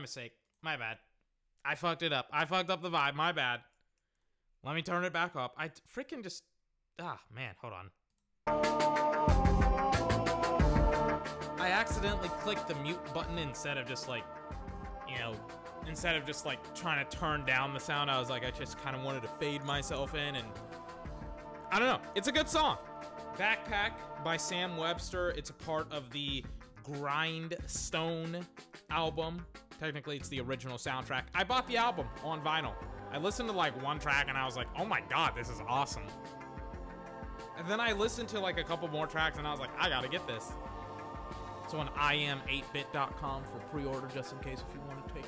Mistake. My bad. I fucked it up. I fucked up the vibe. My bad. Let me turn it back up. I freaking just. Ah, man, hold on. I accidentally clicked the mute button instead of just like, you know, instead of just like trying to turn down the sound. I was like, I just kind of wanted to fade myself in and. I don't know. It's a good song. Backpack by Sam Webster. It's a part of the Grindstone album. Technically, it's the original soundtrack. I bought the album on vinyl. I listened to like one track and I was like, oh my god, this is awesome. And then I listened to like a couple more tracks and I was like, I gotta get this. It's on im8bit.com for pre-order just in case if you want to take,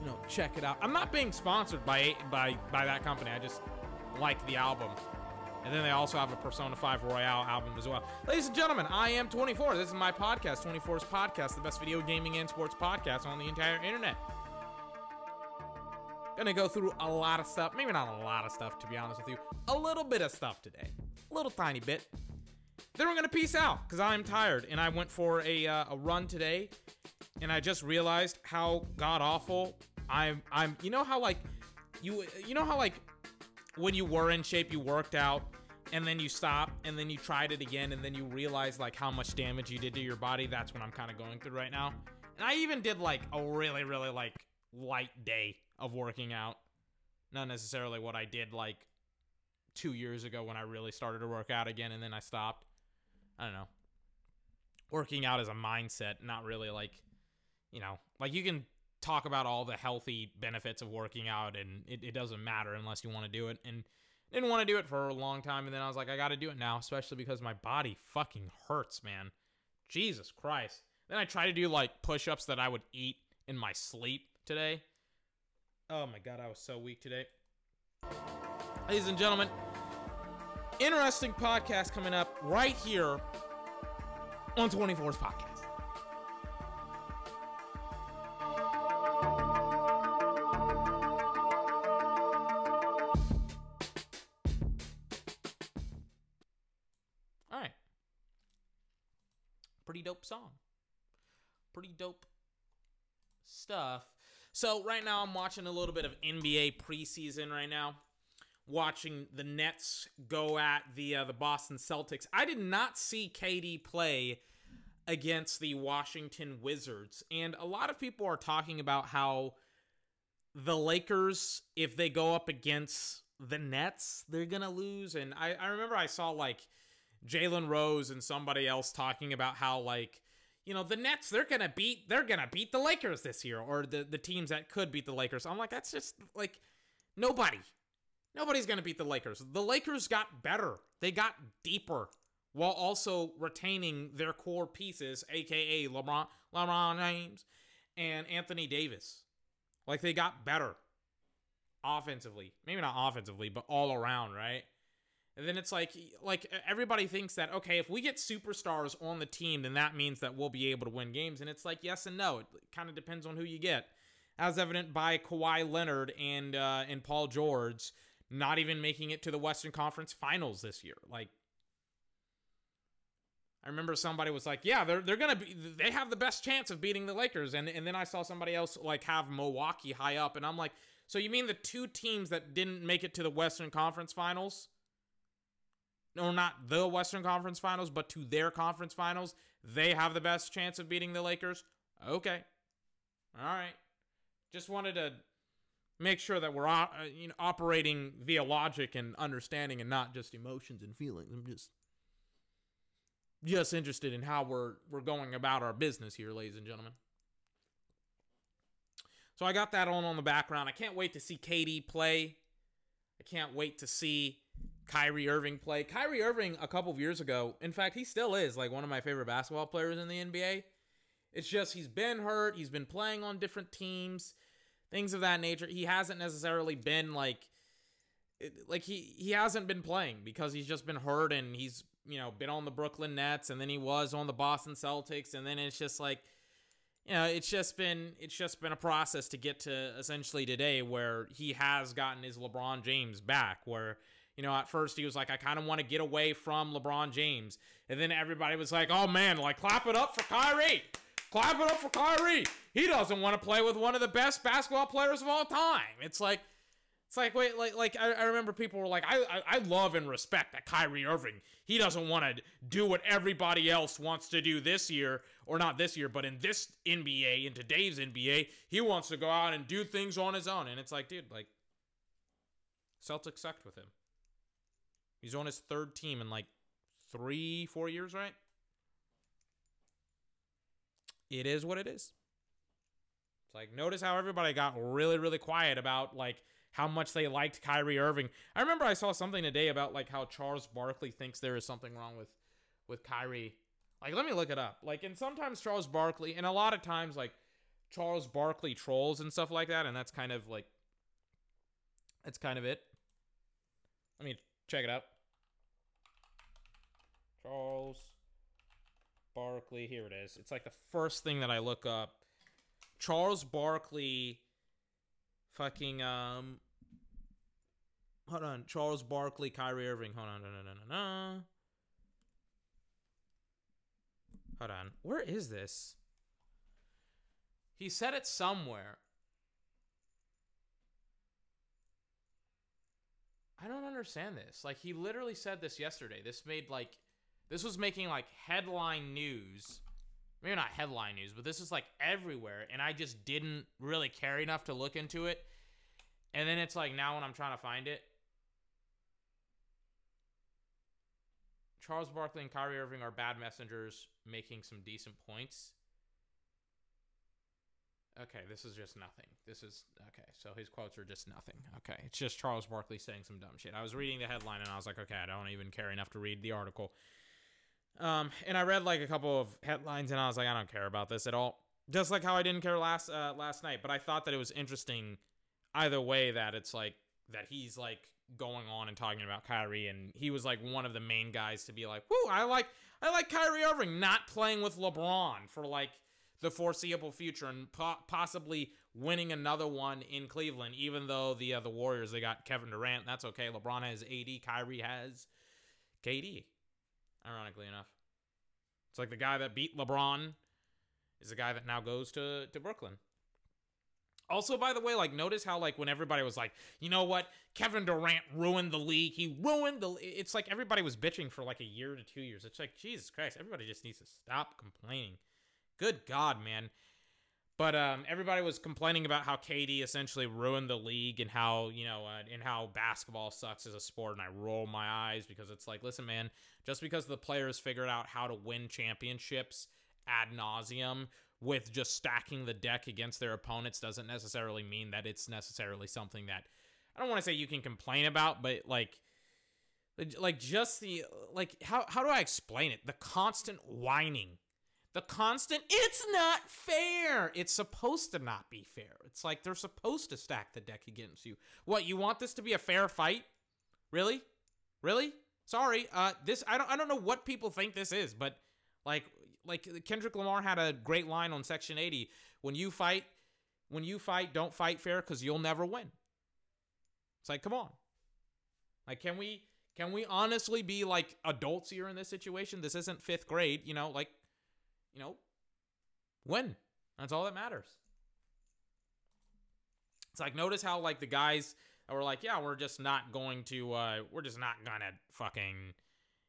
you know, check it out. I'm not being sponsored by by by that company. I just like the album. And then they also have a Persona 5 Royal album as well. Ladies and gentlemen, I am 24. This is my podcast, 24's podcast, the best video gaming and sports podcast on the entire internet. Gonna go through a lot of stuff. Maybe not a lot of stuff, to be honest with you. A little bit of stuff today. A little tiny bit. Then we're gonna peace out, because I'm tired. And I went for a, uh, a run today, and I just realized how god-awful I'm, I'm, you know how, like, you, you know how, like, when you were in shape, you worked out, and then you stop, and then you tried it again, and then you realize like how much damage you did to your body. That's what I'm kind of going through right now. And I even did like a really, really like light day of working out. Not necessarily what I did like two years ago when I really started to work out again, and then I stopped. I don't know. Working out is a mindset, not really like, you know, like you can talk about all the healthy benefits of working out and it, it doesn't matter unless you want to do it and didn't want to do it for a long time and then i was like i gotta do it now especially because my body fucking hurts man. Jesus christ. Then i try to do like push-ups that i would eat in my sleep today. Oh my god i was so weak today. Ladies and gentlemen interesting podcast coming up right here on 24's podcast song. Pretty dope stuff. So right now I'm watching a little bit of NBA preseason right now. Watching the Nets go at the uh, the Boston Celtics. I did not see KD play against the Washington Wizards, and a lot of people are talking about how the Lakers, if they go up against the Nets, they're gonna lose. And I, I remember I saw like Jalen Rose and somebody else talking about how like you know the Nets they're gonna beat they're gonna beat the Lakers this year or the the teams that could beat the Lakers. I'm like that's just like nobody, nobody's gonna beat the Lakers. The Lakers got better, they got deeper while also retaining their core pieces, aka LeBron LeBron James and Anthony Davis. Like they got better offensively, maybe not offensively, but all around, right? And then it's like like everybody thinks that okay, if we get superstars on the team, then that means that we'll be able to win games. And it's like yes and no. It kind of depends on who you get, as evident by Kawhi Leonard and uh, and Paul George not even making it to the Western Conference Finals this year. Like I remember somebody was like, "Yeah, they're they're gonna be they have the best chance of beating the Lakers," and and then I saw somebody else like have Milwaukee high up, and I'm like, "So you mean the two teams that didn't make it to the Western Conference Finals?" Or not the Western Conference Finals, but to their conference finals, they have the best chance of beating the Lakers? Okay. All right. Just wanted to make sure that we're uh, you know, operating via logic and understanding and not just emotions and feelings. I'm just just interested in how we're we're going about our business here, ladies and gentlemen. So I got that on on the background. I can't wait to see KD play. I can't wait to see Kyrie Irving play. Kyrie Irving a couple of years ago, in fact, he still is like one of my favorite basketball players in the NBA. It's just he's been hurt, he's been playing on different teams, things of that nature. He hasn't necessarily been like like he he hasn't been playing because he's just been hurt and he's, you know, been on the Brooklyn Nets and then he was on the Boston Celtics and then it's just like you know, it's just been it's just been a process to get to essentially today where he has gotten his LeBron James back where you know, at first he was like, I kind of want to get away from LeBron James. And then everybody was like, oh man, like clap it up for Kyrie. clap it up for Kyrie. He doesn't want to play with one of the best basketball players of all time. It's like, it's like wait, like like I, I remember people were like, I, I I love and respect that Kyrie Irving. He doesn't want to do what everybody else wants to do this year, or not this year, but in this NBA, in today's NBA, he wants to go out and do things on his own. And it's like, dude, like Celtics sucked with him. He's on his third team in like three, four years, right? It is what it is. It's like notice how everybody got really, really quiet about like how much they liked Kyrie Irving. I remember I saw something today about like how Charles Barkley thinks there is something wrong with with Kyrie. Like let me look it up. Like and sometimes Charles Barkley and a lot of times like Charles Barkley trolls and stuff like that and that's kind of like that's kind of it. Let me check it out. Charles Barkley, here it is. It's like the first thing that I look up. Charles Barkley fucking um hold on. Charles barkley kyrie irving. Hold on. No no no no no. Hold on. Where is this? He said it somewhere. I don't understand this. Like he literally said this yesterday. This made like this was making like headline news maybe not headline news, but this is like everywhere, and I just didn't really care enough to look into it. And then it's like now when I'm trying to find it, Charles Barkley and Kyrie Irving are bad messengers making some decent points. Okay, this is just nothing. This is okay. So his quotes are just nothing. Okay, it's just Charles Barkley saying some dumb shit. I was reading the headline and I was like, okay, I don't even care enough to read the article. Um, and I read like a couple of headlines, and I was like, I don't care about this at all. Just like how I didn't care last uh, last night, but I thought that it was interesting either way that it's like that he's like going on and talking about Kyrie, and he was like one of the main guys to be like, "Whoo, I like I like Kyrie Irving not playing with LeBron for like the foreseeable future and po- possibly winning another one in Cleveland, even though the uh, the Warriors they got Kevin Durant. That's okay. LeBron has AD. Kyrie has KD ironically enough. It's like the guy that beat LeBron is the guy that now goes to, to Brooklyn. Also, by the way, like notice how like when everybody was like, you know what, Kevin Durant ruined the league. He ruined the. It's like everybody was bitching for like a year to two years. It's like Jesus Christ, everybody just needs to stop complaining. Good God, man. But um, everybody was complaining about how KD essentially ruined the league and how you know uh, and how basketball sucks as a sport. And I roll my eyes because it's like, listen, man, just because the players figured out how to win championships ad nauseum with just stacking the deck against their opponents doesn't necessarily mean that it's necessarily something that I don't want to say you can complain about, but like like just the like how how do I explain it? The constant whining the constant, it's not fair. It's supposed to not be fair. It's like they're supposed to stack the deck against you. What, you want this to be a fair fight? Really? Really? Sorry. Uh this I don't I don't know what people think this is, but like like Kendrick Lamar had a great line on Section 80. When you fight, when you fight, don't fight fair cuz you'll never win. It's like, come on. Like can we can we honestly be like adults here in this situation? This isn't 5th grade, you know, like you know, win. That's all that matters. It's like notice how like the guys that were like, yeah, we're just not going to, uh, we're just not gonna fucking,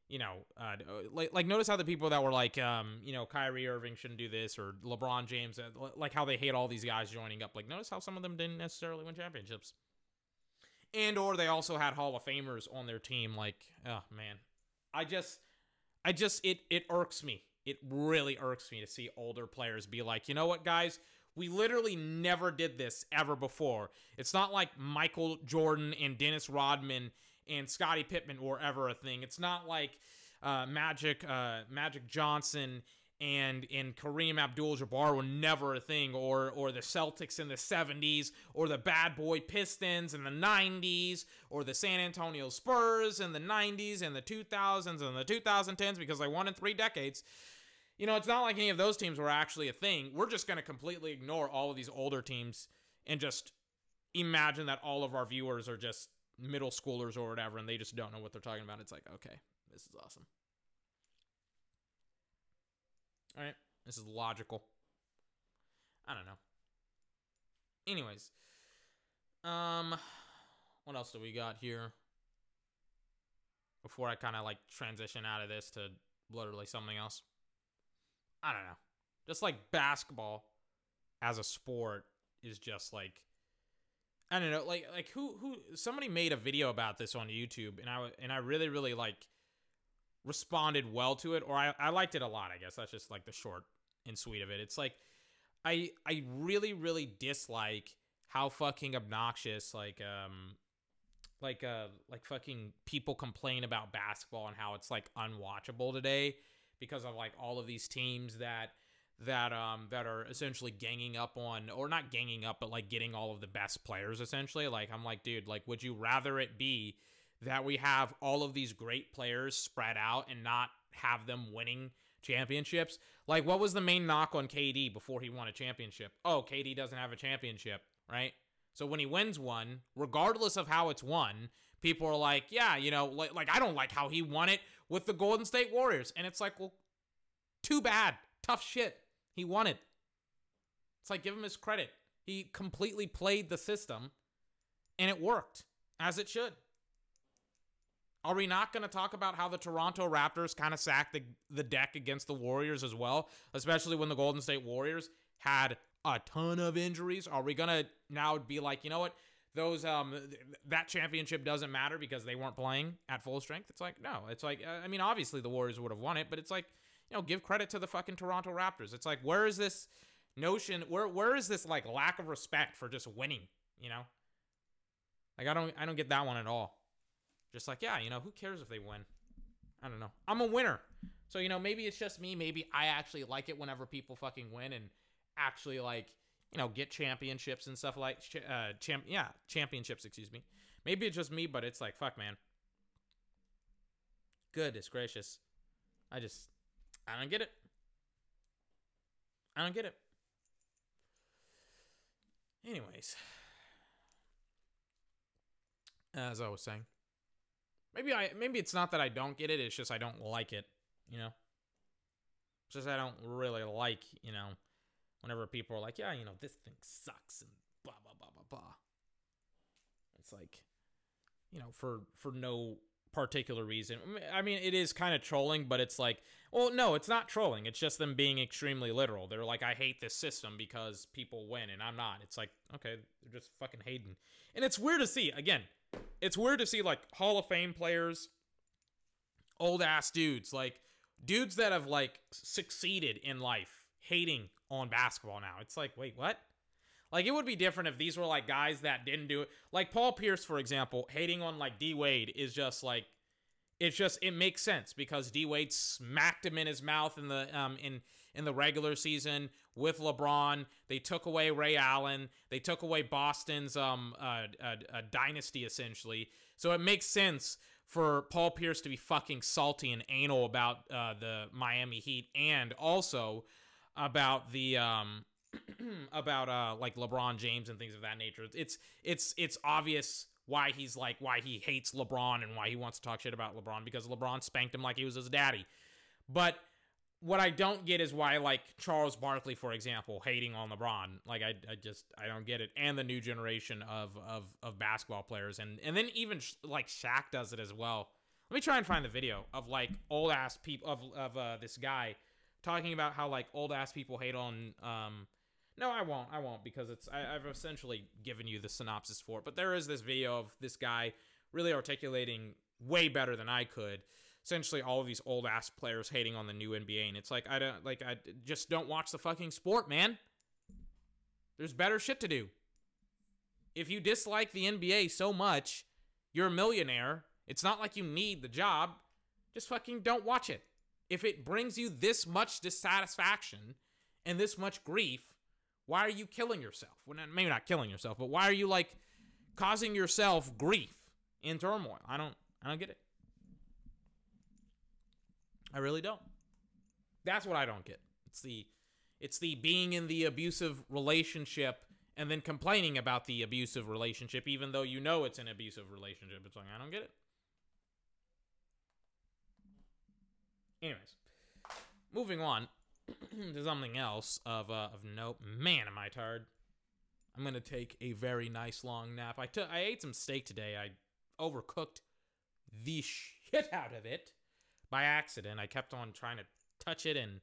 you know, uh, like, like notice how the people that were like, um, you know, Kyrie Irving shouldn't do this or LeBron James, uh, like how they hate all these guys joining up. Like notice how some of them didn't necessarily win championships, and or they also had Hall of Famers on their team. Like, oh man, I just, I just it it irks me it really irks me to see older players be like, you know what, guys? We literally never did this ever before. It's not like Michael Jordan and Dennis Rodman and Scottie Pippen were ever a thing. It's not like uh, Magic uh, Magic Johnson and and Kareem Abdul-Jabbar were never a thing, or or the Celtics in the '70s, or the Bad Boy Pistons in the '90s, or the San Antonio Spurs in the '90s and the 2000s and the 2010s because they won in three decades you know, it's not like any of those teams were actually a thing. We're just going to completely ignore all of these older teams and just imagine that all of our viewers are just middle schoolers or whatever and they just don't know what they're talking about. It's like, okay, this is awesome. All right, this is logical. I don't know. Anyways, um, what else do we got here? Before I kind of like transition out of this to literally something else. I don't know. Just like basketball as a sport is just like I don't know, like like who who somebody made a video about this on YouTube and I and I really really like responded well to it or I I liked it a lot, I guess. That's just like the short and sweet of it. It's like I I really really dislike how fucking obnoxious like um like uh like fucking people complain about basketball and how it's like unwatchable today because of like all of these teams that that um that are essentially ganging up on or not ganging up but like getting all of the best players essentially. Like I'm like dude like would you rather it be that we have all of these great players spread out and not have them winning championships? Like what was the main knock on KD before he won a championship? Oh KD doesn't have a championship right? So when he wins one regardless of how it's won people are like yeah you know like, like I don't like how he won it with the Golden State Warriors and it's like well too bad tough shit he won it. It's like give him his credit. He completely played the system and it worked as it should. Are we not going to talk about how the Toronto Raptors kind of sacked the, the deck against the Warriors as well, especially when the Golden State Warriors had a ton of injuries? Are we going to now be like, you know what? Those um that championship doesn't matter because they weren't playing at full strength. It's like no, it's like I mean obviously the Warriors would have won it, but it's like you know, give credit to the fucking Toronto Raptors. It's like, where is this notion? Where where is this like lack of respect for just winning? You know, like I don't I don't get that one at all. Just like yeah, you know, who cares if they win? I don't know. I'm a winner, so you know maybe it's just me. Maybe I actually like it whenever people fucking win and actually like you know get championships and stuff like uh champ yeah championships. Excuse me. Maybe it's just me, but it's like fuck, man. Goodness gracious. I just I don't get it. I don't get it. Anyways, as I was saying, maybe I maybe it's not that I don't get it. It's just I don't like it. You know, it's just I don't really like. You know, whenever people are like, yeah, you know, this thing sucks and blah blah blah blah blah. It's like, you know, for for no particular reason. I mean, it is kind of trolling, but it's like, well, no, it's not trolling. It's just them being extremely literal. They're like, I hate this system because people win and I'm not. It's like, okay, they're just fucking hating. And it's weird to see. Again, it's weird to see like Hall of Fame players, old ass dudes, like dudes that have like succeeded in life hating on basketball now. It's like, wait, what? Like it would be different if these were like guys that didn't do it. Like Paul Pierce, for example, hating on like D Wade is just like it's just it makes sense because D Wade smacked him in his mouth in the um in in the regular season with LeBron. They took away Ray Allen. They took away Boston's um uh, uh, uh, dynasty essentially. So it makes sense for Paul Pierce to be fucking salty and anal about uh, the Miami Heat and also about the um about uh like LeBron James and things of that nature. It's it's it's obvious why he's like why he hates LeBron and why he wants to talk shit about LeBron because LeBron spanked him like he was his daddy. But what I don't get is why like Charles Barkley, for example, hating on LeBron. Like I, I just I don't get it. And the new generation of of of basketball players and and then even like Shaq does it as well. Let me try and find the video of like old ass people of of uh, this guy talking about how like old ass people hate on um no, I won't. I won't because it's I, have essentially given you the synopsis for it. But there is this video of this guy really articulating way better than I could. Essentially, all of these old ass players hating on the new NBA, and it's like I don't like I just don't watch the fucking sport, man. There's better shit to do. If you dislike the NBA so much, you're a millionaire. It's not like you need the job. Just fucking don't watch it. If it brings you this much dissatisfaction and this much grief, why are you killing yourself? Well, maybe not killing yourself, but why are you like causing yourself grief in turmoil? I don't I don't get it. I really don't. That's what I don't get. It's the it's the being in the abusive relationship and then complaining about the abusive relationship even though you know it's an abusive relationship. It's like I don't get it. Anyways, moving on. to something else of uh, of note. Man, am I tired. I'm gonna take a very nice long nap. I took I ate some steak today. I overcooked the shit out of it by accident. I kept on trying to touch it and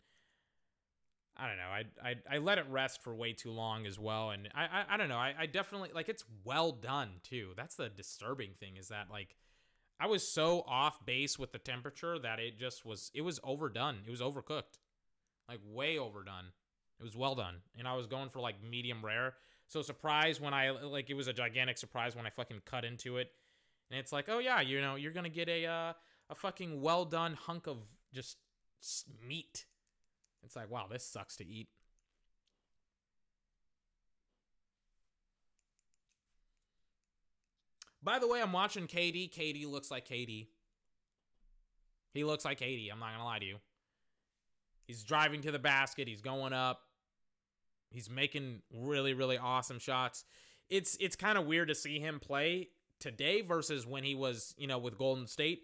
I don't know. I, I I let it rest for way too long as well, and I I, I don't know. I, I definitely like it's well done too. That's the disturbing thing is that like I was so off base with the temperature that it just was it was overdone. It was overcooked, like way overdone. It was well done, and I was going for like medium rare. So surprise when I like it was a gigantic surprise when I fucking cut into it, and it's like, oh yeah, you know, you're gonna get a uh, a fucking well done hunk of just meat. It's like, wow, this sucks to eat. By the way, I'm watching KD. KD looks like KD. He looks like KD. I'm not gonna lie to you. He's driving to the basket. He's going up. He's making really, really awesome shots. It's it's kind of weird to see him play today versus when he was, you know, with Golden State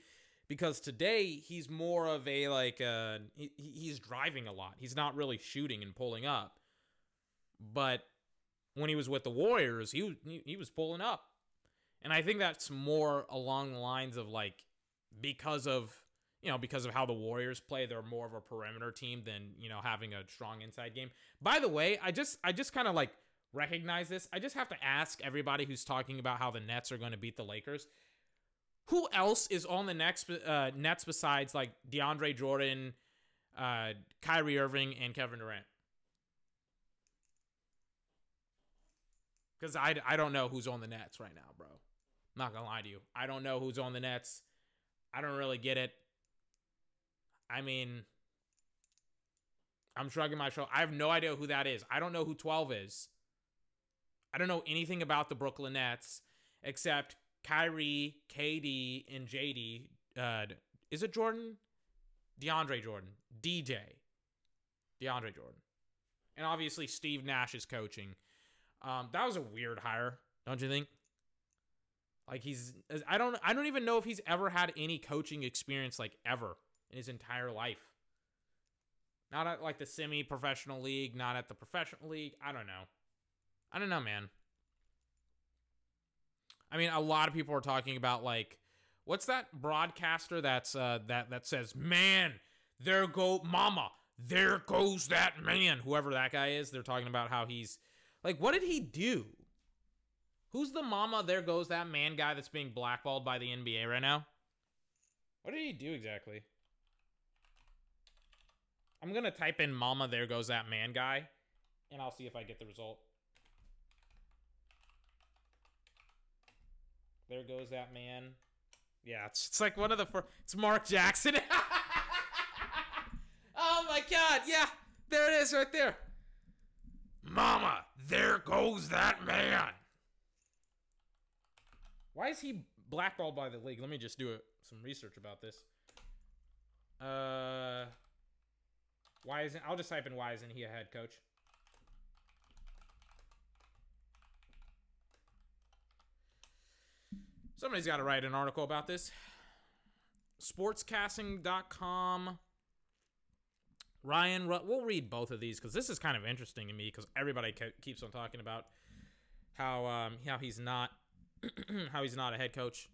because today he's more of a like uh he, he's driving a lot. He's not really shooting and pulling up. But when he was with the Warriors, he he, he was pulling up. And I think that's more along the lines of like because of you know, because of how the Warriors play, they're more of a perimeter team than, you know, having a strong inside game. By the way, I just I just kind of like recognize this. I just have to ask everybody who's talking about how the Nets are going to beat the Lakers. Who else is on the next uh, Nets besides like DeAndre Jordan, uh, Kyrie Irving, and Kevin Durant? Because I, I don't know who's on the Nets right now, bro. I'm not gonna lie to you. I don't know who's on the Nets. I don't really get it. I mean, I'm shrugging my shoulder. I have no idea who that is. I don't know who 12 is. I don't know anything about the Brooklyn Nets except Kyrie, KD, and JD. Uh, is it Jordan? DeAndre Jordan. DJ. DeAndre Jordan. And obviously Steve Nash is coaching. Um, that was a weird hire, don't you think? Like he's I don't I don't even know if he's ever had any coaching experience like ever in his entire life. Not at like the semi-professional league, not at the professional league. I don't know. I don't know, man. I mean, a lot of people are talking about like what's that broadcaster that's uh that that says, "Man, there go mama. There goes that man." Whoever that guy is, they're talking about how he's like what did he do? Who's the mama there goes that man guy that's being blackballed by the NBA right now? What did he do exactly? I'm going to type in mama there goes that man guy and I'll see if I get the result. There goes that man. Yeah, it's, it's like one of the first. It's Mark Jackson. oh my god, yeah. There it is right there. Mama, there goes that man. Why is he blackballed by the league? Let me just do some research about this. Uh, why isn't? I'll just type in why isn't he a head coach? Somebody's got to write an article about this. Sportscasting.com. Ryan, we'll read both of these because this is kind of interesting to me because everybody keeps on talking about how um, how he's not how he's not a head coach.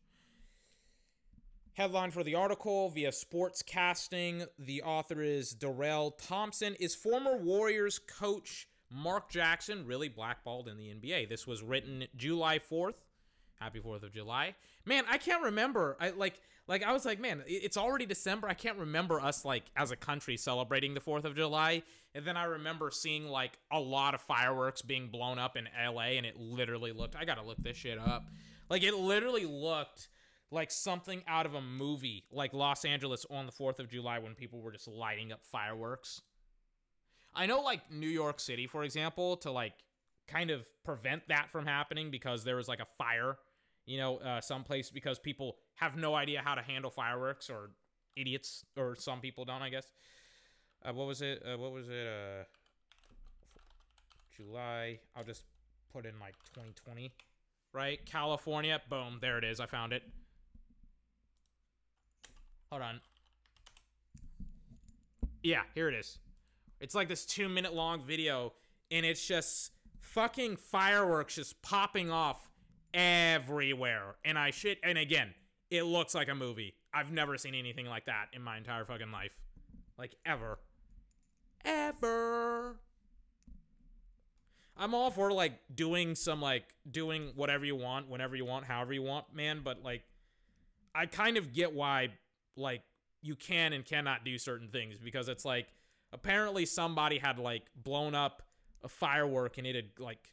Headline for the article via Sportscasting. The author is Darrell Thompson. Is former Warriors coach Mark Jackson really blackballed in the NBA? This was written July 4th, Happy Fourth of July, man. I can't remember. I like, like I was like, man, it's already December. I can't remember us like as a country celebrating the Fourth of July. And then I remember seeing like a lot of fireworks being blown up in LA, and it literally looked. I gotta look this shit up. Like it literally looked like something out of a movie, like Los Angeles on the Fourth of July when people were just lighting up fireworks. I know, like New York City, for example, to like kind of prevent that from happening because there was like a fire you know, uh, someplace because people have no idea how to handle fireworks or idiots or some people don't, I guess. Uh, what was it? Uh, what was it? Uh, July. I'll just put in like 2020, right? California. Boom. There it is. I found it. Hold on. Yeah, here it is. It's like this two minute long video, and it's just fucking fireworks just popping off everywhere. And I shit, and again, it looks like a movie. I've never seen anything like that in my entire fucking life. Like, ever. Ever. I'm all for like doing some like doing whatever you want, whenever you want, however you want, man. But like, I kind of get why like you can and cannot do certain things because it's like apparently somebody had like blown up a firework and it had like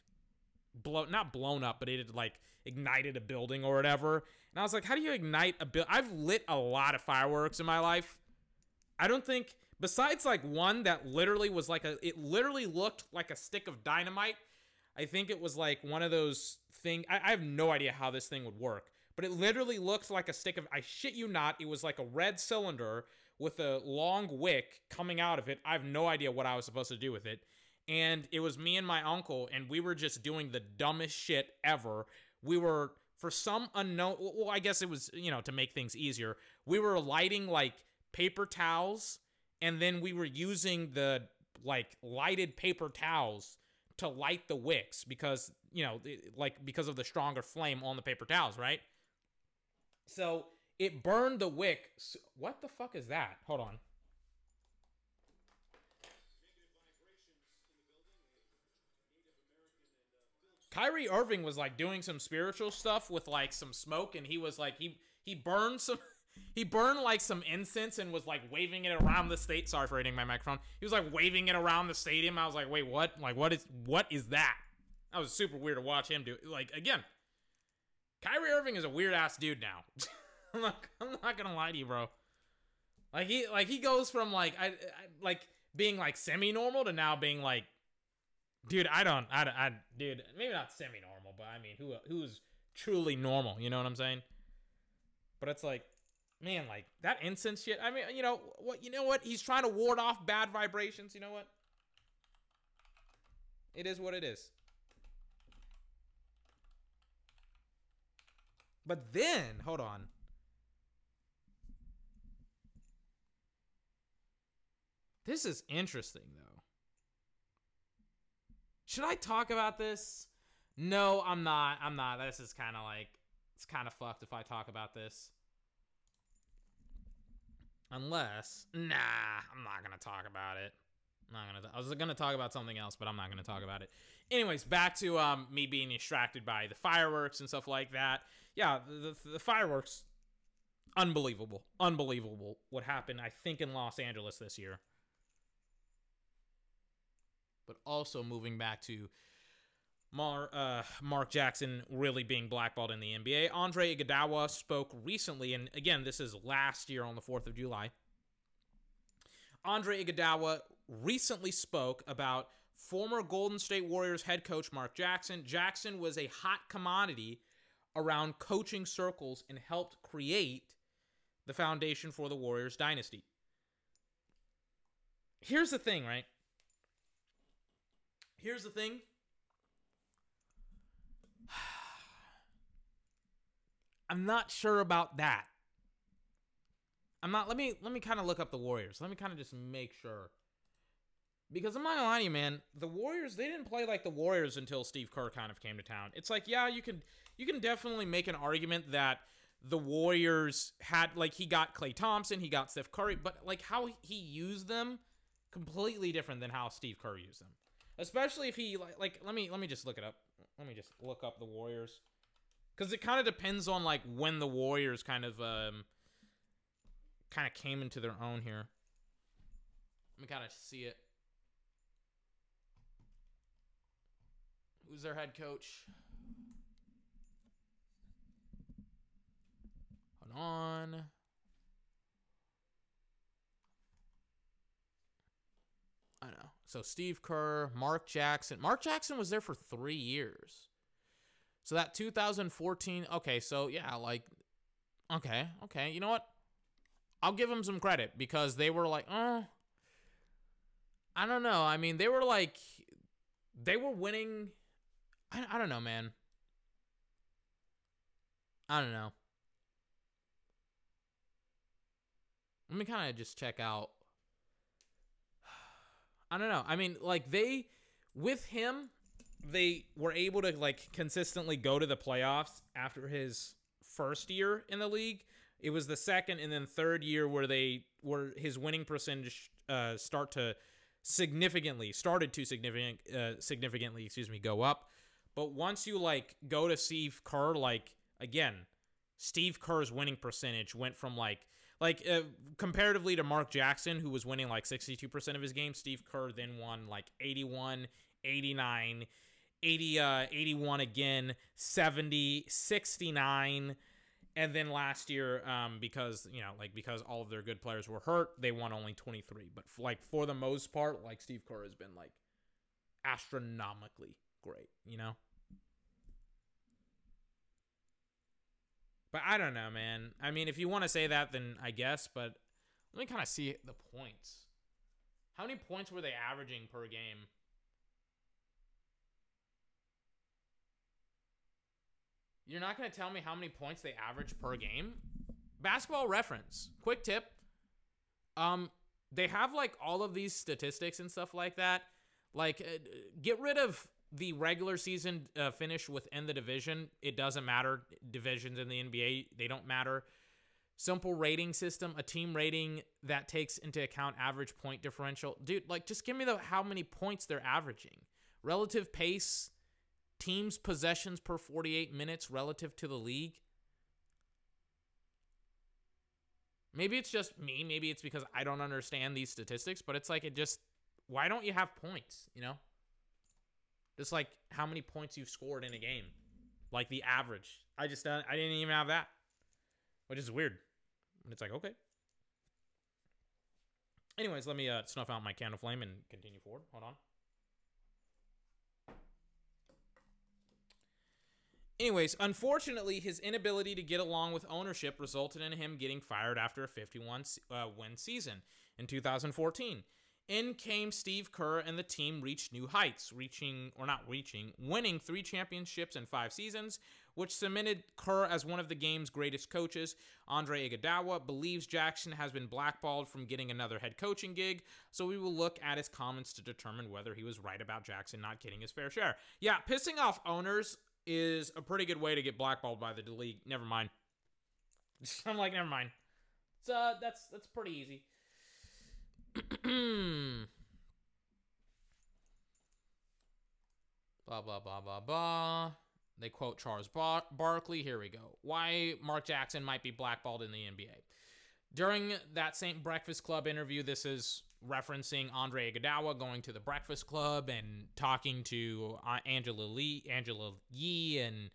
blow not blown up, but it had like ignited a building or whatever. And I was like, how do you ignite a build? I've lit a lot of fireworks in my life. I don't think besides like one that literally was like a it literally looked like a stick of dynamite. I think it was like one of those thing. I, I have no idea how this thing would work, but it literally looked like a stick of. I shit you not. It was like a red cylinder with a long wick coming out of it. I have no idea what I was supposed to do with it. And it was me and my uncle, and we were just doing the dumbest shit ever. We were, for some unknown, well, I guess it was, you know, to make things easier, we were lighting like paper towels, and then we were using the like lighted paper towels to light the wicks because, you know, like because of the stronger flame on the paper towels, right? So it burned the wick. What the fuck is that? Hold on. Kyrie Irving was like doing some spiritual stuff with like some smoke, and he was like he he burned some he burned like some incense and was like waving it around the state. Sorry for hitting my microphone. He was like waving it around the stadium. I was like, wait, what? Like, what is what is that? That was super weird to watch him do. Like again, Kyrie Irving is a weird ass dude now. I'm not, I'm not gonna lie to you, bro. Like he like he goes from like I, I like being like semi normal to now being like dude, I don't, I, I, dude, maybe not semi-normal, but I mean, who, who's truly normal? You know what I'm saying? But it's like, man, like that incense shit. I mean, you know what? You know what? He's trying to ward off bad vibrations. You know what? It is what it is. But then, hold on. This is interesting, though. Should I talk about this? No, I'm not. I'm not. This is kind of like it's kind of fucked if I talk about this. Unless, nah, I'm not gonna talk about it. I'm not gonna. I was gonna talk about something else, but I'm not gonna talk about it. Anyways, back to um me being distracted by the fireworks and stuff like that. Yeah, the, the, the fireworks, unbelievable, unbelievable. What happened? I think in Los Angeles this year but also moving back to Mar, uh, Mark Jackson really being blackballed in the NBA. Andre Iguodala spoke recently, and again, this is last year on the 4th of July. Andre Iguodala recently spoke about former Golden State Warriors head coach Mark Jackson. Jackson was a hot commodity around coaching circles and helped create the foundation for the Warriors dynasty. Here's the thing, right? Here's the thing. I'm not sure about that. I'm not let me let me kind of look up the Warriors. Let me kind of just make sure. Because I'm not gonna lie to you, man, the Warriors, they didn't play like the Warriors until Steve Kerr kind of came to town. It's like, yeah, you can you can definitely make an argument that the Warriors had like he got Klay Thompson, he got Steph Curry, but like how he used them completely different than how Steve Kerr used them especially if he like, like let me let me just look it up. Let me just look up the Warriors because it kind of depends on like when the Warriors kind of um kind of came into their own here. Let me kind of see it. Who's their head coach? Hold on. I know. So Steve Kerr, Mark Jackson. Mark Jackson was there for three years. So that 2014. Okay, so yeah, like, okay, okay. You know what? I'll give them some credit because they were like, oh, I don't know. I mean, they were like, they were winning. I, I don't know, man. I don't know. Let me kind of just check out I don't know. I mean, like they with him, they were able to like consistently go to the playoffs after his first year in the league. It was the second and then third year where they where his winning percentage uh, start to significantly started to significant uh, significantly excuse me go up. But once you like go to Steve Kerr, like again, Steve Kerr's winning percentage went from like like uh, comparatively to Mark Jackson, who was winning like 62% of his games, Steve Kerr then won like 81, 89, 80, uh, 81 again, 70, 69. And then last year, um, because you know, like because all of their good players were hurt, they won only 23. But f- like for the most part, like Steve Kerr has been like astronomically great, you know. But I don't know, man. I mean, if you want to say that, then I guess. But let me kind of see the points. How many points were they averaging per game? You're not going to tell me how many points they average per game? Basketball reference. Quick tip. Um they have like all of these statistics and stuff like that. Like uh, get rid of the regular season uh, finish within the division. It doesn't matter. Divisions in the NBA, they don't matter. Simple rating system, a team rating that takes into account average point differential. Dude, like just give me the how many points they're averaging. Relative pace, teams possessions per 48 minutes relative to the league. Maybe it's just me, maybe it's because I don't understand these statistics, but it's like it just why don't you have points, you know? Just like how many points you've scored in a game, like the average. I just uh, I didn't even have that, which is weird. And it's like okay. Anyways, let me uh, snuff out my candle flame and continue forward. Hold on. Anyways, unfortunately, his inability to get along with ownership resulted in him getting fired after a 51 uh, win season in 2014. In came Steve Kerr, and the team reached new heights, reaching, or not reaching, winning three championships in five seasons, which cemented Kerr as one of the game's greatest coaches. Andre Iguodala believes Jackson has been blackballed from getting another head coaching gig, so we will look at his comments to determine whether he was right about Jackson not getting his fair share. Yeah, pissing off owners is a pretty good way to get blackballed by the league. Never mind. I'm like, never mind. So uh, that's that's pretty easy. Blah blah blah blah blah. They quote Charles Bar- Barkley. Here we go. Why Mark Jackson might be blackballed in the NBA. During that St. Breakfast Club interview, this is referencing Andre Iguodala going to the Breakfast Club and talking to uh, Angela Lee, Angela Yee, and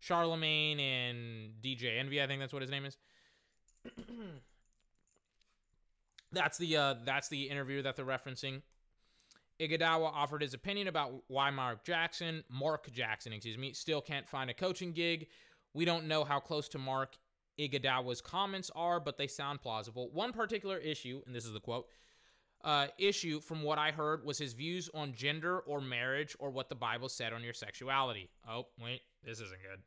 Charlamagne and DJ Envy. I think that's what his name is. that's the uh, that's the interview that they're referencing. Iguodala offered his opinion about why Mark Jackson, Mark Jackson, excuse me, still can't find a coaching gig. We don't know how close to Mark Iguodala's comments are, but they sound plausible. One particular issue, and this is the quote, uh, issue from what I heard was his views on gender or marriage or what the Bible said on your sexuality. Oh, wait, this isn't good.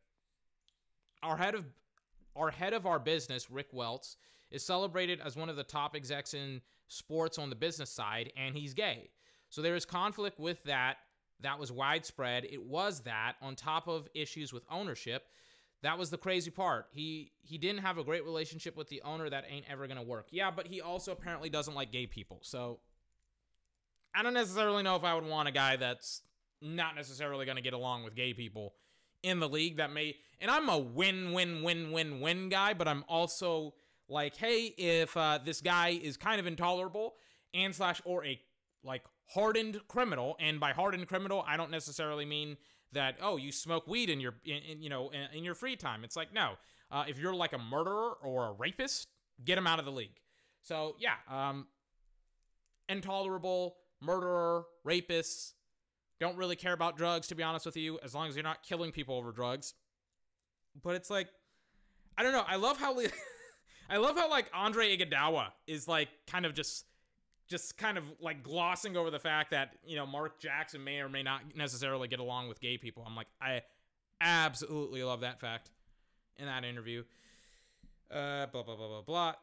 Our head of our head of our business, Rick Welts, is celebrated as one of the top execs in sports on the business side, and he's gay. So there is conflict with that. That was widespread. It was that on top of issues with ownership. That was the crazy part. He he didn't have a great relationship with the owner that ain't ever gonna work. Yeah, but he also apparently doesn't like gay people. So I don't necessarily know if I would want a guy that's not necessarily gonna get along with gay people in the league that may and I'm a win win win win win guy, but I'm also like, hey, if uh, this guy is kind of intolerable and slash or a like hardened criminal, and by hardened criminal, I don't necessarily mean that oh you smoke weed in your in, in you know in, in, your free time. It's like no, uh, if you're like a murderer or a rapist, get him out of the league. So yeah, um, intolerable murderer, rapists, don't really care about drugs to be honest with you, as long as you're not killing people over drugs. But it's like, I don't know. I love how, I love how like Andre Iguodala is like kind of just just kind of like glossing over the fact that you know Mark Jackson may or may not necessarily get along with gay people. I'm like, I absolutely love that fact in that interview. Uh, blah blah blah blah blah.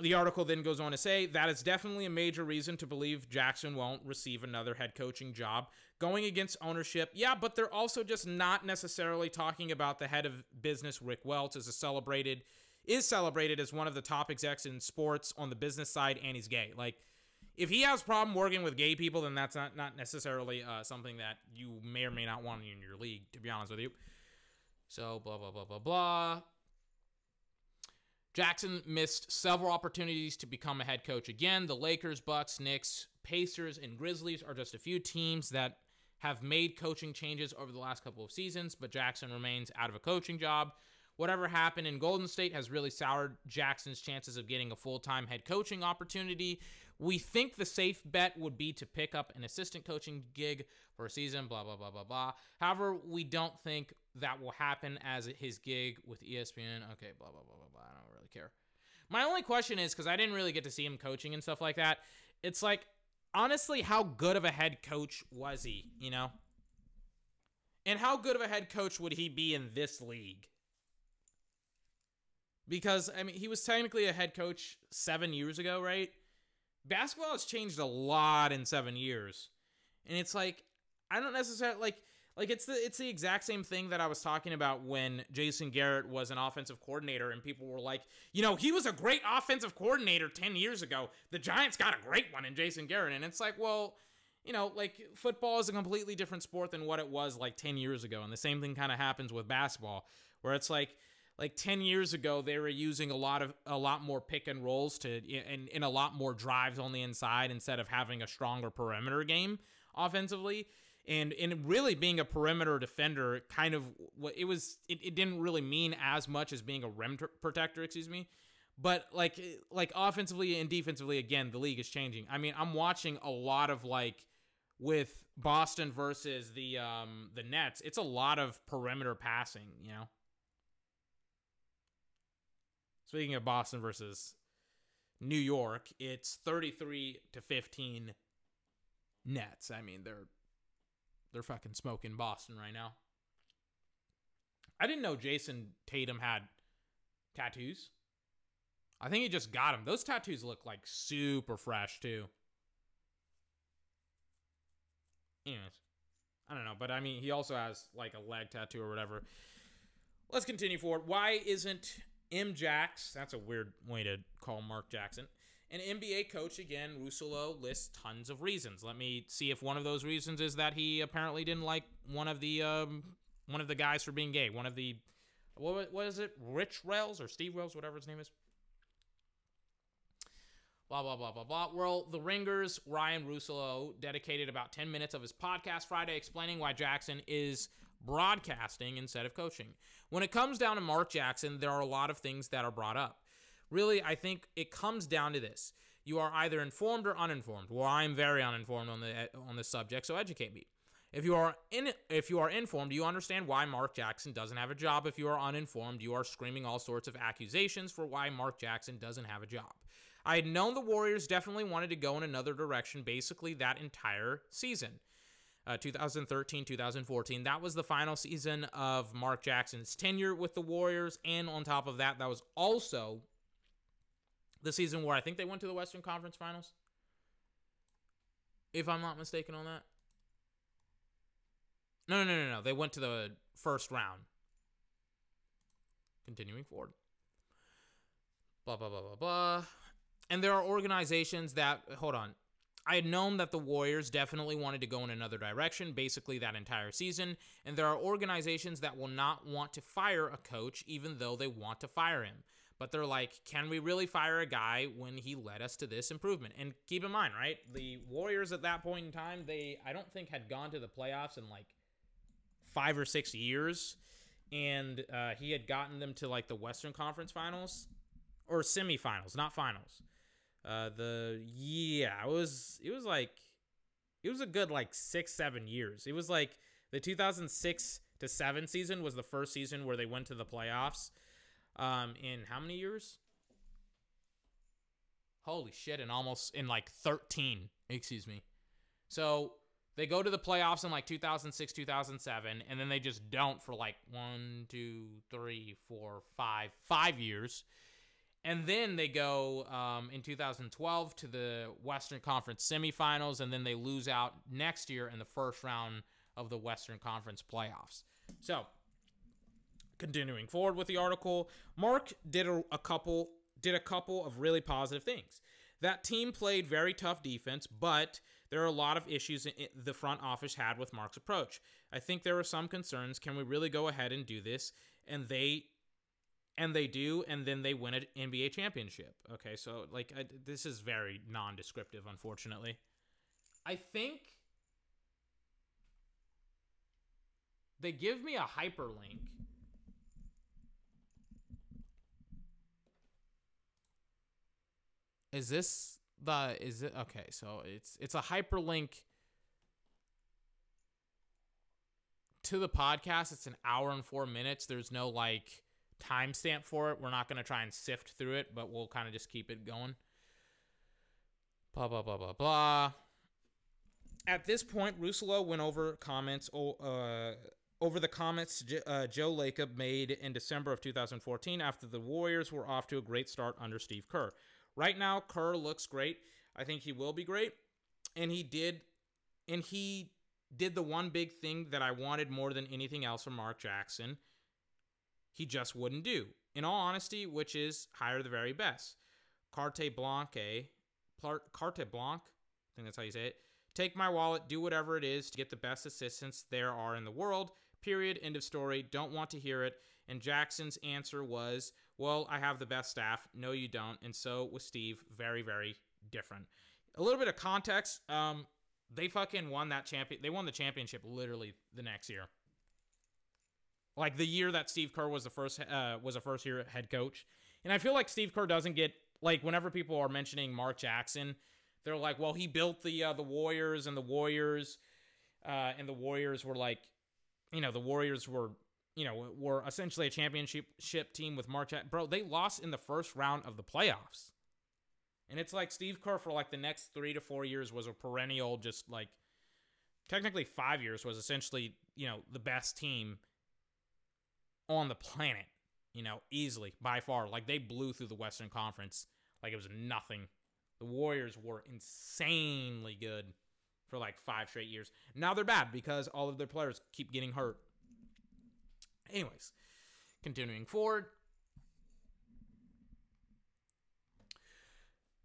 the article then goes on to say that is definitely a major reason to believe Jackson won't receive another head coaching job. Going against ownership, yeah, but they're also just not necessarily talking about the head of business, Rick Welts, as a celebrated is celebrated as one of the top execs in sports on the business side, and he's gay. Like, if he has problem working with gay people, then that's not not necessarily uh, something that you may or may not want in your league. To be honest with you. So blah blah blah blah blah. Jackson missed several opportunities to become a head coach again. The Lakers, Bucks, Knicks, Pacers, and Grizzlies are just a few teams that have made coaching changes over the last couple of seasons, but Jackson remains out of a coaching job. Whatever happened in Golden State has really soured Jackson's chances of getting a full time head coaching opportunity. We think the safe bet would be to pick up an assistant coaching gig for a season, blah, blah, blah, blah, blah. However, we don't think that will happen as his gig with ESPN. Okay, blah, blah, blah, blah, blah. I don't really care. My only question is because I didn't really get to see him coaching and stuff like that. It's like, honestly, how good of a head coach was he, you know? And how good of a head coach would he be in this league? Because, I mean, he was technically a head coach seven years ago, right? Basketball has changed a lot in seven years. And it's like, I don't necessarily like like it's the it's the exact same thing that I was talking about when Jason Garrett was an offensive coordinator and people were like, you know, he was a great offensive coordinator 10 years ago. The Giants got a great one in Jason Garrett and it's like, well, you know, like football is a completely different sport than what it was like 10 years ago and the same thing kind of happens with basketball where it's like like 10 years ago they were using a lot of a lot more pick and rolls to and, and a lot more drives on the inside instead of having a stronger perimeter game offensively. And and really being a perimeter defender kind of what it was it, it didn't really mean as much as being a rim protector excuse me. But like like offensively and defensively again the league is changing. I mean i'm watching a lot of like with boston versus the um the nets it's a lot of perimeter passing you know Speaking of Boston versus New York, it's 33 to 15 Nets. I mean, they're they're fucking smoking Boston right now. I didn't know Jayson Tatum had tattoos. I think he just got them. Those tattoos look like super fresh too. Anyways, I don't know, but I mean, he also has like a leg tattoo or whatever. Let's continue forward. Why isn't M. Jax, that's a weird way to call Mark Jackson. An NBA coach, again, Russillo lists tons of reasons. Let me see if one of those reasons is that he apparently didn't like one of the um, one of the guys for being gay. One of the what is it? Rich Rails or Steve Rails, whatever his name is. Blah blah blah blah blah. Well, the Ringers, Ryan Russillo dedicated about 10 minutes of his podcast Friday explaining why Jackson is broadcasting instead of coaching. When it comes down to Mark Jackson, there are a lot of things that are brought up. Really, I think it comes down to this. You are either informed or uninformed. Well, I'm very uninformed on the on this subject, so educate me. If you are in if you are informed, you understand why Mark Jackson doesn't have a job. If you are uninformed, you are screaming all sorts of accusations for why Mark Jackson doesn't have a job. I had known the Warriors definitely wanted to go in another direction basically that entire season uh, 2013 2014. That was the final season of Mark Jackson's tenure with the Warriors. And on top of that, that was also the season where I think they went to the Western Conference Finals. If I'm not mistaken on that. No, no, no, no, no. They went to the first round. Continuing forward. Blah, blah, blah, blah, blah. And there are organizations that, hold on, I had known that the Warriors definitely wanted to go in another direction, basically that entire season, and there are organizations that will not want to fire a coach even though they want to fire him. But they're like, can we really fire a guy when he led us to this improvement? And keep in mind, right? The Warriors at that point in time, they I don't think had gone to the playoffs in like five or six years, and uh, he had gotten them to like the Western Conference Finals or semifinals, not finals. Uh, the yeah, it was it was like it was a good like six seven years. It was like the 2006 to seven season was the first season where they went to the playoffs. Um, in how many years? Holy shit! In almost in like 13, excuse me. So they go to the playoffs in like 2006 2007 and then they just don't for like one two three four five five years and then they go um, in 2012 to the Western Conference semifinals, and then they lose out next year in the first round of the Western Conference playoffs. So, continuing forward with the article, Mark did a, a couple did a couple of really positive things. That team played very tough defense, but there are a lot of issues the front office had with Mark's approach. I think there were some concerns. Can we really go ahead and do this? And they and they do, and then they win an NBA championship. Okay, so like I, this is very non-descriptive, unfortunately. I think they give me a hyperlink. Is this the is it okay? So it's it's a hyperlink to the podcast. It's an hour and four minutes. There's no like timestamp for it. We're not going to try and sift through it, but we'll kind of just keep it going. Blah, blah, blah, blah, blah. At this point, Russillo went over comments uh, over the comments uh, Joe Lacob made in December of 2014 after the Warriors were off to a great start under Steve Kerr. Right now, Kerr looks great. I think he will be great. And he did and he did the one big thing that I wanted more than anything else from Mark Jackson he just wouldn't do. In all honesty, which is hire the very best. Carte Blanche, Carte Blanc, I think that's how you say it. Take my wallet, do whatever it is to get the best assistants there are in the world. Period. End of story. Don't want to hear it. And Jackson's answer was, Well, I have the best staff. No, you don't. And so was Steve. Very, very different. A little bit of context. Um, they fucking won that champion. They won the championship literally the next year. Like the year that Steve Kerr was the first uh, was a first year head coach, and I feel like Steve Kerr doesn't get like whenever people are mentioning Mark Jackson, they're like, well, he built the uh, the Warriors, and the Warriors, uh, and the Warriors were like, you know, the Warriors were you know were essentially a championship team with Mark Jackson. Bro, they lost in the first round of the playoffs, and it's like Steve Kerr for like the next three to four years was a perennial, just like technically five years was essentially you know the best team on the planet, you know, easily by far. Like they blew through the Western Conference like it was nothing. The Warriors were insanely good for like five straight years. Now they're bad because all of their players keep getting hurt. Anyways, continuing forward.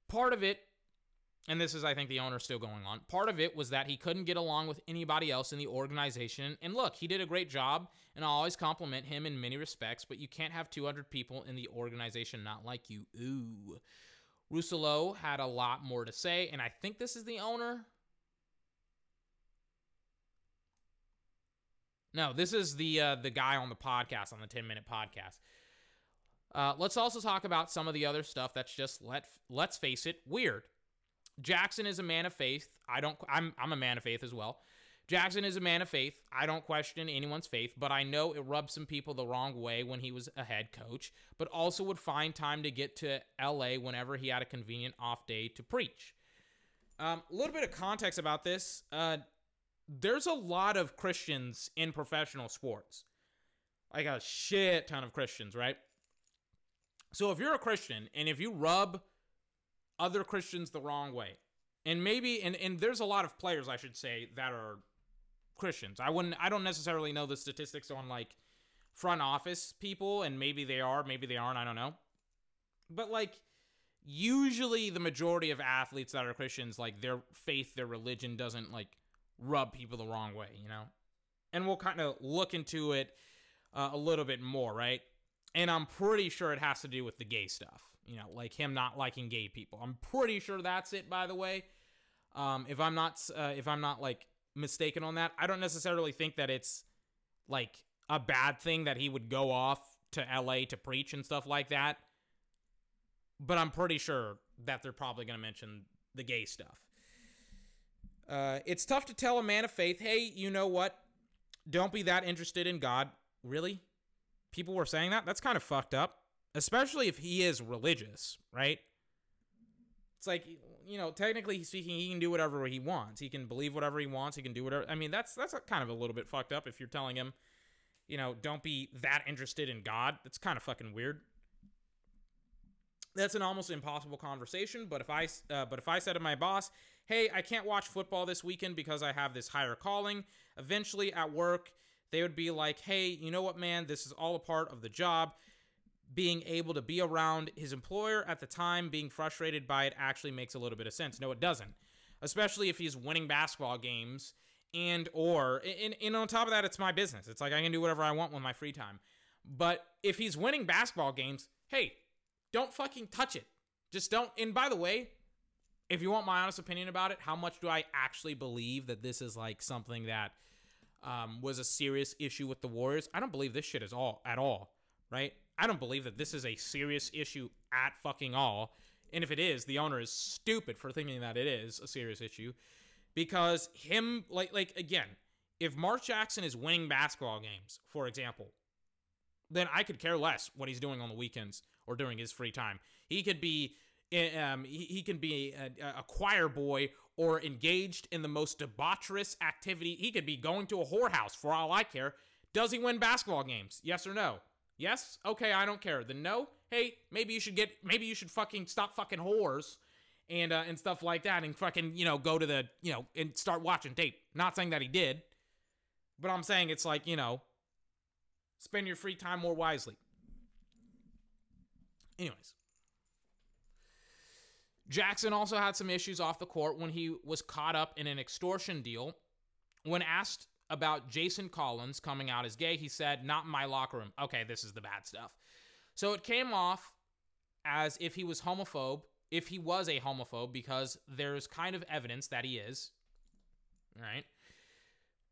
Part of it and this is, I think, the owner still going on. Part of it was that he couldn't get along with anybody else in the organization. And look, he did a great job, and I always compliment him in many respects, but you can't have 200 people in the organization not like you. Ooh. Russillo had a lot more to say, and I think this is the owner. No, this is the uh, the guy on the podcast on the 10 minute podcast. Uh, let's also talk about some of the other stuff that's just let let's face it weird. Jackson is a man of faith. I don't I'm I'm a man of faith as well. Jackson is a man of faith. I don't question anyone's faith, but I know it rubbed some people the wrong way when he was a head coach, but also would find time to get to LA whenever he had a convenient off day to preach. Um, a little bit of context about this. Uh, there's a lot of Christians in professional sports. Like a shit ton of Christians, right? So if you're a Christian and if you rub other Christians the wrong way. And maybe and, and there's a lot of players I should say that are Christians. I wouldn't I don't necessarily know the statistics on like front office people and maybe they are, maybe they aren't, I don't know. But like usually the majority of athletes that are Christians like their faith, their religion doesn't like rub people the wrong way, you know. And we'll kind of look into it uh, a little bit more, right? And I'm pretty sure it has to do with the gay stuff you know, like him not liking gay people. I'm pretty sure that's it. By the way, um, if I'm not uh, if I'm not like mistaken on that, I don't necessarily think that it's like a bad thing that he would go off to LA to preach and stuff like that. But I'm pretty sure that they're probably going to mention the gay stuff. Uh, it's tough to tell a man of faith, hey, you know what? Don't be that interested in God. Really? People were saying that? That's kind of fucked up especially if he is religious, right? It's like you know, technically speaking, he can do whatever he wants. He can believe whatever he wants. He can do whatever. I mean, that's that's kind of a little bit fucked up if you're telling him, you know, don't be that interested in God. That's kind of fucking weird. that's an almost impossible conversation. But if I uh, but if I said to my boss, "Hey, I can't watch football this weekend because I have this higher calling," eventually at work they would be like, "Hey, you know what, man? This is all a part of the job." Being able to be around his employer at the time, being frustrated by it, actually makes a little bit of sense. No, it doesn't, especially if he's winning basketball games and or and, and on top of that, it's my business. It's like I can do whatever I want with my free time. But if he's winning basketball games, hey, don't fucking touch it. Just don't. And by the way, if you want my honest opinion about it, how much do I actually believe that this is like something that um, was a serious issue with the Warriors? I don't believe this shit is all at all, right? I don't believe that this is a serious issue at fucking all. And if it is, the owner is stupid for thinking that it is a serious issue because him like like again, if Mark Jackson is winning basketball games, for example, then I could care less what he's doing on the weekends or during his free time. He could be eh, um, he, he can be a, a, choir boy or engaged in the most debaucherous activity. He could be going to a whorehouse for all I care. Does he win basketball games? Yes or no? Yes? Okay, I don't care. Then no? Hey, maybe you should get maybe you should fucking stop fucking whores and uh, and stuff like that and fucking, you know, go to the, you know, and start watching tape. Not saying that he did, but I'm saying it's like, you know, spend your free time more wisely. Anyways, Jackson also had some issues off the court when he was caught up in an extortion deal. When asked about Jason Collins coming out as gay, he said, Not in my locker room. Okay, this is the bad stuff. So it came off as if he was homophobe, if he was a homophobe, because there's kind of evidence that he is. Right.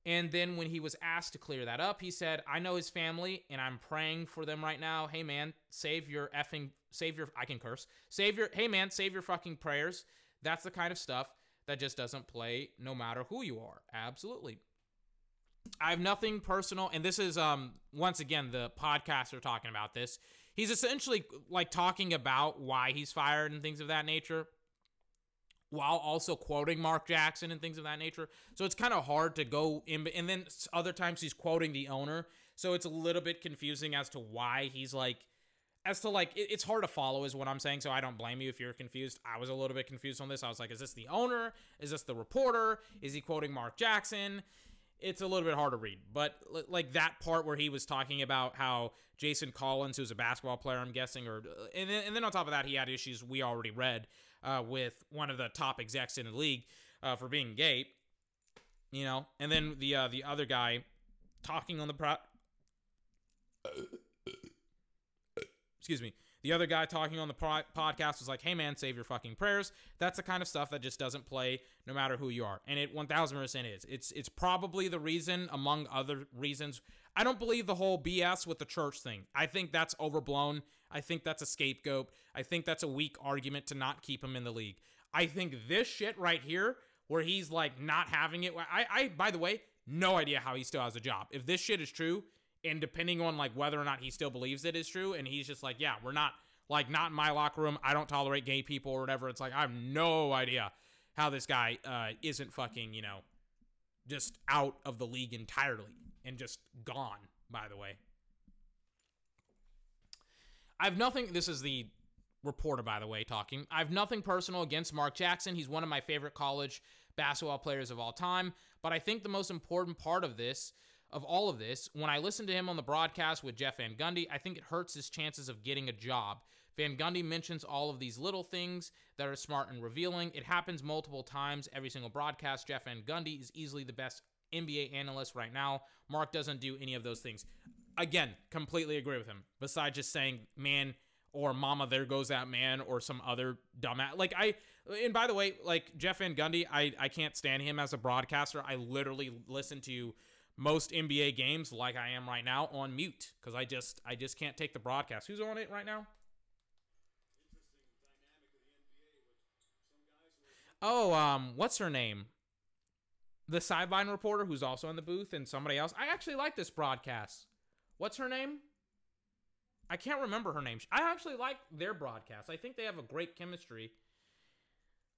And then when he was asked to clear that up, he said, I know his family and I'm praying for them right now. Hey man, save your effing save your I can curse. Save your hey man, save your fucking prayers. That's the kind of stuff that just doesn't play no matter who you are. Absolutely. I have nothing personal, and this is um once again the podcaster talking about this. He's essentially like talking about why he's fired and things of that nature while also quoting Mark Jackson and things of that nature. So it's kind of hard to go in. And then other times he's quoting the owner. So it's a little bit confusing as to why he's like, as to like, it's hard to follow, is what I'm saying. So I don't blame you if you're confused. I was a little bit confused on this. I was like, is this the owner? Is this the reporter? Is he quoting Mark Jackson? It's a little bit hard to read, but like that part where he was talking about how Jason Collins, who's a basketball player, I'm guessing, or and then, and then on top of that, he had issues we already read uh, with one of the top execs in the league uh, for being gay. You know, and then the uh, the other guy talking on the pro. Excuse me. The other guy talking on the podcast was like, "Hey man, save your fucking prayers." That's the kind of stuff that just doesn't play no matter who you are, and it 1000% is. It's it's probably the reason, among other reasons. I don't believe the whole BS with the church thing. I think that's overblown. I think that's a scapegoat. I think that's a weak argument to not keep him in the league. I think this shit right here, where he's like not having it. I, I, by the way, no idea how he still has a job. If this shit is true, and depending on like whether or not he still believes it is true, and he's just like, yeah, we're not like not in my locker room. I don't tolerate gay people or whatever. It's like I have no idea how this guy uh, isn't fucking you know just out of the league entirely and just gone. By the way, I have nothing. This is the reporter, by the way, talking. I have nothing personal against Mark Jackson. He's one of my favorite college basketball players of all time. But I think the most important part of this, of all of this, when I listen to him on the broadcast with Jeff Van Gundy, I think it hurts his chances of getting a job. Van Gundy mentions all of these little things that are smart and revealing. It happens multiple times every single broadcast. Jeff Van Gundy is easily the best NBA analyst right now. Mark doesn't do any of those things again, completely agree with him. Besides just saying, man, or mama, there goes that man, or some other dumbass. Like, I, and by the way, like Jeff Van Gundy, I, I can't stand him as a broadcaster. I literally listen to most NBA games like I am right now on mute because I just, I just can't take the broadcast. Who's on it right now? Oh, um, what's her name? The sideline reporter who's also in the booth and somebody else. I actually like this broadcast. What's her name? I can't remember her name. I actually like their broadcast. I think they have a great chemistry.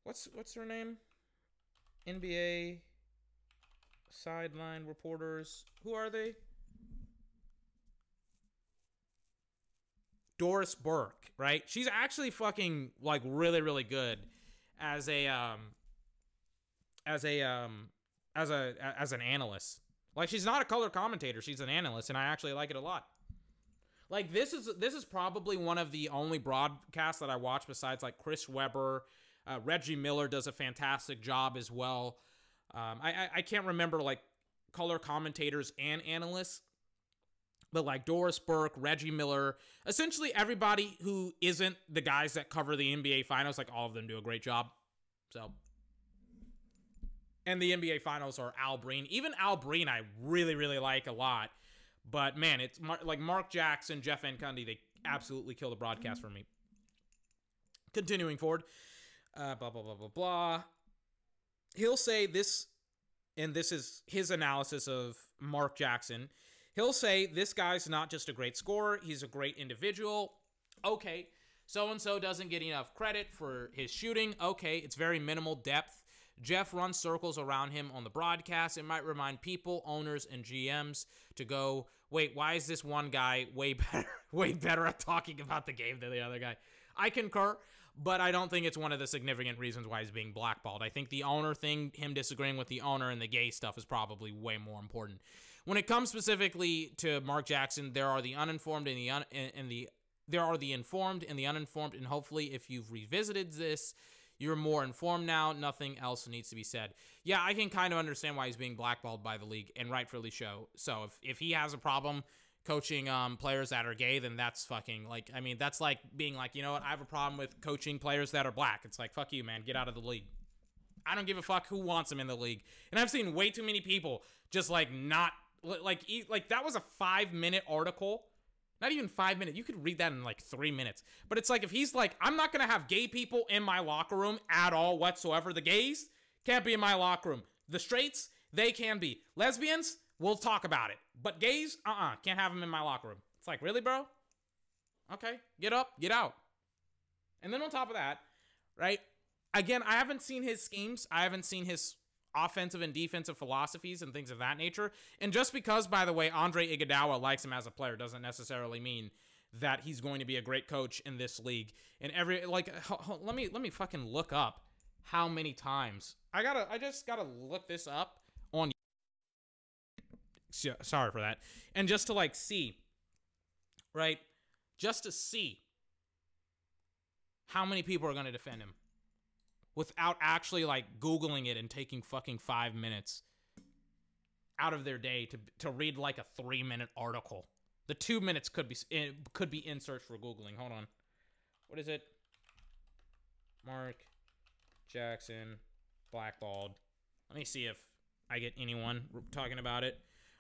What's what's her name? NBA sideline reporters. Who are they? Doris Burke, right? She's actually fucking like really really good as a um as a um as a as an analyst. Like she's not a color commentator, she's an analyst and I actually like it a lot. Like this is this is probably one of the only broadcasts that I watch besides like Chris Webber, uh, Reggie Miller does a fantastic job as well. Um, I, I I can't remember like color commentators and analysts, but like Doris Burke, Reggie Miller, essentially everybody who isn't the guys that cover the NBA finals, like all of them do a great job. So, and the NBA finals are Al Breen. Even Al Breen, I really, really like a lot. But man, it's Mar- like Mark Jackson, Jeff Van Gundy, they absolutely kill the broadcast for me. Continuing forward, uh, blah, blah, blah, blah, blah. He'll say this, and this is his analysis of Mark Jackson. He'll say this guy's not just a great scorer, he's a great individual. Okay, so and so doesn't get enough credit for his shooting. Okay, it's very minimal depth. Jeff runs circles around him on the broadcast. It might remind people, owners, and GMs to go, wait, why is this one guy way better, way better at talking about the game than the other guy? I concur, but I don't think it's one of the significant reasons why he's being blackballed. I think the owner thing, him disagreeing with the owner and the gay stuff, is probably way more important. When it comes specifically to Mark Jackson, there are the uninformed and the un- and the there are the informed and the uninformed, and hopefully, if you've revisited this, you're more informed now. Nothing else needs to be said. Yeah, I can kind of understand why he's being blackballed by the league, and rightfully so. So if if he has a problem coaching um players that are gay, then that's fucking like I mean that's like being like you know what I have a problem with coaching players that are black. It's like fuck you, man, get out of the league. I don't give a fuck who wants him in the league. And I've seen way too many people just like not like like that was a five minute article not even five minutes. You could read that in like three minutes. But it's like if he's like, I'm not gonna have gay people in my locker room at all whatsoever. The gays can't be in my locker room. The straights, they can be. Lesbians, we'll talk about it. But gays, uh-uh, can't have them in my locker room. It's like, really, bro? Okay, get up, get out. And then on top of that, right? Again, I haven't seen his schemes. I haven't seen his offensive and defensive philosophies and things of that nature. And just because, by the way, Andre Iguodala likes him as a player doesn't necessarily mean that he's going to be a great coach in this league. And every like, let me let me fucking look up how many times I gotta. I just gotta look this up. Sorry for that. And just to like see, right? Just to see how many people are going to defend him without actually like googling it and taking fucking 5 minutes out of their day to to read like a 3 minute article. The 2 minutes could be eh, could be in search for googling. Hold on. What is it? Mark Jackson blackballed. Let me see if I get anyone talking about it.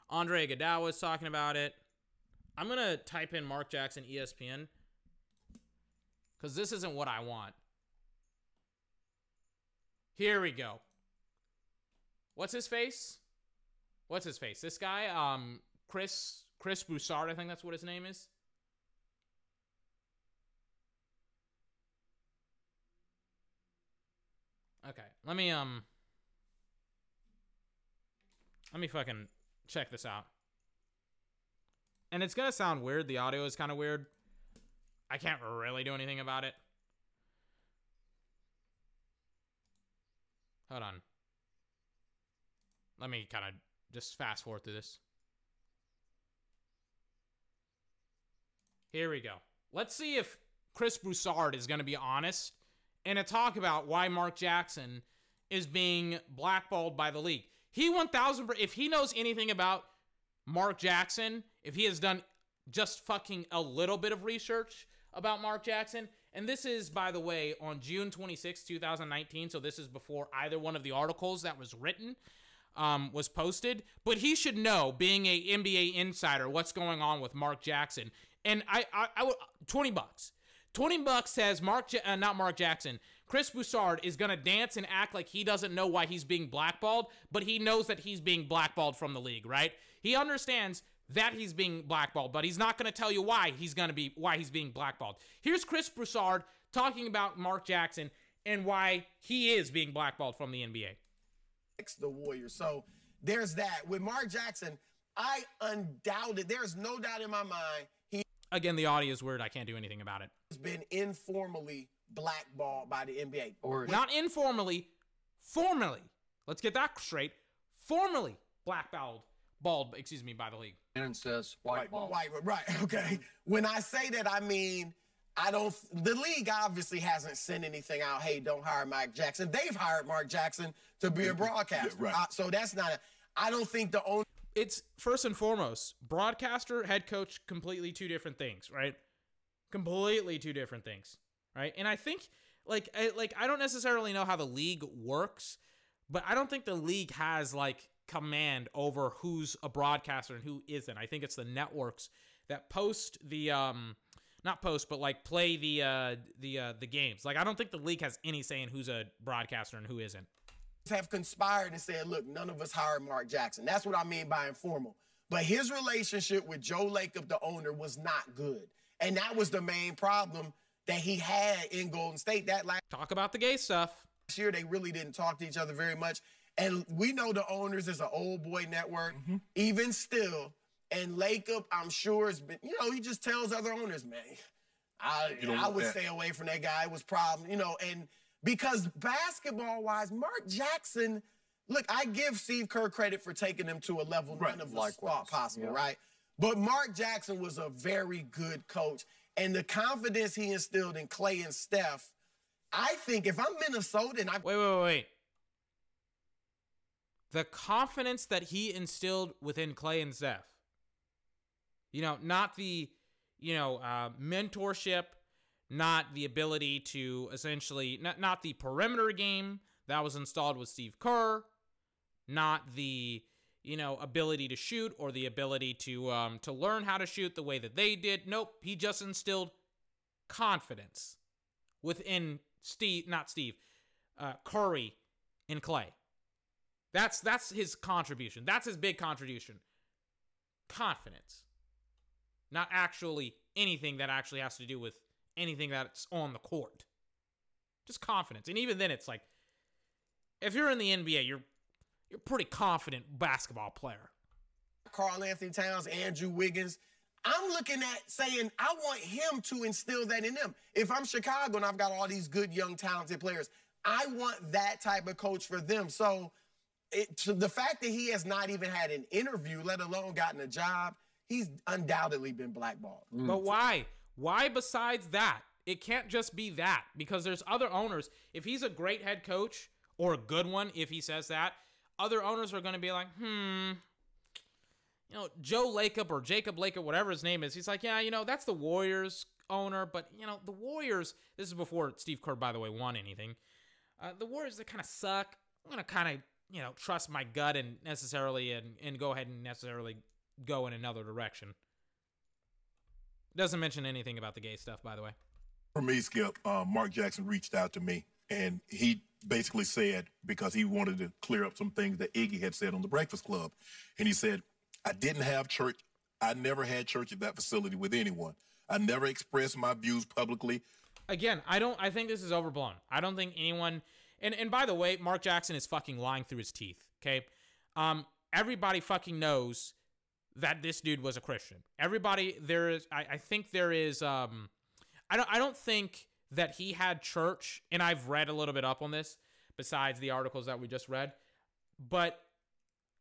Andre Iguodala is talking about it. I'm gonna type in Mark Jackson ESPN because this isn't what I want. Here we go. What's his face? What's his face? This guy, um, Chris Chris Broussard, I think that's what his name is. Okay, let me um, let me fucking check this out. And it's gonna sound weird. The audio is kind of weird. I can't really do anything about it. Hold on. Let me kind of just fast forward through this. Here we go. Let's see if Chris Broussard is going to be honest and a talk about why Mark Jackson is being blackballed by the league. He 1000 if he knows anything about Mark Jackson, if he has done just fucking a little bit of research about Mark Jackson, and this is, by the way, on June 26, 2019. So this is before either one of the articles that was written um, was posted. But he should know, being a NBA insider, what's going on with Mark Jackson. And I, I, I would 20 bucks. 20 bucks says Mark, uh, not Mark Jackson. Chris Broussard is going to dance and act like he doesn't know why he's being blackballed, but he knows that he's being blackballed from the league, right? He understands that he's being blackballed, but he's not going to tell you why he's going to be why he's being blackballed. Here's Chris Broussard talking about Mark Jackson and why he is being blackballed from the NBA. The Warriors. So there's that. With Mark Jackson, I undoubted there's no doubt in my mind he Again, the audio is weird. I can't do anything about it. Has been informally blackballed by the NBA. Or Not informally, formally. Let's get that straight. Formally blackballed, balled, excuse me, by the league. Shannon says white ball. White, right, okay. When I say that, I mean I don't. The league obviously hasn't sent anything out. Hey, don't hire Mike Jackson. They've hired Mark Jackson to be a broadcaster. Yeah, right. Uh, so that's not. A, I don't think the only. It's first and foremost, broadcaster, head coach, completely two different things, right? Completely two different things, right? And I think, like, I, like I don't necessarily know how the league works, but I don't think the league has like command over who's a broadcaster and who isn't. I think it's the networks that post the um not post but like play the uh the uh the games. Like I don't think the league has any say in who's a broadcaster and who isn't. have conspired and said, look, none of us hired Mark Jackson. That's what I mean by informal. But his relationship with Joe Lacob, the owner, was not good. And that was the main problem that he had in Golden State. That last Talk about the gay stuff. This year, they really didn't talk to each other very much. And we know the owners is an old boy network, mm-hmm. even still. And Lacob, I'm sure, has been, you know, he just tells other owners, man, I, You don't I would that. stay away from that guy. It was problem, you know, and because basketball wise, Mark Jackson, look, I give Steve Kerr credit for taking him to a level Right, none of us thought possible, yeah. right? But Mark Jackson was a very good coach. And the confidence he instilled in Klay and Steph, I think if I'm Minnesota and I Wait, wait, wait, wait. The confidence that he instilled within Klay and Steph. You know, not the, you know, uh, mentorship, not the ability to essentially, not, not the perimeter game that was installed with Steve Kerr, not the, you know, ability to shoot or the ability to um, to learn how to shoot the way that they did. Nope, he just instilled confidence within Steve, not Steve, uh, Curry and Klay. That's that's his contribution. That's his big contribution. Confidence, not actually anything that actually has to do with anything that's on the court. Just confidence, and even then, it's like if you're in the NBA, you're you're a pretty confident basketball player. Karl-Anthony Towns, Andrew Wiggins. I'm looking at saying I want him to instill that in them. If I'm Chicago and I've got all these good, young, talented players, I want that type of coach for them. So it, to the fact that he has not even had an interview, let alone gotten a job, he's undoubtedly been blackballed. Mm. But why? Why besides that? It can't just be that because there's other owners. If he's a great head coach or a good one, if he says that, other owners are going to be like, hmm, you know, Joe Lacob or Jacob Lacob, whatever his name is. He's like, yeah, you know, that's the Warriors owner, but you know, the Warriors. This is before Steve Kerr, by the way, won anything. Uh, the Warriors they kind of suck. I'm gonna kind of you know trust my gut and necessarily and and go ahead and necessarily go in another direction. Doesn't mention anything about the gay stuff, by the way. For me, Skip, uh, Mark Jackson reached out to me and he basically said, because he wanted to clear up some things that Iggy had said on the Breakfast Club. And he said, I didn't have church. I never had church at that facility with anyone. I never expressed my views publicly. Again, I don't. I think this is overblown. I don't think anyone. And and by the way, Mark Jackson is fucking lying through his teeth. Okay, um, everybody fucking knows that this dude was a Christian. Everybody there is. I, I think there is. Um, I don't. I don't think that he had church. And I've read a little bit up on this, besides the articles that we just read. But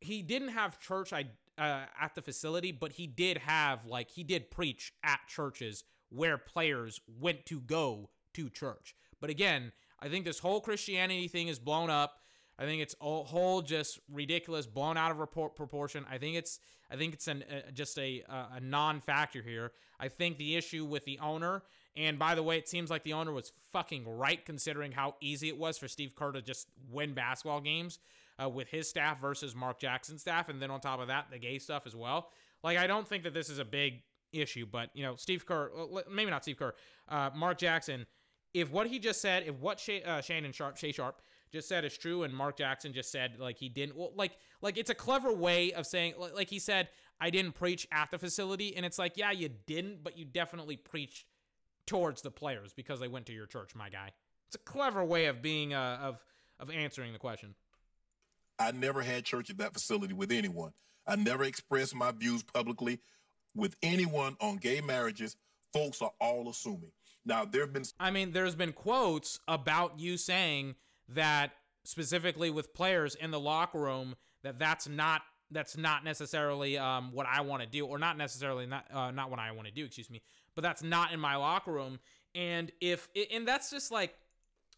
he didn't have church. I uh, at the facility, but he did have like he did preach at churches where players went to go to church. But again, I think this whole Christianity thing is blown up. I think it's a whole just ridiculous, blown out of report proportion. I think it's I think it's an uh, just a uh, a non-factor here. I think the issue with the owner, and by the way, it seems like the owner was fucking right considering how easy it was for Steve Kerr to just win basketball games uh, with his staff versus Mark Jackson's staff, and then on top of that, the gay stuff as well. Like I don't think that this is a big issue, but you know, Steve Kerr, maybe not Steve Kerr, uh, Mark Jackson. If what he just said, if what Shay, uh, Shannon Sharpe, Shay Sharp just said is true, and Mark Jackson just said like he didn't, well, like like it's a clever way of saying like, like he said I didn't preach at the facility, and it's like yeah you didn't, but you definitely preached towards the players because they went to your church, my guy. It's a clever way of being uh, of of answering the question. I never had church at that facility with anyone. I never expressed my views publicly with anyone on gay marriages. Folks are all assuming. Now, there have been. I mean, there's been quotes about you saying that specifically with players in the locker room that that's not that's not necessarily um, what I want to do, or not necessarily not uh, not what I want to do. Excuse me, but that's not in my locker room. And if and that's just like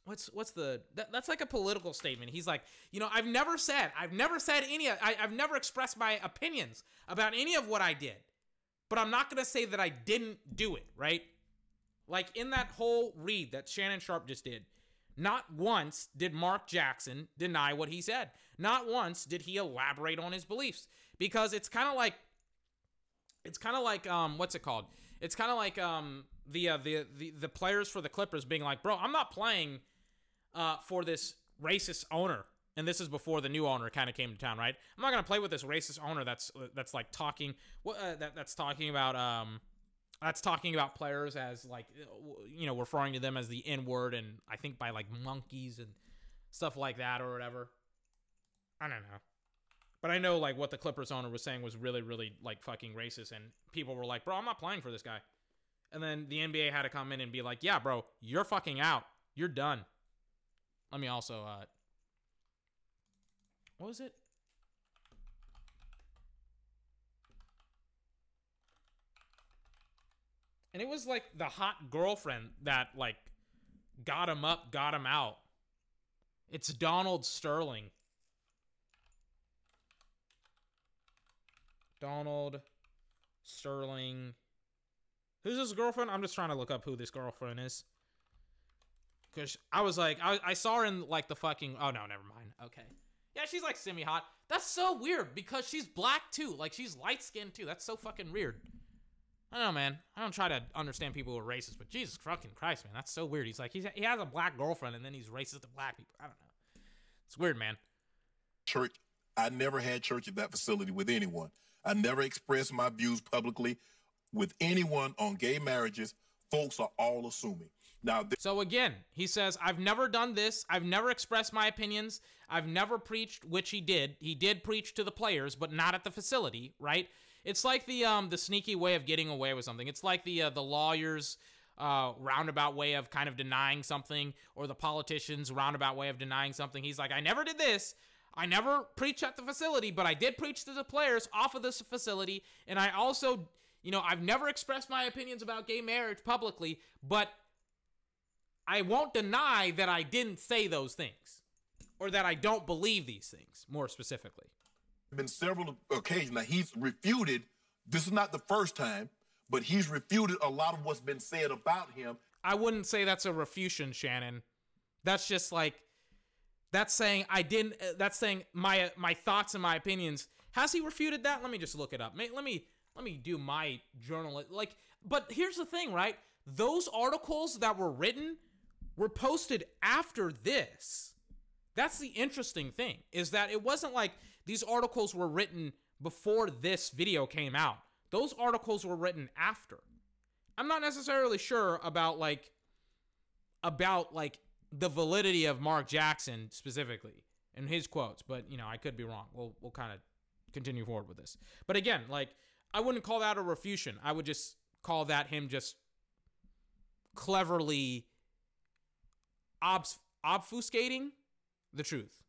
what's what's the that, that's like a political statement. He's like, you know, I've never said I've never said any I, I've never expressed my opinions about any of what I did, but I'm not gonna say that I didn't do it. Right? Like in that whole read that Shannon Sharpe just did, not once did Mark Jackson deny what he said. Not once did he elaborate on his beliefs because it's kind of like it's kind of like um what's it called? It's kind of like um the, uh, the the the players for the Clippers being like, "Bro, I'm not playing uh for this racist owner." And this is before the new owner kind of came to town, right? I'm not gonna play with this racist owner that's that's like talking uh, that that's talking about um that's talking about players as like you know referring to them as the n word and i think by like monkeys and stuff like that or whatever i don't know but i know like what the clippers owner was saying was really really like fucking racist and people were like bro i'm not playing for this guy and then the nba had to come in and be like yeah bro you're fucking out you're done let me also uh what was it And it was like the hot girlfriend that like got him up, got him out. It's Donald Sterling. Donald Sterling. Who's his girlfriend? I'm just trying to look up who this girlfriend is. Cause I was like, I, I saw her in like the fucking. Oh no, never mind. Okay, yeah, she's like semi hot. That's so weird because she's black too. Like she's light skinned too. That's so fucking weird. I don't know, man. I don't try to understand people who are racist, but Jesus fucking Christ, man, that's so weird. He's like, he's, he has a black girlfriend, and then he's racist to black people. I don't know. It's weird, man. Church. I never had church at that facility with anyone. I never expressed my views publicly with anyone on gay marriages. Folks are all assuming. Now, th- so again, he says, I've never done this. I've never expressed my opinions. I've never preached, which he did. He did preach to the players, but not at the facility, right? It's like the um the sneaky way of getting away with something. It's like the uh, the lawyers uh, roundabout way of kind of denying something, or the politicians' roundabout way of denying something. He's like, I never did this. I never preach at the facility, but I did preach to the players off of this facility. And I also, you know, I've never expressed my opinions about gay marriage publicly, but I won't deny that I didn't say those things or that I don't believe these things more specifically been several occasions. Now he's refuted. This is not the first time, but he's refuted a lot of what's been said about him. I wouldn't say that's a refutation, Shannon. That's just like that's saying I didn't. Uh, that's saying my my thoughts and my opinions. Has he refuted that? Let me just look it up. Let me let me do my journal. Like, but here's the thing, right? Those articles that were written were posted after this. That's the interesting thing is that it wasn't like these articles were written before this video came out. Those articles were written after. I'm not necessarily sure about like about like the validity of Mark Jackson specifically and his quotes, but you know, I could be wrong. We'll we'll kind of continue forward with this. But again, like I wouldn't call that a refutation. I would just call that him just cleverly obf- obfuscating the truth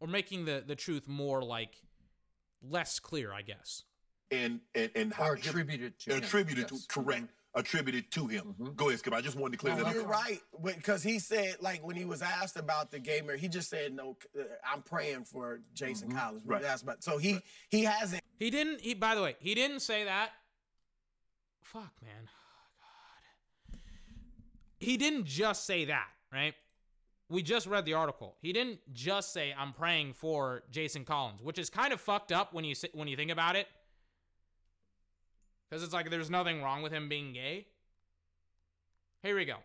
or making the the truth more like less clear, I guess. And and and how or attributed to attributed him. to correct. Attributed to him. Mm-hmm. Go ahead, Skip. I just wanted to clear no, that you're up. You're right, because he said like when he was asked about the gamer, he just said no. Uh, I'm praying for Jason mm-hmm. Collins. Right. Asked about, so he right. he hasn't. He didn't. He by the way, he didn't say that. Fuck, man. Oh, God. He didn't just say that, right? we just read the article. He didn't just say I'm praying for Jason Collins, which is kind of fucked up when you when you think about it. Cuz it's like there's nothing wrong with him being gay. Here we go.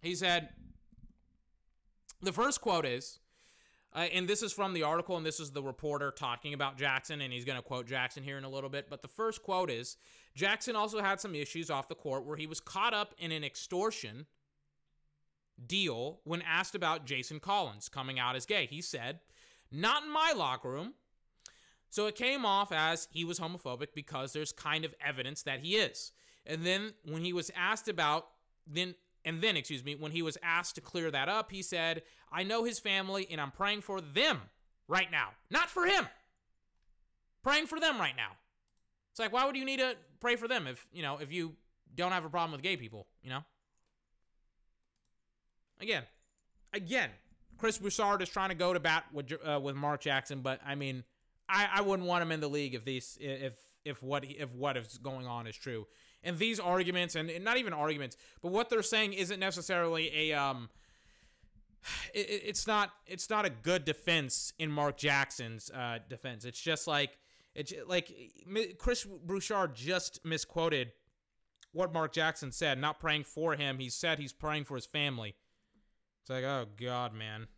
He said the first quote is uh, and this is from the article, and this is the reporter talking about Jackson, and he's going to quote Jackson here in a little bit. But the first quote is Jackson also had some issues off the court where he was caught up in an extortion deal when asked about Jason Collins coming out as gay. He said, Not in my locker room. So it came off as he was homophobic because there's kind of evidence that he is. And then when he was asked about then and then excuse me, when he was asked to clear that up, he said, "I know his family and I'm praying for them right now, not for him. Praying for them right now." It's like, why would you need to pray for them if, you know, if you don't have a problem with gay people, you know? Again, again, Chris Broussard is trying to go to bat with uh, with Mark Jackson, but I mean, I, I wouldn't want him in the league if these if if what if what is going on is true. And these arguments, and, and not even arguments, but what they're saying isn't necessarily a um. It, it's not it's not a good defense in Mark Jackson's uh, defense. It's just like it's like Chris Broussard just misquoted what Mark Jackson said. Not praying for him. He said he's praying for his family. It's like, oh God, man.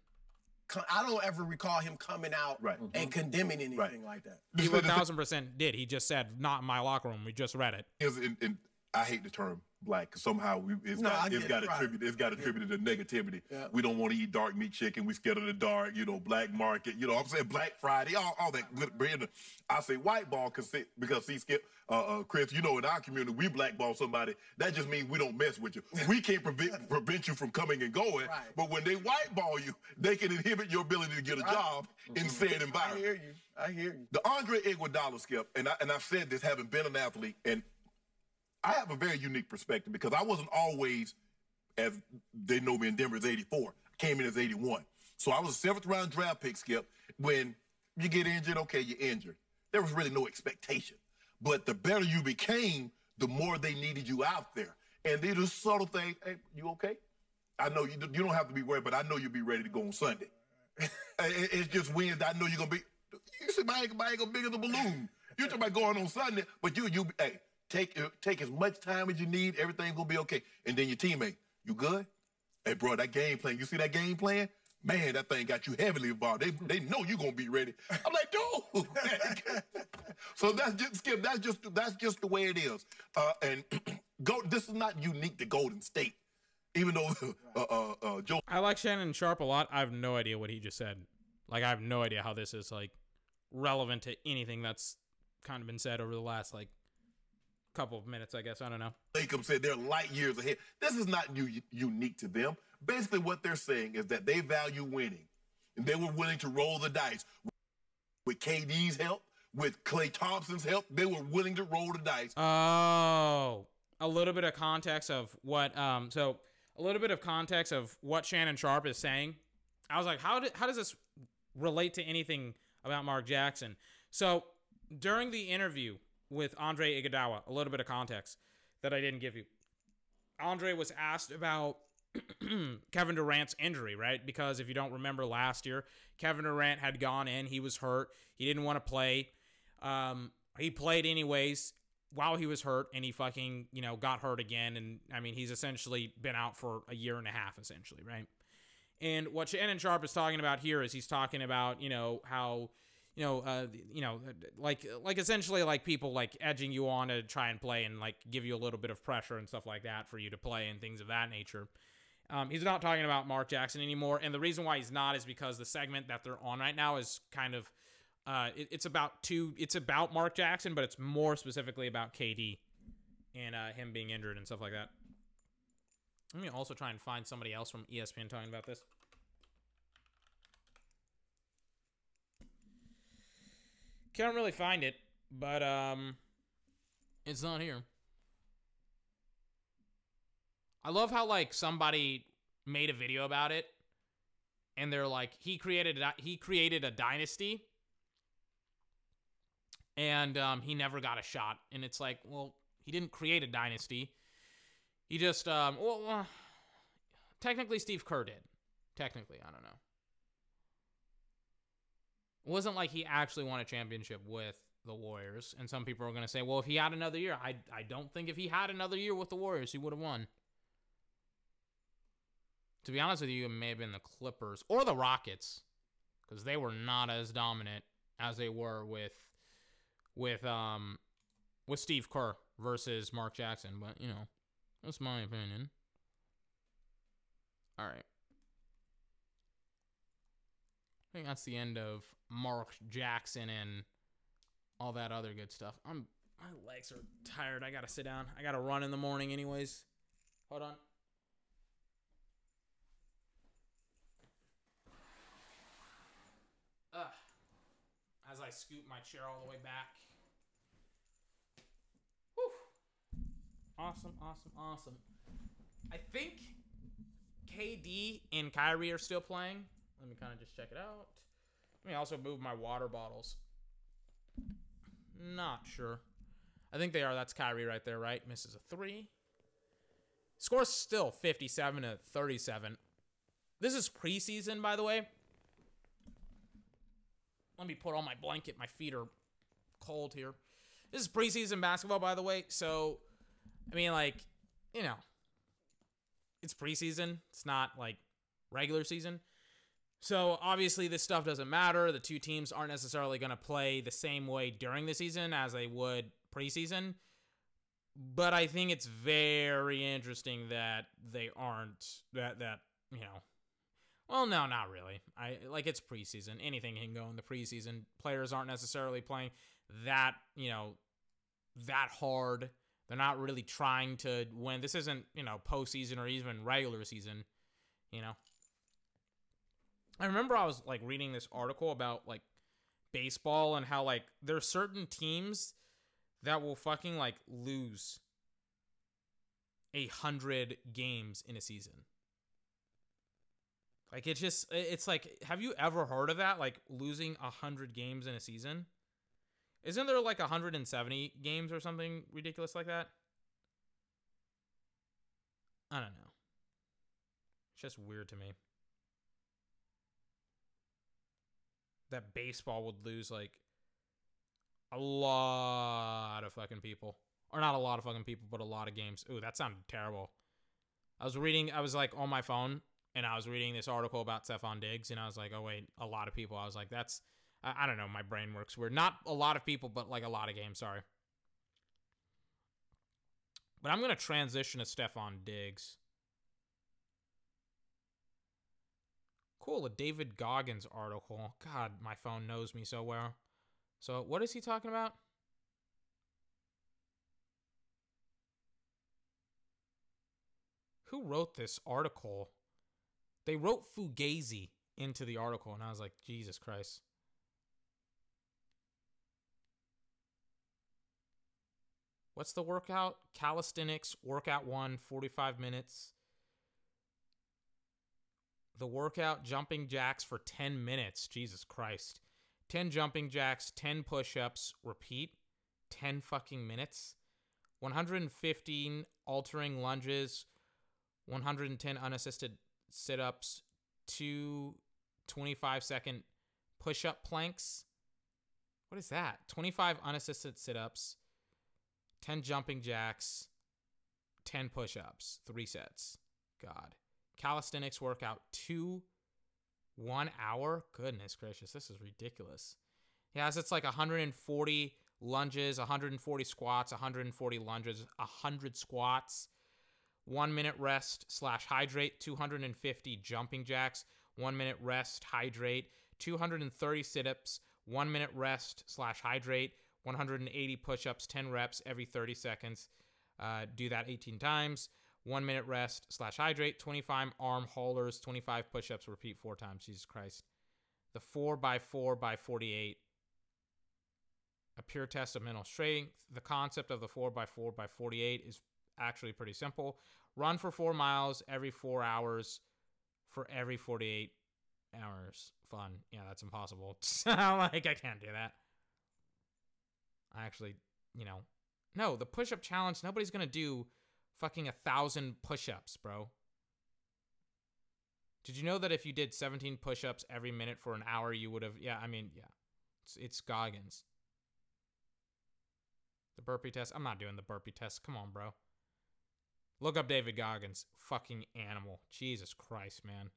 I don't ever recall him coming out Right. and mm-hmm. condemning anything Right. like that. He one thousand percent did. He just said, "Not in my locker room." We just read it. is and, and I hate the term black 'cause somehow we, it's No, got it's it, got right. it's got attributed to negativity. Yeah. We don't want to eat dark meat chicken. We scared of the dark. You know, black market. You know, I'm saying Black Friday. All, all that good bread. I say white ball cause, because see, Skip, uh, uh, Chris, you know, in our community, we blackball somebody. That just means we don't mess with you. We can't prevent prevent you from coming and going. Right. But when they white ball you, they can inhibit your ability to get a job in said environment. I hear you. I hear you. The Andre Iguodala skip, and I, and I've said this having been an athlete, and I have a very unique perspective because I wasn't always, as they know me in Denver as 84. I came in as 81. So I was a seventh round draft pick skip. When you get injured, okay, you're injured. There was really no expectation. But the better you became, the more they needed you out there. And these are subtle things. Hey, you okay? I know you, you don't have to be worried, but I know you'll be ready to go on Sunday. It- it- it's just Wednesday. I know you're gonna be. You see, my ankle, my ankle bigger than a balloon. You're talking about going on Sunday, but you, you, hey, take uh, take as much time as you need. Everything's gonna be okay. And then your teammate, you good? Hey, bro, that game plan. You see that game plan? Man, that thing got you heavily involved. They they know you're gonna be ready. I'm like, dude. so that's just Skip. That's just that's just the way it is. Uh, and go. This is not unique to Golden State, even though uh, uh, uh, Joe I like Shannon Sharpe a lot. I have no idea what he just said. Like, I have no idea how this is like relevant to anything that's kind of been said over the last like couple of minutes. I guess I don't know. Latham said they're light years ahead. This is not u- unique to them. Basically, what they're saying is that they value winning, and they were willing to roll the dice with KD's help, with Klay Thompson's help. They were willing to roll the dice. Oh, a little bit of context of what. Um, so a little bit of context of what Shannon Sharpe is saying. I was like, how did how does this relate to anything about Mark Jackson? So during the interview with Andre Iguodala, a little bit of context that I didn't give you. Andre was asked about Kevin Durant's injury, right? Because if you don't remember last year, Kevin Durant had gone in, he was hurt, he didn't want to play. Um, he played anyways while he was hurt, and he fucking you know got hurt again, and I mean he's essentially been out for a year and a half, essentially, right? And what Shannon Sharpe is talking about here is he's talking about you know how you know uh, you know like like essentially like people like edging you on to try and play and like give you a little bit of pressure and stuff like that for you to play and things of that nature. Um, he's not talking about Mark Jackson anymore, and the reason why he's not is because the segment that they're on right now is kind of uh, it- it's about two. It's about Mark Jackson, but it's more specifically about KD and uh, him being injured and stuff like that. Let me also try and find somebody else from ESPN talking about this. Can't really find it, but um, it's not here. I love how like somebody made a video about it, and they're like, he created a, he created a dynasty, and um, he never got a shot. And it's like, well, he didn't create a dynasty. He just um, well, uh, technically Steve Kerr did. Technically, I don't know. It wasn't like he actually won a championship with the Warriors. And some people are going to say, well, if he had another year, I, I don't think if he had another year with the Warriors, he would have won. To be honest with you, it may have been the Clippers or the Rockets because they were not as dominant as they were with with um with Steve Kerr versus Mark Jackson. But you know, that's my opinion. All right. I think that's the end of Mark Jackson and all that other good stuff. I'm my legs are tired. I gotta sit down. I gotta run in the morning, anyways. Hold on. Ugh. As I scoop my chair all the way back. Whew. Awesome, awesome, awesome. I think KD and Kyrie are still playing. Let me kind of just check it out. Let me also move my water bottles. Not sure. I think they are. That's Kyrie right there, right? Misses a three. Score's still 57 to 37. This is preseason, by the way. Let me put on my blanket. My feet are cold here. This is preseason basketball, by the way. So, I mean, like, you know, it's preseason. It's not like regular season. So obviously this stuff doesn't matter. The two teams aren't necessarily going to play the same way during the season as they would preseason. But I think it's very interesting that they aren't that that, you know, well, no, not really. I like it's preseason. Anything can go in the preseason. Players aren't necessarily playing that, you know, that hard. They're not really trying to win. This isn't, you know, postseason or even regular season, you know. I remember I was like reading this article about like baseball and how like there are certain teams that will fucking like lose a hundred games in a season. Like it's just it's like have you ever heard of that? Like losing a hundred games in a season? Isn't there like 170 games or something ridiculous like that? I don't know. It's just weird to me. That baseball would lose like a lot of fucking people. Or not a lot of fucking people, but a lot of games. Ooh, that sounded terrible. I was reading, I was like on my phone and I was reading this article about Stefon Diggs and I was like, oh wait, a lot of people. I was like, that's, I, I don't know, my brain works weird. Not a lot of people, but like a lot of games, sorry. But I'm going to transition to Stefon Diggs. Cool, a David Goggins article. God, my phone knows me so well. So, what is he talking about? Who wrote this article? They wrote Fugazi into the article, and I was like, Jesus Christ. What's the workout? Calisthenics, workout one, 45 minutes. The workout, jumping jacks for 10 minutes. Jesus Christ. 10 jumping jacks, 10 push ups, repeat, 10 fucking minutes. 115 altering lunges, 110 unassisted sit ups, two 25 second push up planks. What is that? 25 unassisted sit ups, 10 jumping jacks, 10 push ups, three sets. God. Calisthenics workout, two, one hour? Goodness gracious, this is ridiculous. Yeah, so it's like 140 lunges, 140 squats, 140 lunges, 100 squats, one minute rest slash hydrate, 250 jumping jacks, one minute rest, hydrate, 230 sit ups, one minute rest slash hydrate, 180 push ups, 10 reps every 30 seconds. Uh, do that 18 times. One minute rest slash hydrate, 25 arm haulers, 25 push ups, repeat four times. Jesus Christ. The 4 by 4 by 48 a pure test of mental strength. The concept of the 4 by 4 by 48 is actually pretty simple. Run for four miles every four hours for every 48 hours. Fun. Yeah, that's impossible. like, I can't do that. I actually, you know, no, the push up challenge, nobody's going to do fucking a thousand push ups, bro. Did you know that if you did 17 push ups every minute for an hour, you would have, yeah, I mean, yeah, it's, it's Goggins. The burpee test. I'm not doing the burpee test. Come on, bro. Look up David Goggins. Fucking animal. Jesus Christ, man.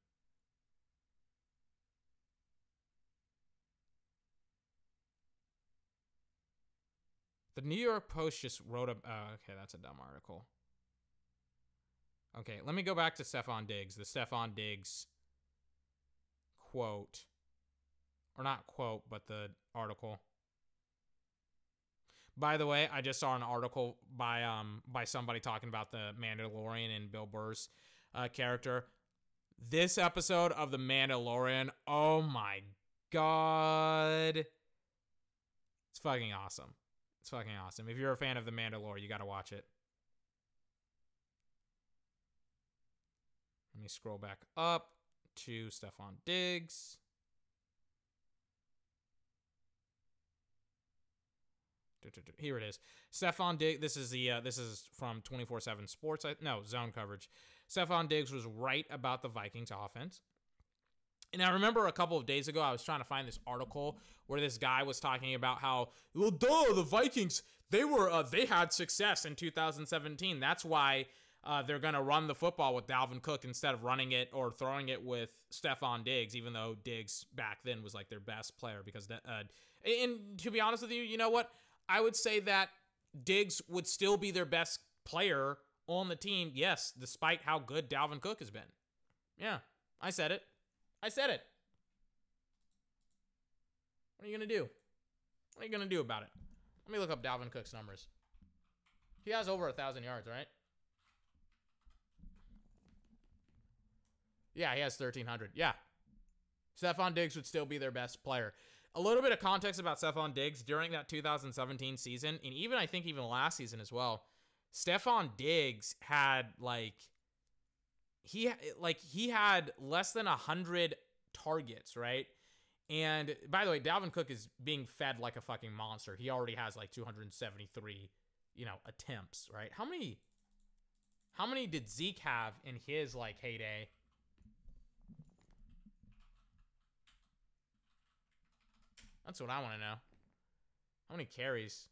The New York Post just wrote a. Uh, okay, that's a dumb article. Okay, let me go back to Stefon Diggs. The Stefon Diggs quote, or not quote, but the article. By the way, I just saw an article by um by somebody talking about the Mandalorian and Bill Burr's uh, character. This episode of the Mandalorian, oh my god, it's fucking awesome. It's fucking awesome. If you're a fan of the Mandalorian, you got to watch it. Let me scroll back up to Stefon Diggs. Here it is. Stefon Diggs. This is the uh, this is from 24/7 Sports. No zone coverage. Stefon Diggs was right about the Vikings offense. And I remember a couple of days ago, I was trying to find this article where this guy was talking about how, well, duh, the Vikings they were uh, they had success in 2017. That's why uh, they're going to run the football with Dalvin Cook instead of running it or throwing it with Stefon Diggs, even though Diggs back then was like their best player. Because that, uh, and to be honest with you, you know what? I would say that Diggs would still be their best player on the team. Yes, despite how good Dalvin Cook has been. Yeah, I said it. I said it. What are you going to do? What are you going to do about it? Let me look up Dalvin Cook's numbers. He has over a thousand yards, right? Yeah, he has 1,300. Yeah. Stefon Diggs would still be their best player. A little bit of context about Stefon Diggs during that 2017 season, and even I think even last season as well. Stefon Diggs had like he like he had less than a hundred targets, right? And by the way, Dalvin Cook is being fed like a fucking monster. He already has like 273, you know, attempts, right? How many how many did Zeke have in his like heyday? That's what I want to know. How many carries?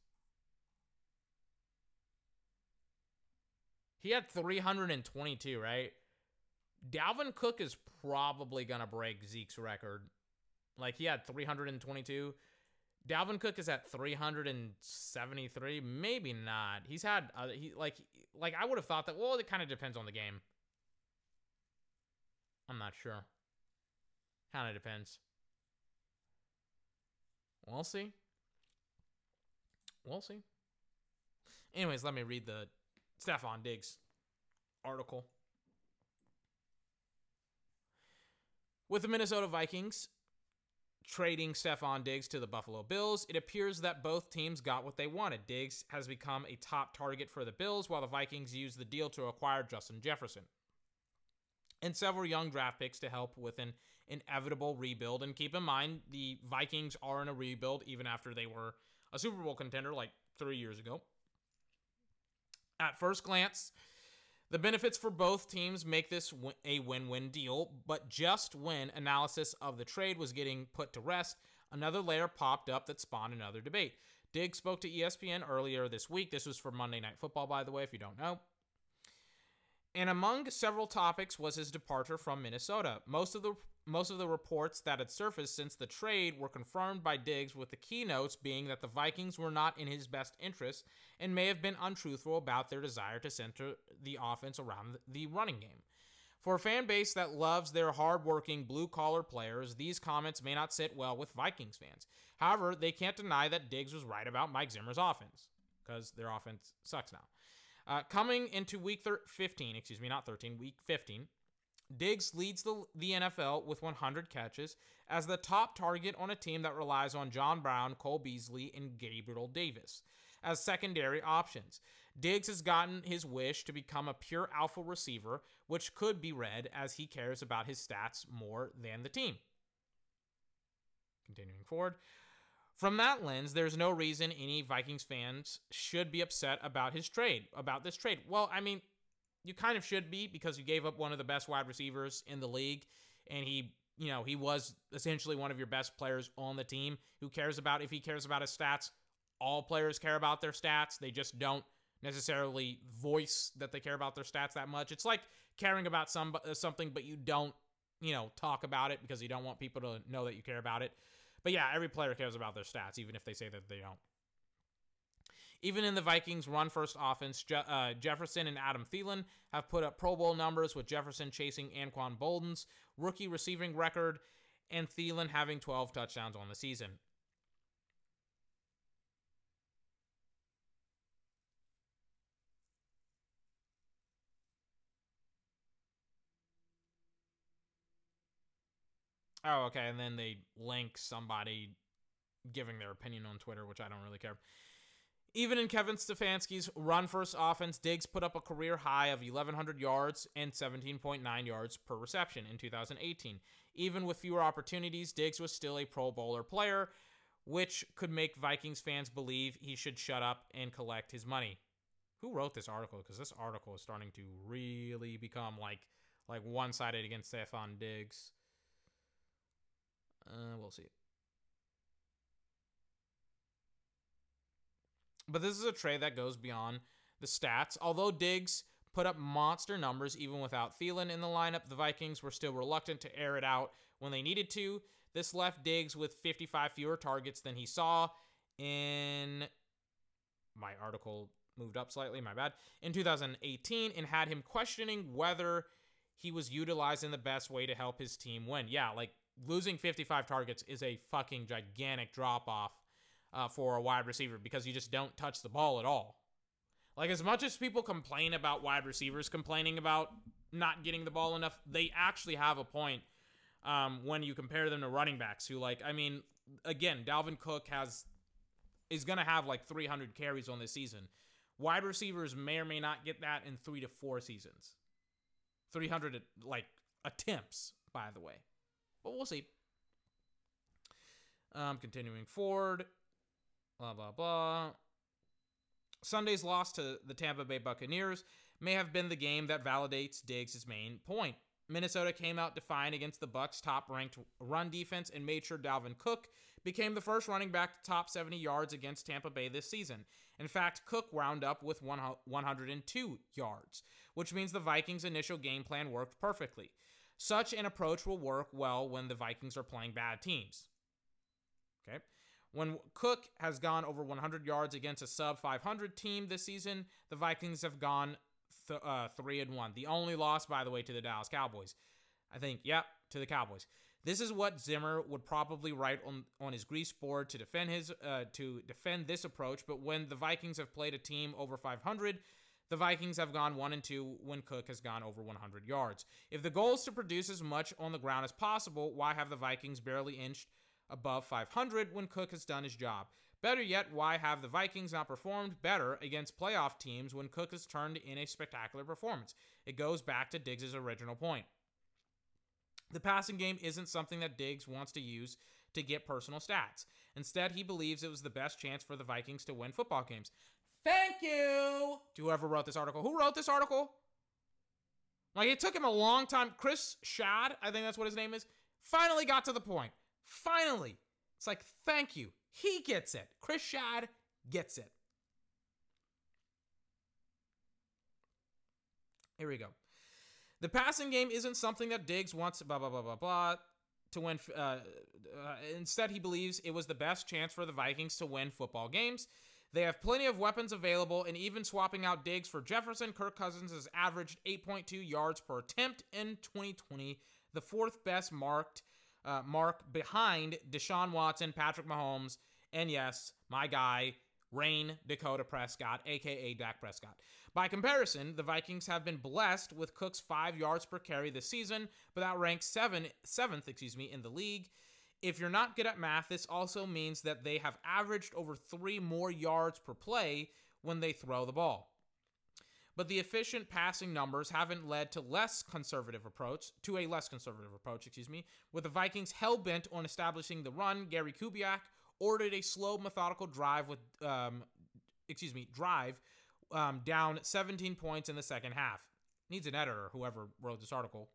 He had 322, right? Dalvin Cook is probably going to break Zeke's record. Like he had 322. Dalvin Cook is at 373. Maybe not. He's had uh, he like like I would have thought that well it kind of depends on the game. I'm not sure. Kind of depends. We'll see. We'll see. Anyways, let me read the Stefon Diggs article. With the Minnesota Vikings trading Stefon Diggs to the Buffalo Bills, it appears that both teams got what they wanted. Diggs has become a top target for the Bills, while the Vikings used the deal to acquire Justin Jefferson and several young draft picks to help with an inevitable rebuild. And keep in mind, the Vikings are in a rebuild even after they were a Super Bowl contender like three years ago. At first glance, the benefits for both teams make this a win win deal, but just when analysis of the trade was getting put to rest, another layer popped up that spawned another debate. Diggs spoke to ESPN earlier this week. This was for Monday Night Football, by the way, if you don't know. And among several topics was his departure from Minnesota. Most of the most of the reports that had surfaced since the trade were confirmed by Diggs, with the keynotes being that the Vikings were not in his best interest and may have been untruthful about their desire to center the offense around the running game. For a fan base that loves their hardworking blue collar players, these comments may not sit well with Vikings fans. However, they can't deny that Diggs was right about Mike Zimmer's offense because their offense sucks now. Uh, coming into week thir- 15, excuse me, not 13, week 15, Diggs leads the, the NFL with 100 catches as the top target on a team that relies on John Brown, Cole Beasley, and Gabriel Davis as secondary options. Diggs has gotten his wish to become a pure alpha receiver, which could be read as he cares about his stats more than the team. Continuing forward. From that lens, there's no reason any Vikings fans should be upset about his trade, about this trade. Well, I mean, you kind of should be because you gave up one of the best wide receivers in the league and he, you know, he was essentially one of your best players on the team. Who cares about if he cares about his stats? All players care about their stats. They just don't necessarily voice that they care about their stats that much. It's like caring about some something but you don't, you know, talk about it because you don't want people to know that you care about it. But yeah, every player cares about their stats, even if they say that they don't. Even in the Vikings' run first offense, Je- uh, Jefferson and Adam Thielen have put up Pro Bowl numbers, with Jefferson chasing Anquan Boldin's rookie receiving record and Thielen having 12 touchdowns on the season. Oh, okay. And then they link somebody giving their opinion on Twitter, which I don't really care. Even in Kevin Stefanski's run first offense, Diggs put up a career high of 1,100 yards and 17.9 yards per reception in 2018. Even with fewer opportunities, Diggs was still a Pro Bowler player, which could make Vikings fans believe he should shut up and collect his money. Who wrote this article? Because this article is starting to really become like like one sided against Stefon Diggs. Uh, we'll see. But this is a trade that goes beyond the stats. Although Diggs put up monster numbers even without Thielen in the lineup, the Vikings were still reluctant to air it out when they needed to. This left Diggs with 55 fewer targets than he saw in my article moved up slightly, my bad, in 2018 and had him questioning whether he was utilizing the best way to help his team win. Yeah, like losing 55 targets is a fucking gigantic drop off uh, for a wide receiver because you just don't touch the ball at all. Like as much as people complain about wide receivers complaining about not getting the ball enough, they actually have a point um, when you compare them to running backs who like I mean again, Dalvin Cook has is going to have like 300 carries on this season. Wide receivers may or may not get that in 3 to 4 seasons. 300 like attempts, by the way. But we'll see. Um, continuing forward, blah blah blah. Sunday's loss to the Tampa Bay Buccaneers may have been the game that validates Diggs' main point. Minnesota came out defiant against the Bucs' top-ranked run defense and made sure Dalvin Cook became the first running back to top 70 yards against Tampa Bay this season. In fact, Cook wound up with 102 yards, which means the Vikings' initial game plan worked perfectly. Such an approach will work well when the Vikings are playing bad teams. Okay. When Cook has gone over 100 yards against a sub 500 team this season, the Vikings have gone th- uh, 3 and 1. The only loss, by the way, to the Dallas Cowboys. I think, yep, to the Cowboys. This is what Zimmer would probably write on, on his grease board to defend his uh, to defend this approach. But when the Vikings have played a team over 500, the Vikings have gone 1 and 2 when Cook has gone over 100 yards. If the goal is to produce as much on the ground as possible, why have the Vikings barely inched above 500 when Cook has done his job? Better yet, why have the Vikings not performed better against playoff teams when Cook has turned in a spectacular performance? It goes back to Diggs' original point. The passing game isn't something that Diggs wants to use to get personal stats. Instead, he believes it was the best chance for the Vikings to win football games. Thank you to whoever wrote this article. Who wrote this article? Like, it took him a long time. Chris Schad, I think that's what his name is, finally got to the point. Finally. It's like, thank you. He gets it. Chris Schad gets it. Here we go. The passing game isn't something that Diggs wants, blah, blah, blah, blah, blah, to win. Uh, uh, instead, he believes it was the best chance for the Vikings to win football games. They have plenty of weapons available, and even swapping out Diggs for Jefferson, Kirk Cousins has averaged 8.2 yards per attempt in 2020, the fourth best marked uh, mark behind Deshaun Watson, Patrick Mahomes, and yes, my guy, Rayne Dakota Prescott, aka Dak Prescott. By comparison, the Vikings have been blessed with Cook's five yards per carry this season, but that ranks seven, seventh, excuse me, in the league. If you're not good at math, this also means that they have averaged over three more yards per play when they throw the ball. But the efficient passing numbers haven't led to less conservative approach, to a less conservative approach, excuse me, with the Vikings hell bent on establishing the run. Gary Kubiak ordered a slow, methodical drive with, um, excuse me, drive um, down 17 points in the second half. Needs an editor, whoever wrote this article.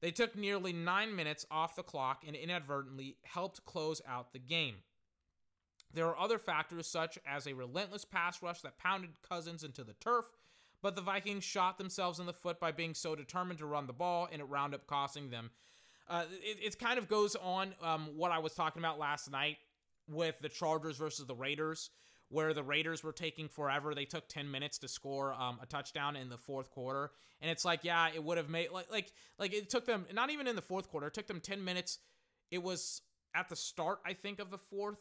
They took nearly nine minutes off the clock and inadvertently helped close out the game. There are other factors, such as a relentless pass rush that pounded Cousins into the turf, but the Vikings shot themselves in the foot by being so determined to run the ball, and it wound up costing them. Uh, it, it, kind of goes on um, what I was talking about last night with the Chargers versus the Raiders, where the Raiders were taking forever. They took 10 minutes to score um, a touchdown in the fourth quarter. And it's like, yeah, it would have made like like like it took them not even in the fourth quarter, it took them 10 minutes. It was at the start, I think, of the fourth.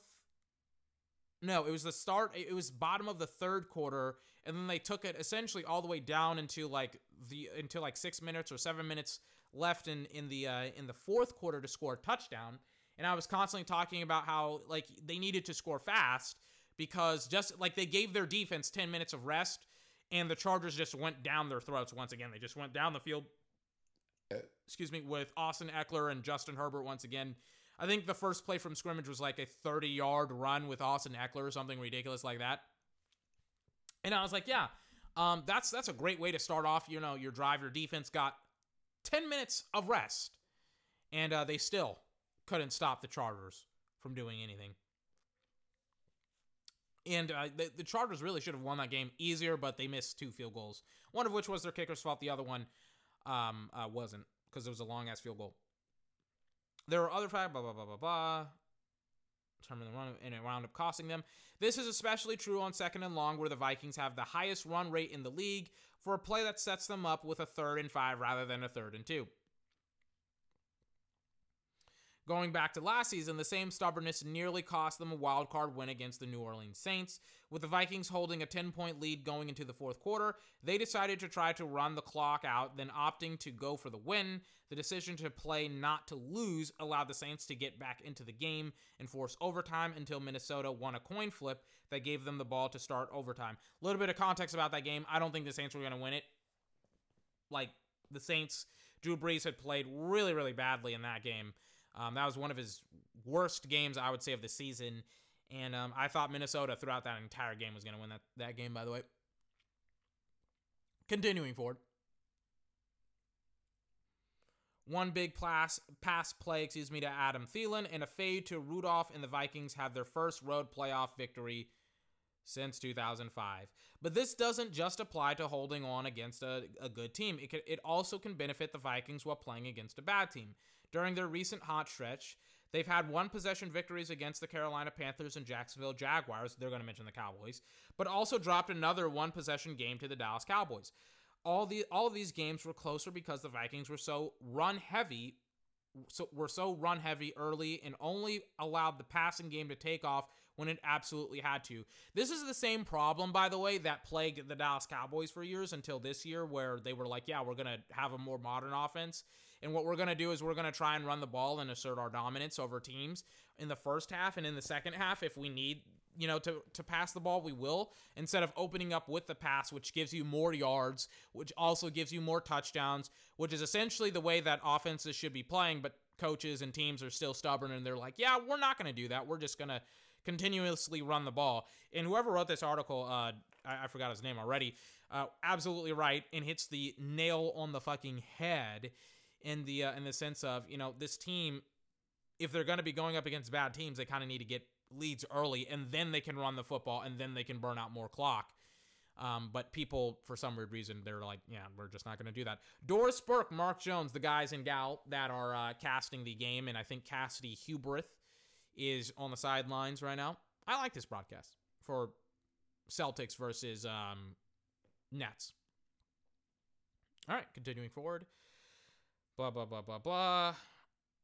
No, it was the start. It was bottom of the third quarter, and then they took it essentially all the way down into like the into like six minutes or seven minutes left in in the uh, in the fourth quarter to score a touchdown, and I was constantly talking about how like they needed to score fast because just like they gave their defense 10 minutes of rest and the Chargers just went down their throats once again. They just went down the field excuse me with Austin Ekeler and Justin Herbert once again. I think the first play from scrimmage was like a 30-yard run with Austin Ekeler or something ridiculous like that. And I was like, yeah, um, that's that's a great way to start off. You know, your drive, your defense got 10 minutes of rest, and uh, they still couldn't stop the Chargers from doing anything. And uh, the, the Chargers really should have won that game easier, but they missed two field goals. One of which was their kicker's fault. The other one um, uh, wasn't because it was a long ass field goal. There were other factors, blah, blah, blah, blah, blah. Determine the run, and it wound up costing them. This is especially true on second and long, where the Vikings have the highest run rate in the league for a play that sets them up with a third and five rather than a third and two. Going back to last season, the same stubbornness nearly cost them a wild card win against the New Orleans Saints. With the Vikings holding a 10 point lead going into the fourth quarter, they decided to try to run the clock out, then opting to go for the win. The decision to play not to lose allowed the Saints to get back into the game and force overtime until Minnesota won a coin flip that gave them the ball to start overtime. A little bit of context about that game. I don't think the Saints were going to win it. Like, the Saints, Drew Brees had played really, really badly in that game. Um, that was one of his worst games, I would say, of the season. And um, I thought Minnesota throughout that entire game was going to win that, that game, by the way. Continuing forward. One big pass, pass play, excuse me, to Adam Thielen and a fade to Rudolph, and the Vikings have their first road playoff victory since 2005. But this doesn't just apply to holding on against a, a good team. It, can, it also can benefit the Vikings while playing against a bad team. During their recent hot stretch, they've had one possession victories against the Carolina Panthers and Jacksonville Jaguars. They're going to mention the Cowboys, but also dropped another one possession game to the Dallas Cowboys. All the all of these games were closer because the Vikings were so run heavy so were so run heavy early and only allowed the passing game to take off when it absolutely had to. This is the same problem, by the way, that plagued the Dallas Cowboys for years until this year, where they were like, yeah, we're going to have a more modern offense. And what we're going to do is we're going to try and run the ball and assert our dominance over teams in the first half. And in the second half if we need you know to to pass the ball we will instead of opening up with the pass which gives you more yards which also gives you more touchdowns which is essentially the way that offenses should be playing but coaches and teams are still stubborn and they're like yeah we're not going to do that. We're just going to continuously run the ball. And whoever wrote this article uh I, I forgot his name already uh absolutely right and hits the nail on the fucking head in the uh, in the sense of you know this team if they're going to be going up against bad teams they kind of need to get leads early and then they can run the football and then they can burn out more clock. Um, but people for some weird reason they're like yeah we're just not going to do that. Doris burke mark jones the guys and gal that are uh, casting the game and i think cassidy hubbarth is on the sidelines right now. I like this broadcast for celtics versus um, nets. All right continuing forward blah blah blah blah blah.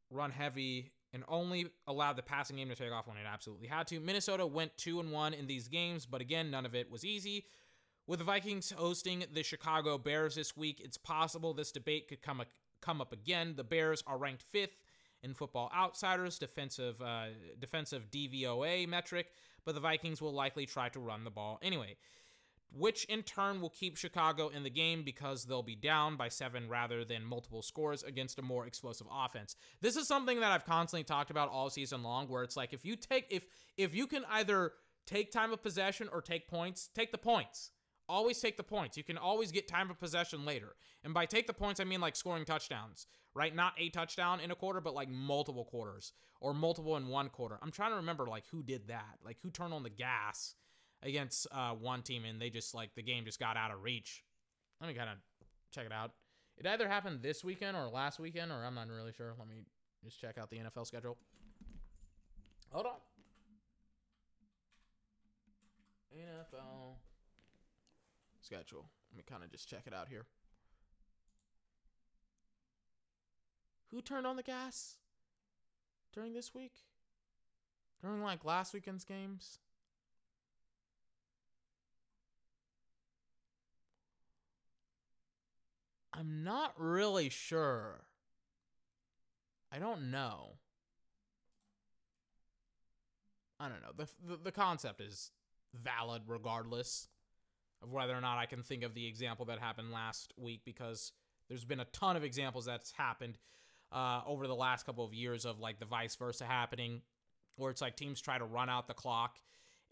Run heavy and only allowed the passing game to take off when it absolutely had to. Minnesota went 2 and 1 in these games, but again, none of it was easy. With the Vikings hosting the Chicago Bears this week, it's possible this debate could come come up again. The Bears are ranked 5th in Football Outsiders defensive uh, defensive DVOA metric, but the Vikings will likely try to run the ball anyway which in turn will keep Chicago in the game because they'll be down by seven rather than multiple scores against a more explosive offense. This is something that I've constantly talked about all season long, where it's like if you take if if you can either take time of possession or take points, take the points. Always take the points. You can always get time of possession later. And by take the points, I mean like scoring touchdowns, right? Not a touchdown in a quarter, but like multiple quarters or multiple in one quarter. I'm trying to remember like who did that, like who turned on the gas against uh, one team and they just like the game just got out of reach. Let me kind of check it out. It either happened this weekend or last weekend, or I'm not really sure. Let me just check out the NFL schedule. Hold on. NFL schedule. Let me kind of just check it out here. Who turned on the gas during this week? During like last weekend's games? I'm not really sure. I don't know. I don't know. The, the the concept is valid regardless of whether or not I can think of the example that happened last week because there's been a ton of examples that's happened uh, over the last couple of years of like the vice versa happening, where it's like teams try to run out the clock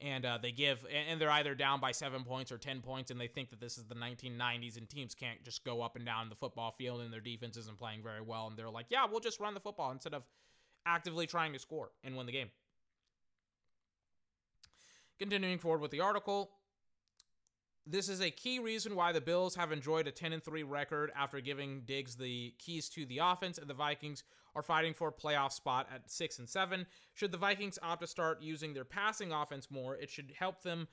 and uh, they give and they're either down by seven points or ten points and they think that this is the 1990s and teams can't just go up and down the football field and their defense isn't playing very well and they're like yeah we'll just run the football instead of actively trying to score and win the game. Continuing forward with the article this is a key reason why the Bills have enjoyed a 10 and 3 record after giving Diggs the keys to the offense, and the Vikings are fighting for a playoff spot at 6 and 7. Should the Vikings opt to start using their passing offense more, it should help them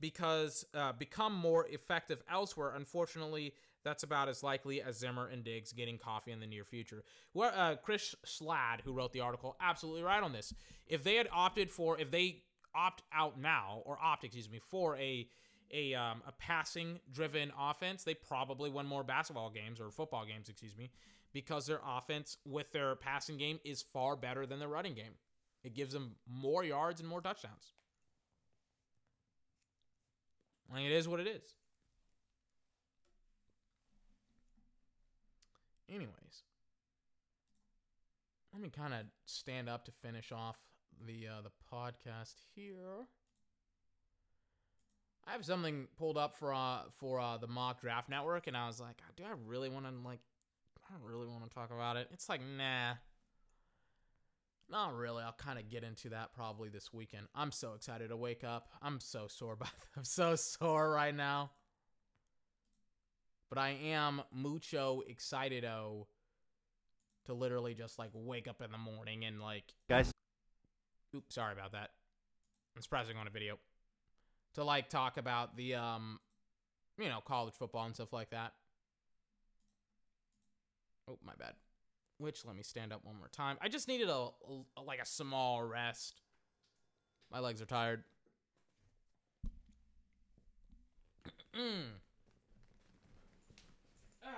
because uh, become more effective elsewhere. Unfortunately, that's about as likely as Zimmer and Diggs getting coffee in the near future. Well, uh, Chris Schad, who wrote the article, absolutely right on this. If they had opted for, if they opt out now, or opt, excuse me, for a a um, a passing driven offense, they probably win more basketball games or football games, excuse me, because their offense with their passing game is far better than their running game. It gives them more yards and more touchdowns. Mean, it is what it is. Anyways, let me kind of stand up to finish off the uh, the podcast here. I have something pulled up for uh for uh the mock draft network, and I was like, do I really want to like? I don't really want to talk about it. It's like, nah, not really. I'll kind of get into that probably this weekend. I'm so excited to wake up. I'm so sore, but I'm so sore right now. But I am mucho excitado to literally just like wake up in the morning and like, Guys. oops, sorry about that. I'm surprising on a video to like talk about the um you know college football and stuff like that. Oh my bad. Which let me stand up one more time. I just needed a, a like a small rest. My legs are tired mm. ah.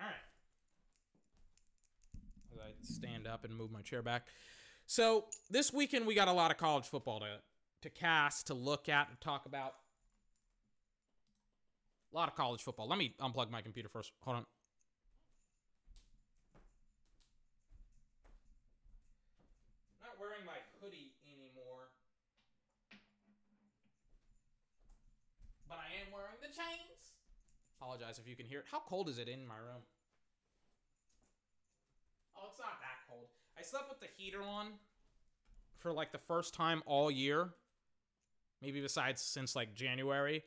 all right as I stand up and move my chair back. So this weekend we got a lot of college football to to cast, to look at, and talk about. A lot of college football. Let me unplug my computer first. Hold on. Not wearing my hoodie anymore. But I am wearing the chains. Apologize if you can hear it. How cold is it in my room? Oh, it's not that cold. I slept with the heater on for like the first time all year. Maybe besides since like January.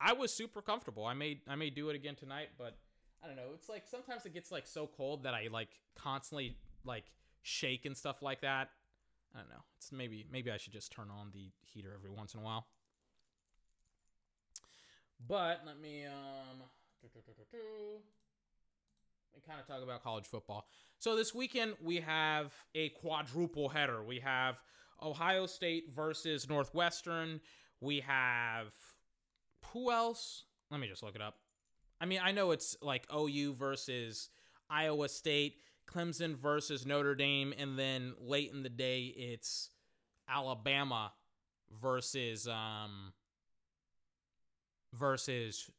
I was super comfortable. I may I may do it again tonight, but I don't know. It's like sometimes it gets like so cold that I like constantly like shake and stuff like that. I don't know. It's maybe maybe I should just turn on the heater every once in a while. But let me um we kind of talk about college football. So this weekend we have a quadruple header. We have Ohio State versus Northwestern. We have who else? Let me just look it up. I mean, I know it's like OU versus Iowa State, Clemson versus Notre Dame, and then late in the day it's Alabama versus um versus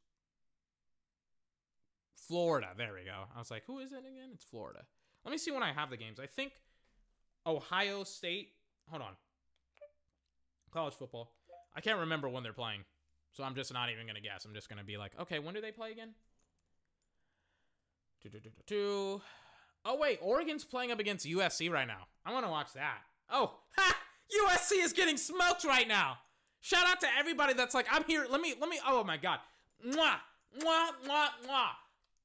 Florida. There we go. I was like, who is it again? It's Florida. Let me see when I have the games. I think Ohio State. Hold on. College football. I can't remember when they're playing. So I'm just not even going to guess. I'm just going to be like, okay, when do they play again? Do-do-do-do-do. Oh, wait. Oregon's playing up against USC right now. I want to watch that. Oh, ha! USC is getting smoked right now. Shout out to everybody that's like, I'm here. Let me, let me, oh my God. Mwah, mwah, mwah, mwah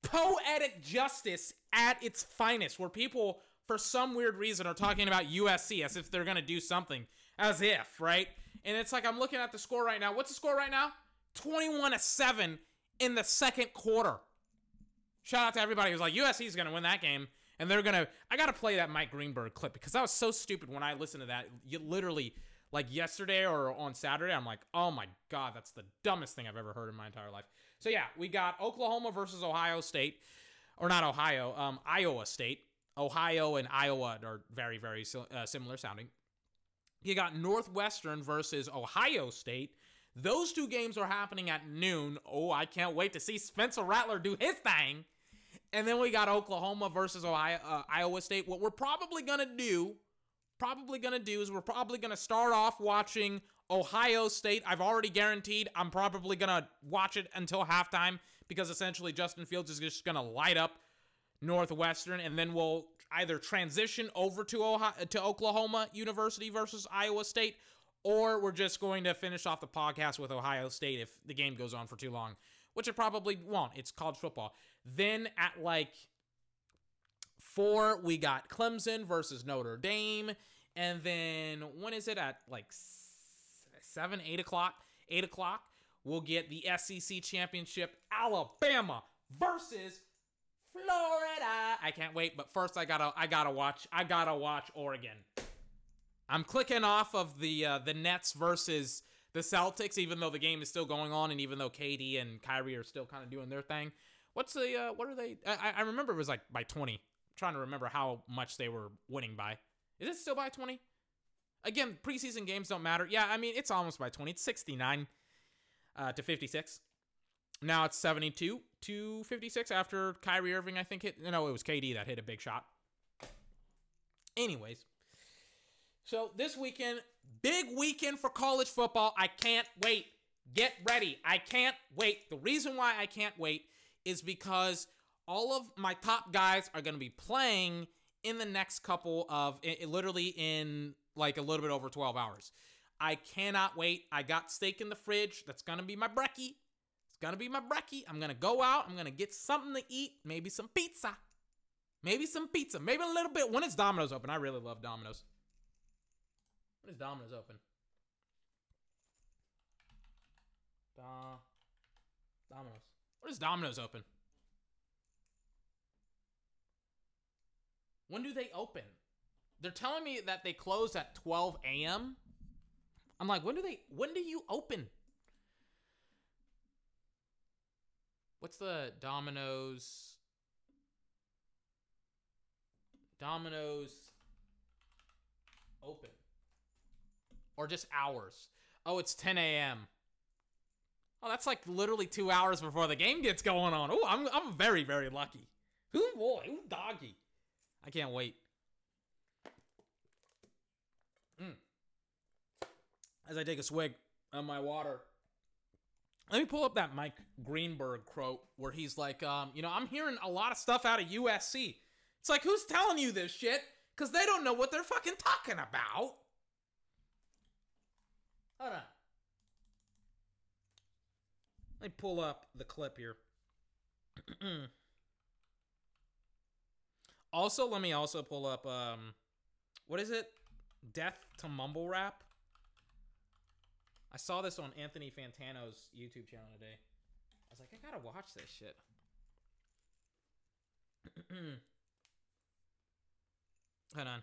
poetic justice at its finest, where people, for some weird reason, are talking about USC as if they're going to do something. As if, right? And it's like I'm looking at the score right now. What's the score right now? 21 to 7 in the second quarter. Shout out to everybody who's like, USC is going to win that game. And they're going to. I got to play that Mike Greenberg clip because that was so stupid when I listened to that. You literally, like yesterday or on Saturday, I'm like, oh my god, that's the dumbest thing I've ever heard in my entire life. So yeah, we got Oklahoma versus Ohio State, or not Ohio, um, Iowa State. Ohio and Iowa are very very uh, similar sounding. You got Northwestern versus Ohio State. Those two games are happening at noon. Oh, I can't wait to see Spencer Rattler do his thing. And then we got Oklahoma versus Ohio, uh, Iowa State. What we're probably gonna do, probably gonna do is we're probably gonna start off watching Ohio State. I've already guaranteed I'm probably gonna watch it until halftime because essentially Justin Fields is just gonna light up Northwestern, and then we'll either transition over to Ohio, to Oklahoma University versus Iowa State, or we're just going to finish off the podcast with Ohio State if the game goes on for too long, which it probably won't. It's college football. Then at like four, we got Clemson versus Notre Dame. And then when is it at like seven, eight o'clock? Eight o'clock, we'll get the SEC championship, Alabama versus Florida. I can't wait, but first I gotta I gotta watch I gotta watch Oregon. I'm clicking off of the uh, the Nets versus the Celtics, even though the game is still going on, and even though KD and Kyrie are still kind of doing their thing. What's the uh, what are they? I, I remember it was like by 20. I'm trying to remember how much they were winning by. Is it still by 20? Again, preseason games don't matter. Yeah, I mean it's almost by 20. It's 69 uh, to 56. Now it's 72 to 56 after Kyrie Irving, I think hit. No, it was KD that hit a big shot. Anyways, so this weekend, big weekend for college football. I can't wait. Get ready. I can't wait. The reason why I can't wait is because all of my top guys are going to be playing in the next couple of literally in like a little bit over 12 hours. I cannot wait. I got steak in the fridge. That's to be my brekkie. It's to be my brekkie. I'm to go out. I'm to get something to eat. Maybe some pizza. Maybe some pizza. Maybe a little bit. When is Domino's open? I really love Domino's. When is Domino's open? Da. Domino's. When is Domino's open? When do they open? They're telling me that they close at 12 a.m. I'm like, when do they when do you open? What's the Domino's Domino's open? Or just hours? Oh, it's 10 a.m. Oh, that's like literally two hours before the game gets going on. Oh, I'm I'm very very lucky. Ooh boy, ooh doggy. I can't wait. Mm. As I take a swig of my water, let me pull up that Mike Greenberg quote where he's like, um, you know, I'm hearing a lot of stuff out of USC. It's like, who's telling you this shit? Because they don't know what they're fucking talking about. Hold on. Let me pull up the clip here. also, let me also pull up um what is it? Death to Mumble Rap. I saw this on Anthony Fantano's YouTube channel today. I was like, I gotta watch this shit. Hold on.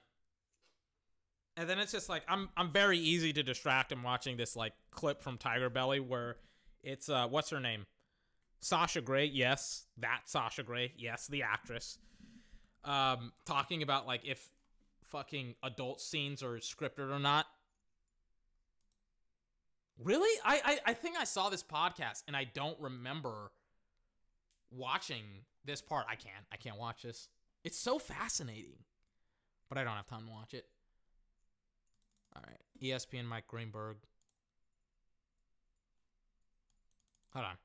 And then it's just like I'm I'm very easy to distract. I'm watching this like clip from Tigerbelly where it's uh, what's her name? Sasha Grey. Yes, that Sasha Grey. Yes, the actress. Um, talking about like if fucking adult scenes are scripted or not. Really? I, I I think I saw this podcast and I don't remember watching this part. I can't. I can't watch this. It's so fascinating. But I don't have time to watch it. All right. ESPN Mike Greenberg. Hold on.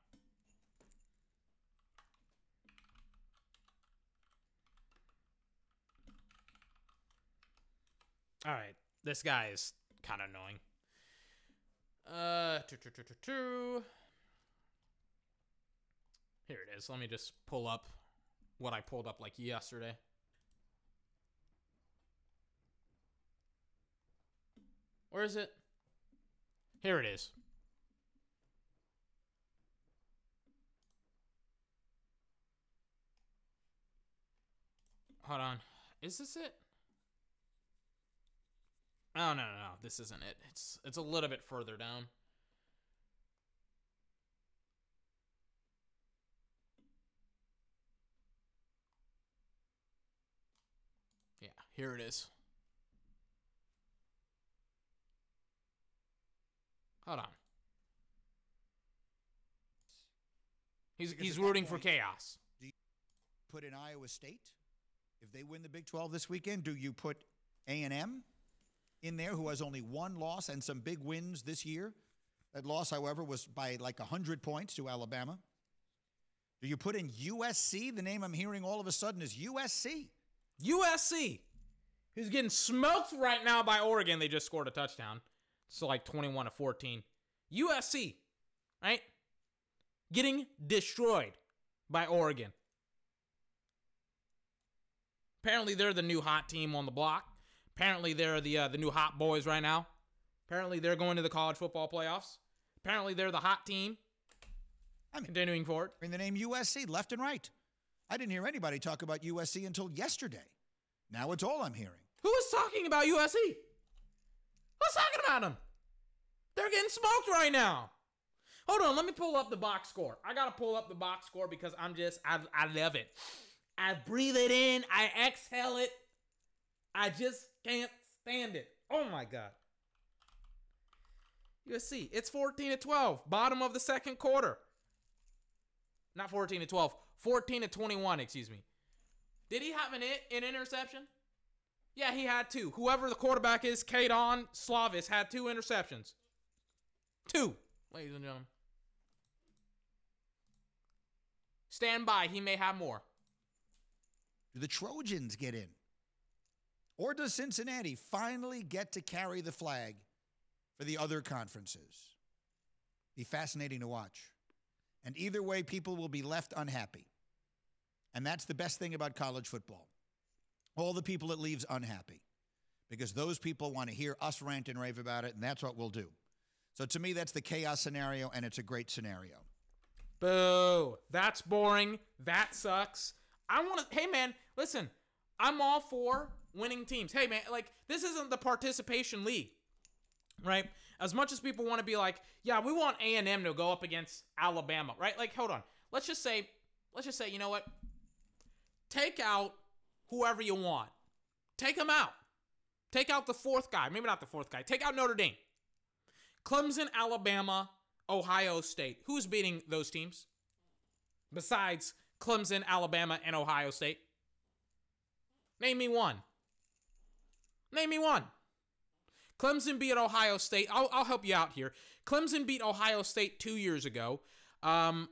All right, this guy is kind of annoying. Uh, Here it is. Let me just pull up what I pulled up like yesterday. Where is it? Here it is. Hold on. Is this it? Oh no, no, no. This isn't it. It's it's a little bit further down. Yeah, here it is. Hold on. He's Because he's rooting for point- chaos. Put in Iowa State if they win the Big 12 this weekend. Do you put A&M in there, who has only one loss and some big wins this year? That loss, however, was by like 100 points to Alabama. Do you put in USC? The name I'm hearing all of a sudden is USC. USC, who's getting smoked right now by Oregon. They just scored a touchdown. It's like 21 to 14. USC, right? Getting destroyed by Oregon. Apparently, they're the new hot team on the block. Apparently, they're the uh, the new hot boys right now. Apparently, they're going to the college football playoffs. Apparently, they're the hot team. I mean- Continuing forward. Bring the name USC left and right. I didn't hear anybody talk about USC until yesterday. Now it's all I'm hearing. Who is talking about USC? Who's talking about them? They're getting smoked right now. Hold on, let me pull up the box score. I gotta pull up the box score because I'm just I I love it. I breathe it in, I exhale it. I just can't stand it. Oh my god. USC, it's 14 to 12, bottom of the second quarter. Not 14 to 12, 14 to 21, excuse me. Did he have an an interception? Yeah, he had two. Whoever the quarterback is, Kedon Slovis, had two interceptions. Two, ladies and gentlemen. Stand by. He may have more. Do the Trojans get in? Or does Cincinnati finally get to carry the flag for the other conferences? Be fascinating to watch. And either way, people will be left unhappy. And that's the best thing about college football. All the people it leaves unhappy because those people want to hear us rant and rave about it, and that's what we'll do. So to me, that's the chaos scenario, and it's a great scenario. Boo. That's boring. That sucks. I want to. Hey, man, listen. I'm all for winning teams. Hey, man, like, this isn't the participation league, right? As much as people want to be like, yeah, we want A&M to go up against Alabama, right? Like, hold on. Let's just say, let's just say, you know what? Take out whoever you want. Take them out. Take out the fourth guy. Maybe not the fourth guy. Take out Notre Dame. Clemson, Alabama, Ohio State. Who's beating those teams? Besides Clemson, Alabama, and Ohio State. Name me one. Name me one. Clemson beat Ohio State. I'll, I'll help you out here. Clemson beat Ohio State two years ago. Um,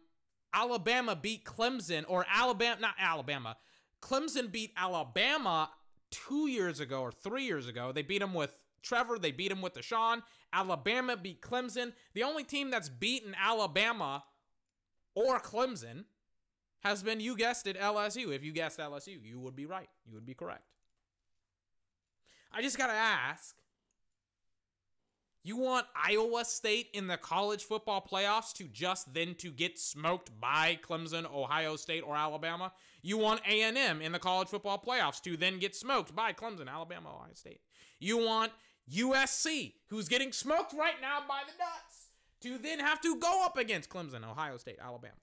Alabama beat Clemson, or Alabama, not Alabama. Clemson beat Alabama two years ago or three years ago. They beat them with Trevor. They beat him with Deshaun. Alabama beat Clemson. The only team that's beaten Alabama or Clemson has been, you guessed it, LSU. If you guessed LSU, you would be right. You would be correct. I just got to ask you want Iowa State in the college football playoffs to just then to get smoked by Clemson, Ohio State, or Alabama? You want A&M in the college football playoffs to then get smoked by Clemson, Alabama, Ohio State? You want USC, who's getting smoked right now by the Ducks, to then have to go up against Clemson, Ohio State, Alabama?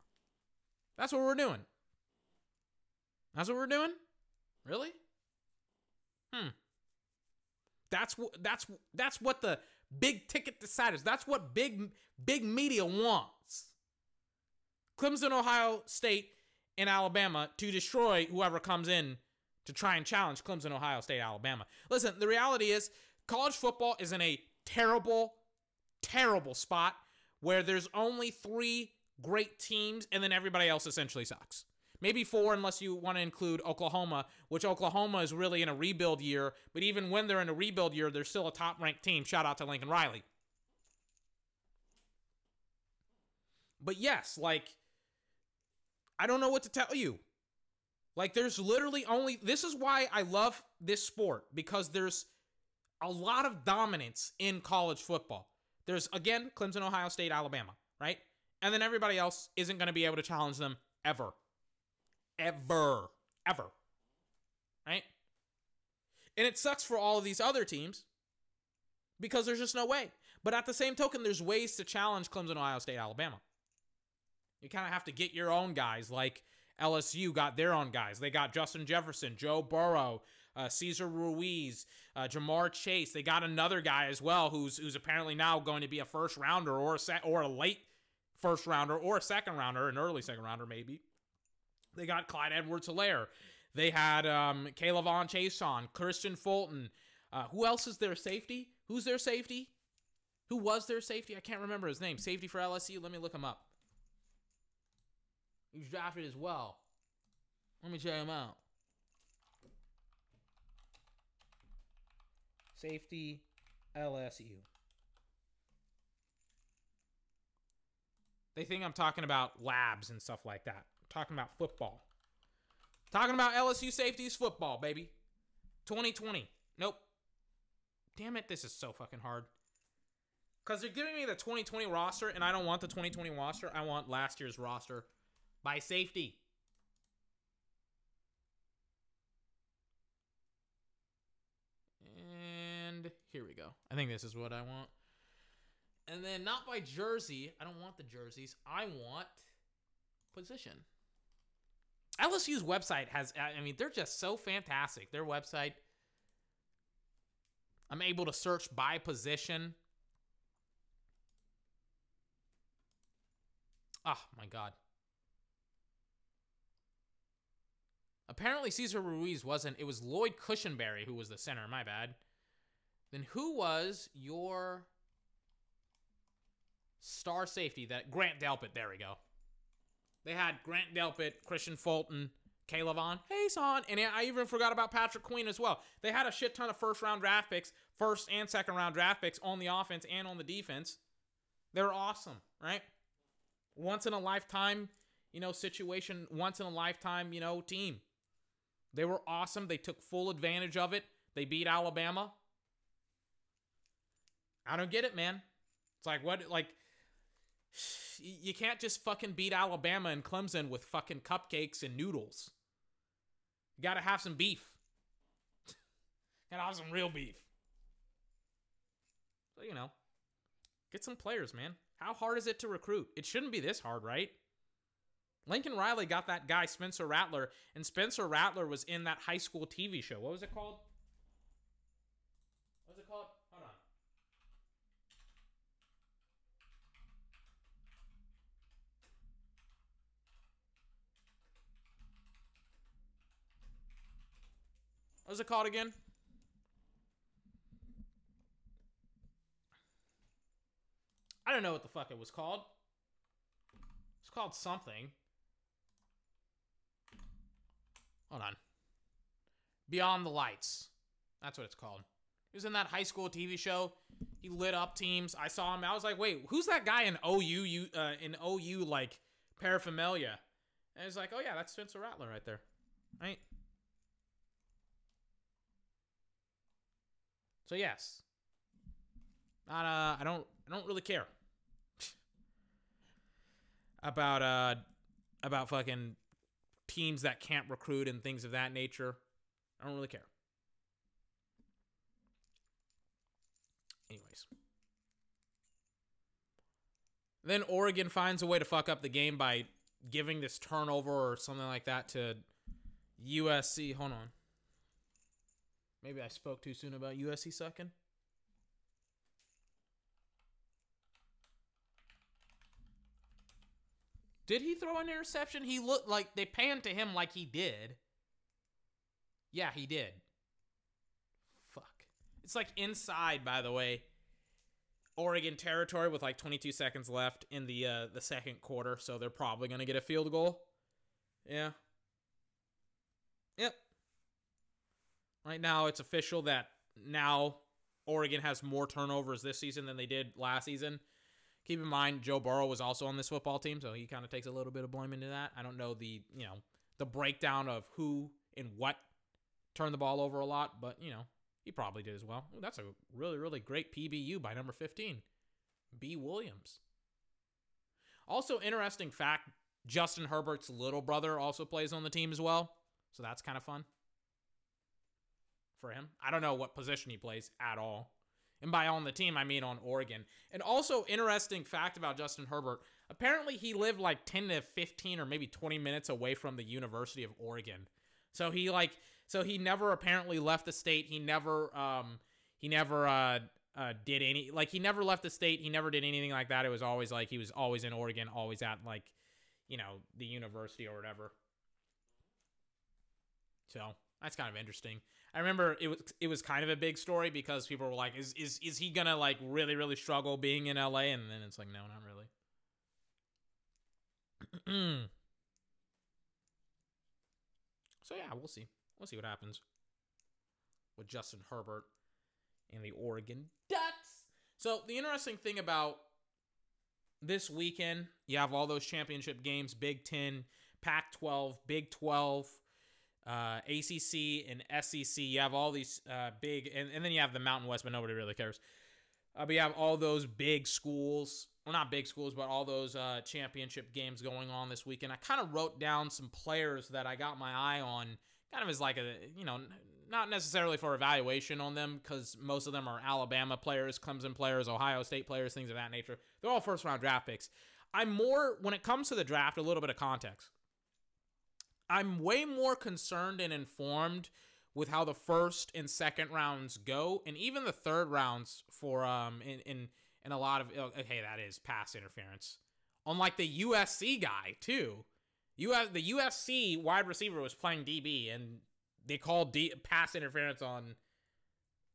That's what we're doing. That's what we're doing? Really? Hmm. That's what that's that's what the big ticket deciders. That's what big big media wants. Clemson, Ohio State, and Alabama to destroy whoever comes in to try and challenge Clemson, Ohio State, Alabama. Listen, the reality is college football is in a terrible, terrible spot where there's only three great teams and then everybody else essentially sucks. Maybe four, unless you want to include Oklahoma, which Oklahoma is really in a rebuild year. But even when they're in a rebuild year, they're still a top ranked team. Shout out to Lincoln Riley. But yes, like, I don't know what to tell you. Like, there's literally only, this is why I love this sport because there's a lot of dominance in college football. There's, again, Clemson, Ohio State, Alabama, right? And then everybody else isn't going to be able to challenge them ever ever, ever. Right? And it sucks for all of these other teams because there's just no way. But at the same token, there's ways to challenge Clemson, Ohio State, Alabama. You kind of have to get your own guys, like LSU got their own guys. They got Justin Jefferson, Joe Burrow, uh, Cesar Ruiz, uh, Ja'Marr Chase. They got another guy as well, who's who's apparently now going to be a first rounder or a set or a late first rounder or a second rounder, an early second rounder maybe. They got Clyde Edwards Helaire. They had um, K'Lavon Chaisson, Kristian Fulton. Uh, who else is their safety? Who's their safety? Who was their safety? I can't remember his name. Safety for LSU. Let me look him up. He was drafted as well. Let me check him out. Safety LSU. They think I'm talking about labs and stuff like that. Talking about football. Talking about LSU safeties football, baby. 2020. Nope. Damn it, this is so fucking hard. Because they're giving me the 2020 roster, and I don't want the 2020 roster. I want last year's roster by safety. And here we go. I think this is what I want. And then not by jersey. I don't want the jerseys. I want position. LSU's website has, I mean, they're just so fantastic. Their website, I'm able to search by position. Oh my God. Apparently, Cesar Ruiz wasn't. It was Lloyd Cushenberry who was the center. My bad. Then who was your star safety? That Grant Delpit. There we go. They had Grant Delpit, Kristian Fulton, K'Lavon, Chaisson, and I even forgot about Patrick Queen as well. They had a shit ton of first round draft picks, first and second round draft picks on the offense and on the defense. They're awesome, right? Once in a lifetime, you know, situation, once in a lifetime, you know, team. They were awesome. They took full advantage of it. They beat Alabama. I don't get it, man. It's like what like you can't just fucking beat Alabama and Clemson with fucking cupcakes and noodles. You got to have some beef. got to have some real beef. So, you know, get some players, man. How hard is it to recruit? It shouldn't be this hard, right? Lincoln Riley got that guy, Spencer Rattler, and Spencer Rattler was in that high school TV show. What was it called? What was it called? Hold on. What was it called again? I don't know what the fuck it was called. It's called something. Hold on. Beyond the Lights. That's what it's called. He was in that high school TV show. He lit up teams. I saw him. I was like, wait, who's that guy in OU? You uh, in OU like paraphernalia? And it's like, oh yeah, that's Spencer Rattler right there, right? So yes, not uh, I don't I don't really care about uh about fucking teams that can't recruit and things of that nature. I don't really care. Anyways. Then Oregon finds a way to fuck up the game by giving this turnover or something like that to USC. Hold on. Maybe I spoke too soon about USC sucking. Did he throw an interception? He looked like they panned to him like he did. Yeah, he did. Fuck. It's like inside, by the way. Oregon territory with like 22 seconds left in the uh, the second quarter, so they're probably gonna get a field goal. Yeah. Yep. Right now, it's official that now Oregon has more turnovers this season than they did last season. Keep in mind, Joe Burrow was also on this football team, so he kind of takes a little bit of blame into that. I don't know the you know the breakdown of who and what turned the ball over a lot, but you know he probably did as well. Ooh, that's a really really great PBU by number fifteen, B Williams. Also, interesting fact: Justin Herbert's little brother also plays on the team as well, so that's kind of fun for him. I don't know what position he plays at all. And by on the team, I mean on Oregon. And also, interesting fact about Justin Herbert apparently, he lived like 10 to 15 or maybe 20 minutes away from the University of Oregon. So he, like, so he never apparently left the state. He never, um, he never, uh, uh, did any, like, he never left the state. He never did anything like that. It was always like he was always in Oregon, always at, like, you know, the university or whatever. So that's kind of interesting. I remember it was it was kind of a big story because people were like, "Is is is he gonna like really really struggle being in LA?" And then it's like, no, not really. so yeah, we'll see. We'll see what happens with Justin Herbert and the Oregon Ducks. So the interesting thing about this weekend, you have all those championship games: Big Ten, Pac-12, Big 12 uh, ACC and SEC. You have all these uh, big, and, and then you have the Mountain West, but nobody really cares. Uh, but you have all those big schools, well, not big schools, but all those uh, championship games going on this weekend. I kind of wrote down some players that I got my eye on, kind of as like a, you know, not necessarily for evaluation on them, because most of them are Alabama players, Clemson players, Ohio State players, things of that nature. They're all first round draft picks. I'm more, when it comes to the draft, a little bit of context. I'm way more concerned and informed with how the first and second rounds go, and even the third rounds for um in in, in a lot of okay that is pass interference. Unlike the USC guy too, you have the USC wide receiver was playing DB and they called D, pass interference on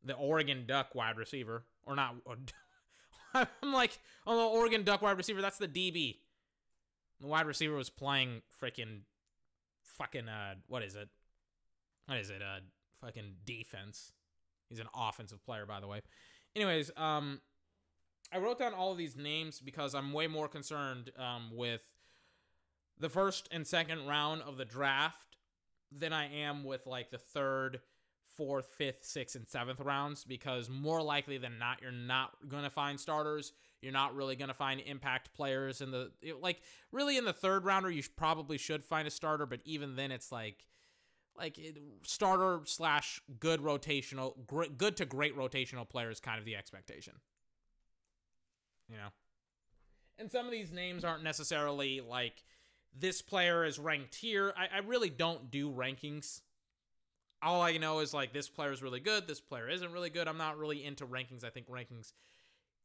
the Oregon Duck wide receiver or not. Or, I'm like on the Oregon Duck wide receiver. That's the DB. The wide receiver was playing freaking fucking uh what is it? What is it? Uh fucking defense. He's an offensive player by the way. Anyways, um I wrote down all of these names because I'm way more concerned um with the first and second round of the draft than I am with like the third, fourth, fifth, sixth, and seventh rounds because more likely than not, you're not gonna find starters. You're not really gonna find impact players in the like really in the third rounder. You probably should find a starter, but even then, it's like like it, starter slash good rotational, great, good to great rotational players, kind of the expectation. You know, and some of these names aren't necessarily like this player is ranked here. I, I really don't do rankings all I know is like this player is really good, this player isn't really good. I'm not really into rankings. I think rankings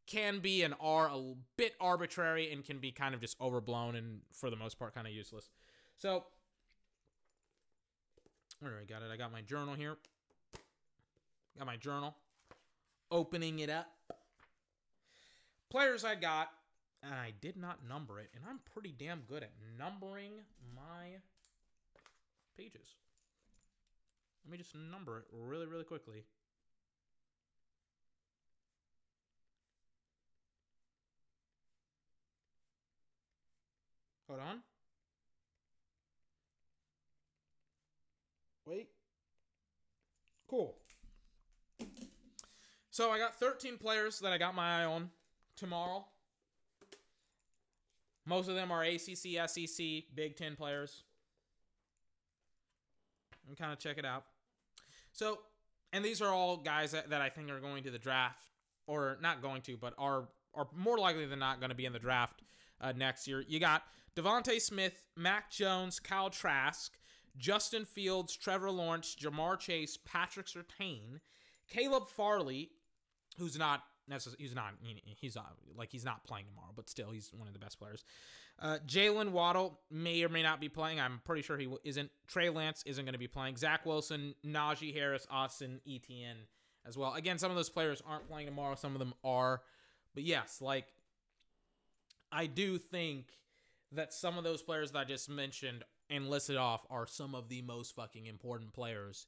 can be and are a bit arbitrary and can be kind of just overblown and for the most part kind of useless. So, where I got it? I got my journal here. Got my journal. Opening it up. Players I got, and I did not number it, and I'm pretty damn good at numbering my pages. Let me just number it really, really quickly. Hold on. Wait. Cool. So I got 13 players that I got my eye on tomorrow. Most of them are ACC, SEC, Big Ten players and kind of check it out. So, and these are all guys that, that I think are going to the draft, or not going to, but are are more likely than not going to be in the draft uh, next year. You got DeVonta Smith, Mac Jones, Kyle Trask, Justin Fields, Trevor Lawrence, Ja'Marr Chase, Patrick Surtain, Caleb Farley, who's not necessarily he's not he's not like he's not playing tomorrow, but still he's one of the best players. Uh, Jaylen Waddle may or may not be playing. I'm pretty sure he isn't. Trey Lance isn't going to be playing. Zach Wilson, Najee Harris, Austin Etienne as well. Again, some of those players aren't playing tomorrow. Some of them are. But yes, like I do think that some of those players that I just mentioned and listed off are some of the most fucking important players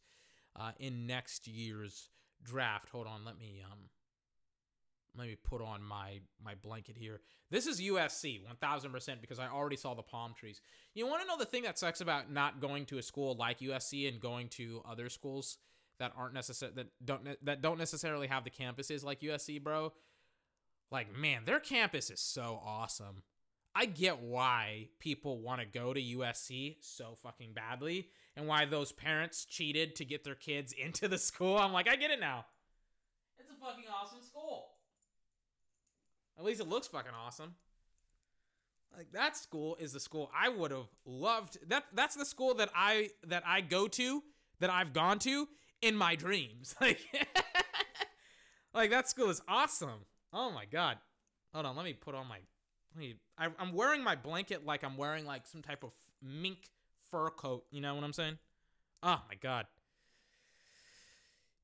uh, in next year's draft. Hold on, let me um let me put on my my blanket here. This is USC, 1000% because I already saw the palm trees. You want to know the thing that sucks about not going to a school like USC and going to other schools that aren't necessary that don't that don't necessarily have the campuses like USC, bro? Like, man, their campus is so awesome. I get why people want to go to USC so fucking badly and why those parents cheated to get their kids into the school. I'm like, I get it now. It's a fucking awesome school. At least it looks fucking awesome. Like that school is the school I would have loved. That that's the school that I that I go to that I've gone to in my dreams. Like like that school is awesome. Oh my god. Hold on, let me put on my. I, I'm wearing my blanket like I'm wearing like some type of mink fur coat. You know what I'm saying? Oh my god.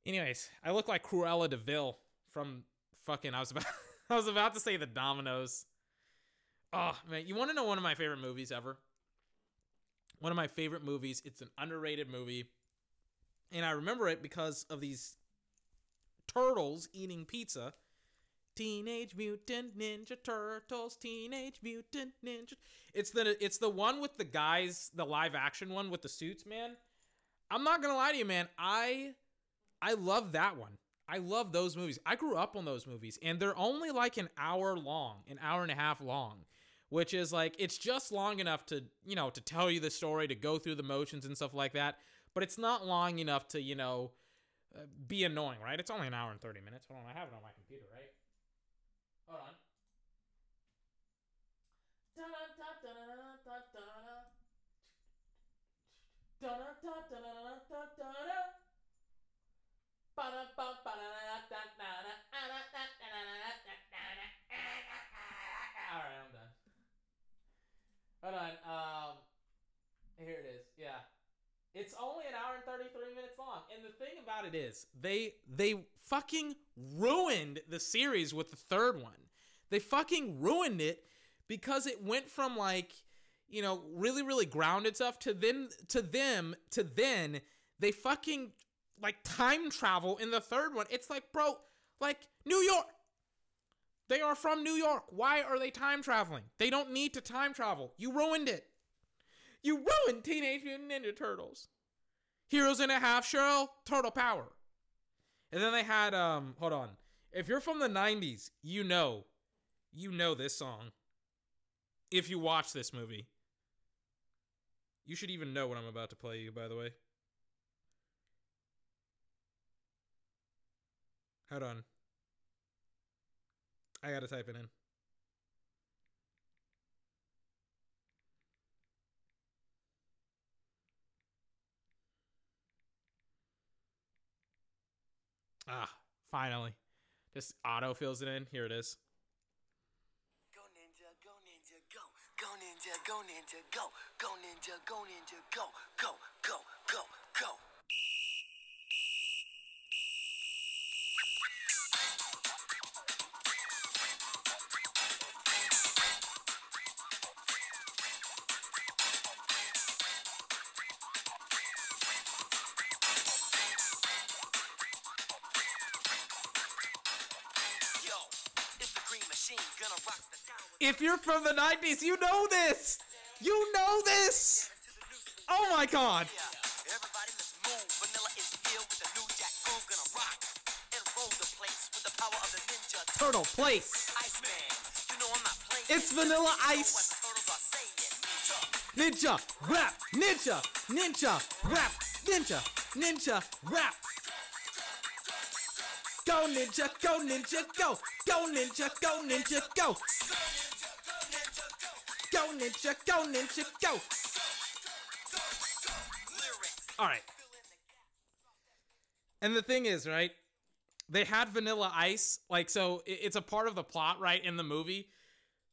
Anyways, I look like Cruella de Vil from fucking. I was about. I was about to say the Dominoes. Oh man, you want to know one of my favorite movies ever? One of my favorite movies. It's an underrated movie, and I remember it because of these turtles eating pizza. Teenage Mutant Ninja Turtles, Teenage Mutant Ninja. It's the it's the one with the guys, the live action one with the suits, man. I'm not gonna lie to you, man. I I love that one. I love those movies. I grew up on those movies, and they're only like an hour long, an hour and a half long, which is like it's just long enough to you know to tell you the story, to go through the motions and stuff like that. But it's not long enough to you know uh, be annoying, right? It's only an hour and thirty minutes. Hold on, I have it on my computer, right? Hold on. All right, I'm done. Hold on. Um, here it is. Yeah, it's only an hour and thirty three minutes long. And the thing about it is, they they fucking ruined the series with the third one. They fucking ruined it because it went from like you know really really grounded stuff to then to them to then they fucking like time travel in the third one. It's like, bro, like New York. They are from New York. Why are they time traveling? They don't need to time travel. You ruined it. You ruined Teenage Mutant Ninja Turtles. Heroes in a Half Shell, Turtle Power. And then they had um hold on. If you're from the 90s, you know. You know this song. If you watch this movie. You should even know what I'm about to play you, by the way. Hold on. I gotta type it in. Ah, finally. Just auto fills it in. Here it is. Go ninja, go ninja, go. Go ninja, go ninja, go. Go ninja, go ninja, go. Go, go, go, go. If you're from the 90s, you know this. You know this. Oh my god. Everybody let's move. Vanilla is filled with the new jack groove. Gonna rock and roll the place with the power of the ninja Turtle place. Iceman. You know I'm not playing. It's Vanilla Ice. what the turtles are saying. Ninja. Ninja, rap, ninja, ninja, rap, ninja, ninja, rap. Go ninja, go ninja, go. Go ninja, go ninja, go. Go ninja, go ninja, go. All right. And the thing is, right? They had Vanilla Ice, like so. It's a part of the plot, right, in the movie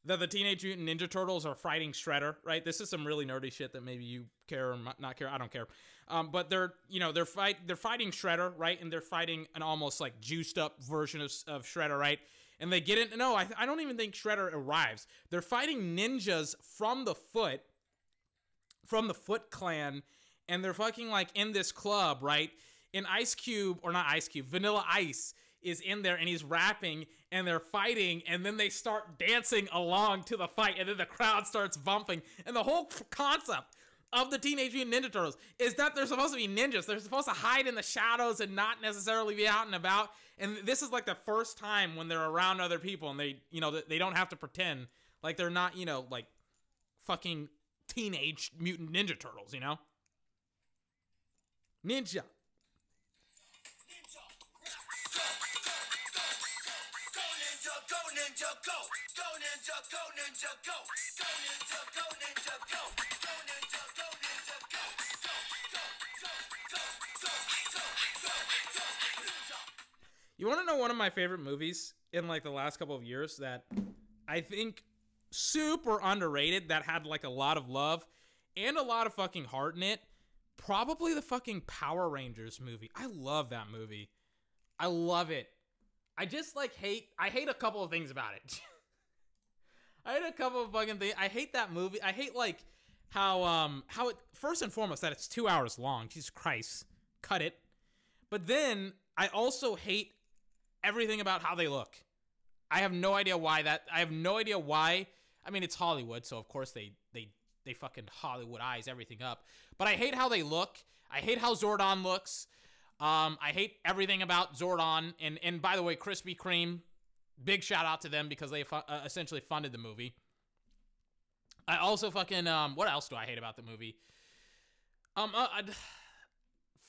that the Teenage Mutant Ninja Turtles are fighting Shredder, right? This is some really nerdy shit that maybe you care or not care. I don't care. Um, but they're you know they're fight they're fighting Shredder, right? And they're fighting an almost like juiced up version of, of Shredder, right? And they get it. No, I, I don't even think Shredder arrives. They're fighting ninjas from the Foot, from the Foot Clan, and they're fucking like in this club, right? And Ice Cube or not Ice Cube, Vanilla Ice is in there and he's rapping and they're fighting and then they start dancing along to the fight and then the crowd starts bumping and the whole concept of the Teenage Mutant Ninja Turtles is that they're supposed to be ninjas. They're supposed to hide in the shadows and not necessarily be out and about. And this is like the first time when they're around other people and they, you know, they don't have to pretend like they're not, you know, like fucking teenage mutant ninja turtles, you know? Ninja. Ninja, go. Go ninja, go ninja, go. Go ninja, go ninja, go. Go ninja, go ninja, go. Go, go, go, go, go, go, go, go, ninja. You want to know one of my favorite movies in like the last couple of years that I think super underrated that had like a lot of love and a lot of fucking heart in it? Probably the fucking Power Rangers movie. I love that movie. I love it. I just like hate I hate a couple of things about it. I hate a couple of fucking things. I hate that movie. I hate like how um how it first and foremost that it's 2 hours long. Jesus Christ. Cut it. But then I also hate everything about how they look. I have no idea why that. I have no idea why. I mean, it's Hollywood, so of course they they they fucking Hollywood eyes everything up. But I hate how they look. I hate how Zordon looks. Um, I hate everything about Zordon. And and by the way, Krispy Kreme, big shout out to them because they fu- uh, essentially funded the movie. I also fucking um, what else do I hate about the movie? Um, uh,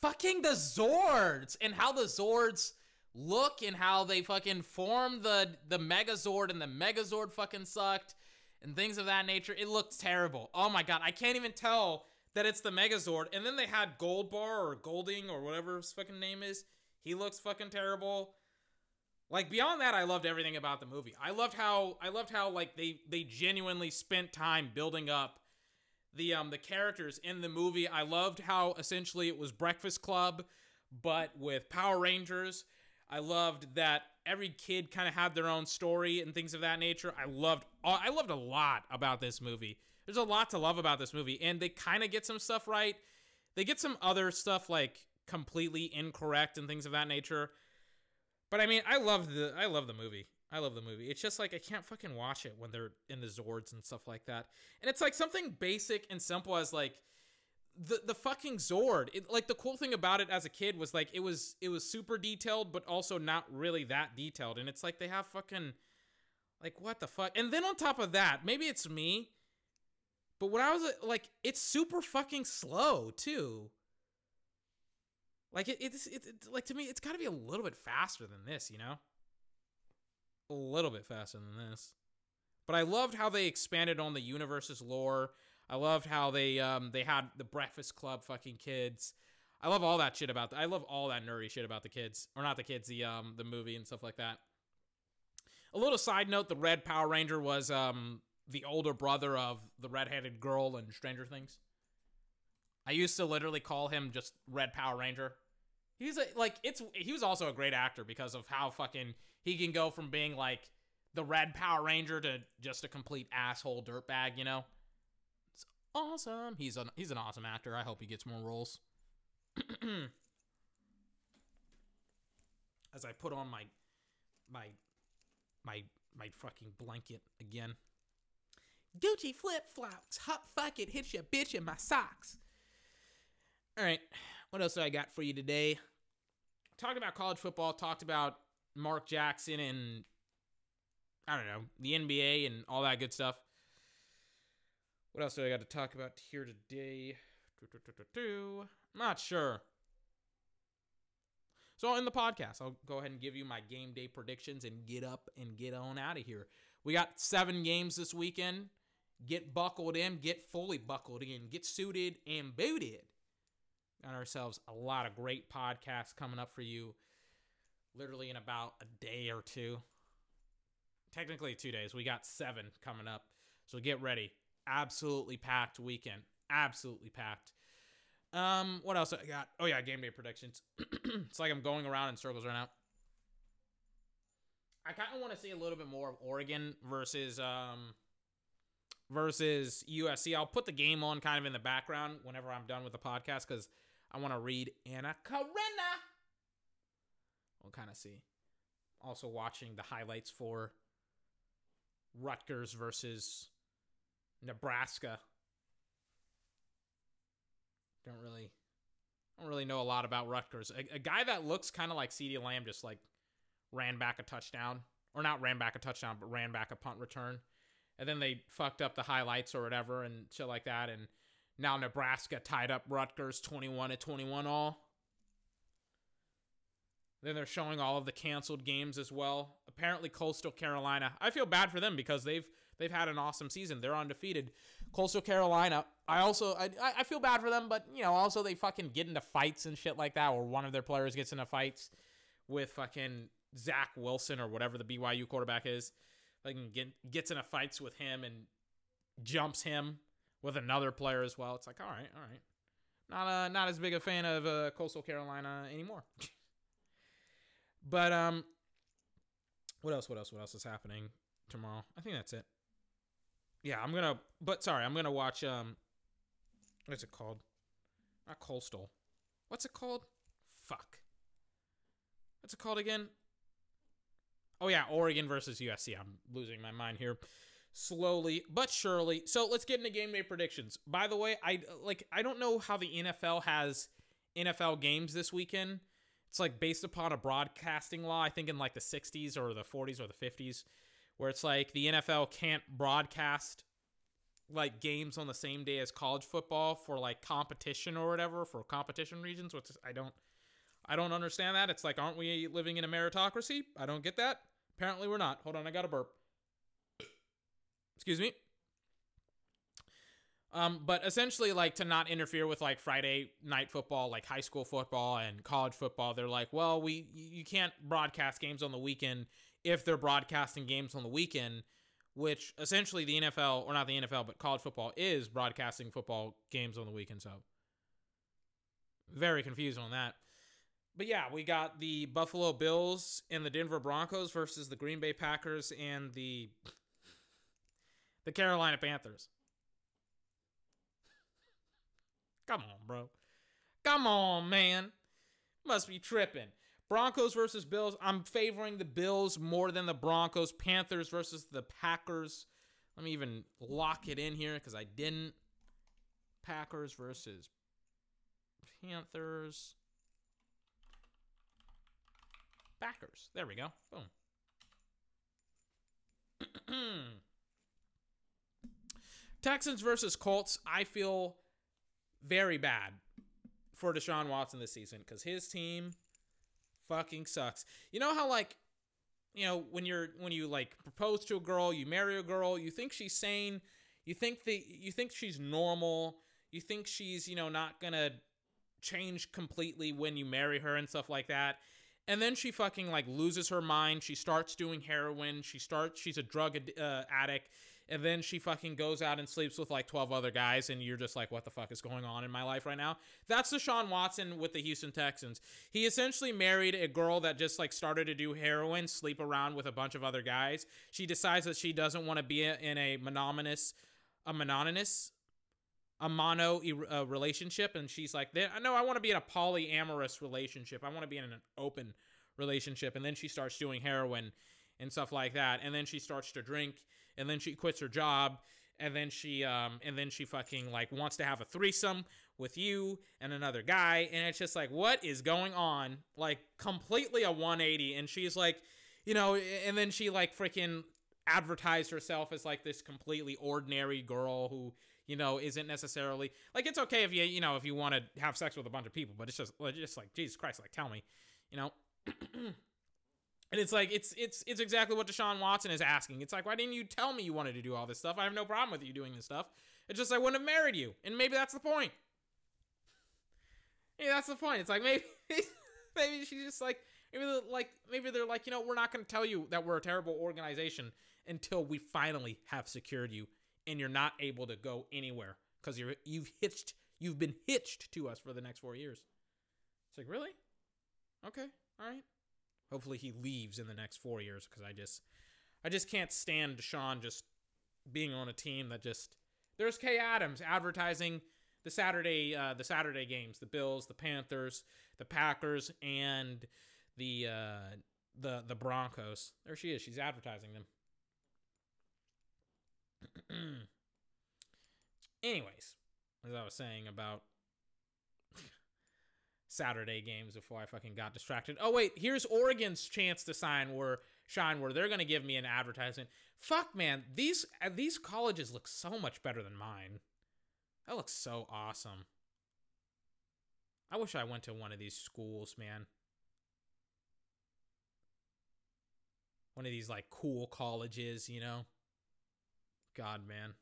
fucking the Zords and how the Zords look and how they fucking form the the Megazord and the Megazord fucking sucked and things of that nature. It looked terrible. Oh my god, I can't even tell that it's the Megazord. And then they had Gold Bar or Golding or whatever his fucking name is. He looks fucking terrible. Like beyond that, I loved everything about the movie. I loved how I loved how like they they genuinely spent time building up the um the characters in the movie. I loved how essentially it was Breakfast Club, but with Power Rangers. I loved that every kid kind of had their own story and things of that nature. I loved I loved a lot about this movie. There's a lot to love about this movie, and they kind of get some stuff right. They get some other stuff like completely incorrect and things of that nature. But I mean, I love the I love the movie. I love the movie. It's just like I can't fucking watch it when they're in the Zords and stuff like that. And it's like something basic and simple as like the the fucking Zord. It, like the cool thing about it as a kid was like it was it was super detailed, but also not really that detailed. And it's like they have fucking like what the fuck. And then on top of that, maybe it's me, but when I was uh, like, it's super fucking slow too. Like it, it's it, it like to me, it's got to be a little bit faster than this, you know. A little bit faster than this. But I loved how they expanded on the universe's lore. I loved how they um they had the Breakfast Club fucking kids. I love all that shit about the, I love all that nerdy shit about the kids or not the kids the um the movie and stuff like that. A little side note: the Red Power Ranger was um the older brother of the redheaded girl in Stranger Things. I used to literally call him just Red Power Ranger. He's a, like it's he was also a great actor because of how fucking he can go from being like the Red Power Ranger to just a complete asshole dirtbag, you know. It's awesome. He's an he's an awesome actor. I hope he gets more roles. As I put on my my my my fucking blanket again. Gucci flip flops, hot fuck it, Hit your bitch in my socks. All right, what else do I got for you today? Talked about college football. Talked about Mark Jackson and I don't know the NBA and all that good stuff. What else do I got to talk about here today? Not sure. So in the podcast, I'll go ahead and give you my game day predictions and get up and get on out of here. We got seven games this weekend. Get buckled in, get fully buckled in, get suited and booted. Got ourselves a lot of great podcasts coming up for you literally in about a day or two. Technically, two days. We got seven coming up. So get ready. Absolutely packed weekend. Absolutely packed. Um, what else I got? Oh yeah, game day predictions. it's like I'm going around in circles right now. I kind of want to see a little bit more of Oregon versus um versus USC. I'll put the game on kind of in the background whenever I'm done with the podcast because I want to read Anna Karenina. We'll kind of see. Also watching the highlights for Rutgers versus Nebraska. Don't really, don't really know a lot about Rutgers. A, a guy that looks kind of like CeeDee Lamb just like ran back a touchdown, or not ran back a touchdown, but ran back a punt return, and then they fucked up the highlights or whatever and shit like that, and now Nebraska tied up Rutgers twenty-one to twenty-one all. Then they're showing all of the canceled games as well. Apparently, Coastal Carolina. I feel bad for them because they've they've had an awesome season. They're undefeated. Coastal Carolina. I also I I I feel bad for them, but you know also they fucking get into fights and shit like that, or one of their players gets into fights with fucking Zach Wilson or whatever the BYU quarterback is. Fucking get, gets into fights with him and jumps him with another player as well. It's like all right, all right. Not uh not as big a fan of uh, Coastal Carolina anymore. but um, what else? What else? What else is happening tomorrow? I think that's it. Yeah, I'm gonna. But sorry, I'm gonna watch. Um, what's it called? Not Coastal. What's it called? Fuck. What's it called again? Oh yeah, Oregon versus USC. I'm losing my mind here. Slowly but surely. So let's get into game day predictions. By the way, I like I don't know how the NFL has NFL games this weekend. It's like based upon a broadcasting law, I think in like the 60s or the 40s or the 50s, where it's like the NFL can't broadcast like games on the same day as college football for like competition or whatever for competition regions, which I don't I don't understand that. It's like aren't we living in a meritocracy? I don't get that. Apparently we're not. Hold on, I got a burp. Excuse me. Um, but essentially, like to not interfere with like Friday night football, like high school football and college football, they're like, well, we you can't broadcast games on the weekend if they're broadcasting games on the weekend, which essentially the NFL or not the NFL, but college football is broadcasting football games on the weekend. So very confused on that. But yeah, we got the Buffalo Bills and the Denver Broncos versus the Green Bay Packers and the the Carolina Panthers. Come on, bro. Come on, man. Must be tripping. Broncos versus Bills. I'm favoring the Bills more than the Broncos. Panthers versus the Packers. Let me even lock it in here because I didn't. Packers versus Panthers. Packers. There we go. Boom. Texans versus Colts. I feel very bad for Deshaun Watson this season because his team fucking sucks. You know how like you know when you're when you like propose to a girl, you marry a girl, you think she's sane, you think that you think she's normal, you think she's you know not gonna change completely when you marry her and stuff like that. And then she fucking like loses her mind. She starts doing heroin. She starts. She's a drug uh, addict. And then she fucking goes out and sleeps with like 12 other guys, and you're just like, what the fuck is going on in my life right now? That's Deshaun Watson with the Houston Texans. He essentially married a girl that just like started to do heroin, sleep around with a bunch of other guys. She decides that she doesn't want to be in a monogamous, a monotonous, a mono uh, relationship, and she's like, no, I want to be in a polyamorous relationship. I want to be in an open relationship. And then she starts doing heroin and stuff like that. And then she starts to drink and then she quits her job and then she um and then she fucking like wants to have a threesome with you and another guy and it's just like what is going on like completely a 180 and she's like you know and then she like freaking advertised herself as like this completely ordinary girl who you know isn't necessarily like it's okay if you you know if you want to have sex with a bunch of people but it's just it's just like jesus christ like tell me you know And it's like it's it's it's exactly what Deshaun Watson is asking. It's like, why didn't you tell me you wanted to do all this stuff? I have no problem with you doing this stuff. It's just I wouldn't have married you, and maybe that's the point. Yeah, that's the point. It's like maybe maybe she's just like maybe like maybe they're like you know we're not going to tell you that we're a terrible organization until we finally have secured you and you're not able to go anywhere because you're you've hitched you've been hitched to us for the next four years. It's like really, okay, all right. Hopefully he leaves in the next four years because I just I just can't stand Deshaun just being on a team that just there's Kay Adams advertising the Saturday uh, the Saturday games, the Bills, the Panthers, the Packers, and the uh, the the Broncos. There she is. She's advertising them. Anyways, as I was saying about Saturday games before I fucking got distracted. Oh wait, here's Oregon's chance to sign where shine where they're gonna give me an advertisement. Fuck man, these uh, these colleges look so much better than mine. That looks so awesome. I wish I went to one of these schools, man. one of these like cool colleges, you know. God, man.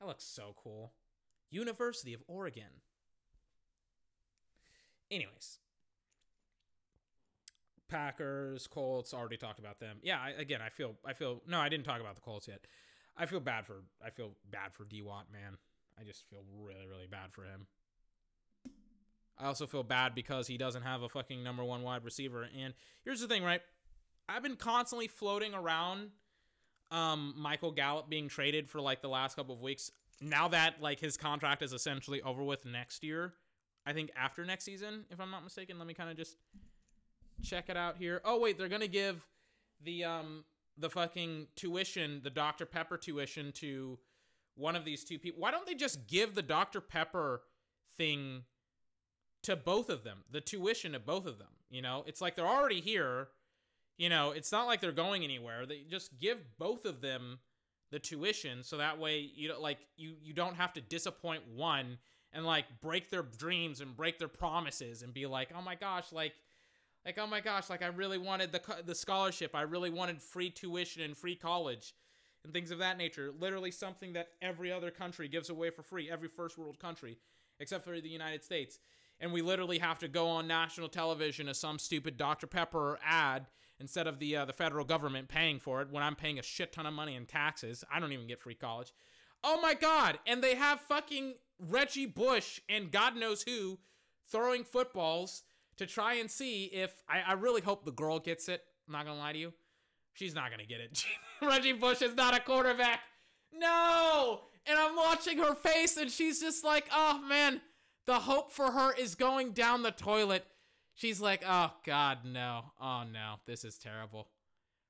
That looks so cool. University of Oregon. Anyways, Packers, Colts, already talked about them. Yeah, I, again, I feel, I feel. No, I didn't talk about the Colts yet. I feel bad for, I feel bad for D Watt, man. I just feel really, really bad for him. I also feel bad because he doesn't have a fucking number one wide receiver. And here's the thing, right? I've been constantly floating around um, Michael Gallup being traded for like the last couple of weeks. Now that like his contract is essentially over with next year, I think after next season, if I'm not mistaken. Let me kind of just check it out here. Oh wait, they're gonna give the um the fucking tuition, the Dr Pepper tuition to one of these two people. Why don't they just give the Dr Pepper thing to both of them? The tuition to both of them. You know, it's like they're already here. You know, it's not like they're going anywhere. They just give both of them the tuition so that way you don't like you you don't have to disappoint one and like break their dreams and break their promises and be like, "Oh my gosh, like like oh my gosh, like I really wanted the the scholarship. I really wanted free tuition and free college." And things of that nature. Literally something that every other country gives away for free, every first world country, except for the United States. And we literally have to go on national television as some stupid Dr. Pepper ad instead of the uh, the federal government paying for it when I'm paying a shit ton of money in taxes. I don't even get free college. Oh my god! And they have fucking Reggie Bush and God knows who throwing footballs to try and see if I, I really hope the girl gets it. I'm not gonna lie to you. She's not gonna get it. Reggie Bush is not a quarterback. No! And I'm watching her face and she's just like, oh man, the hope for her is going down the toilet. She's like, oh god, no. Oh no, this is terrible.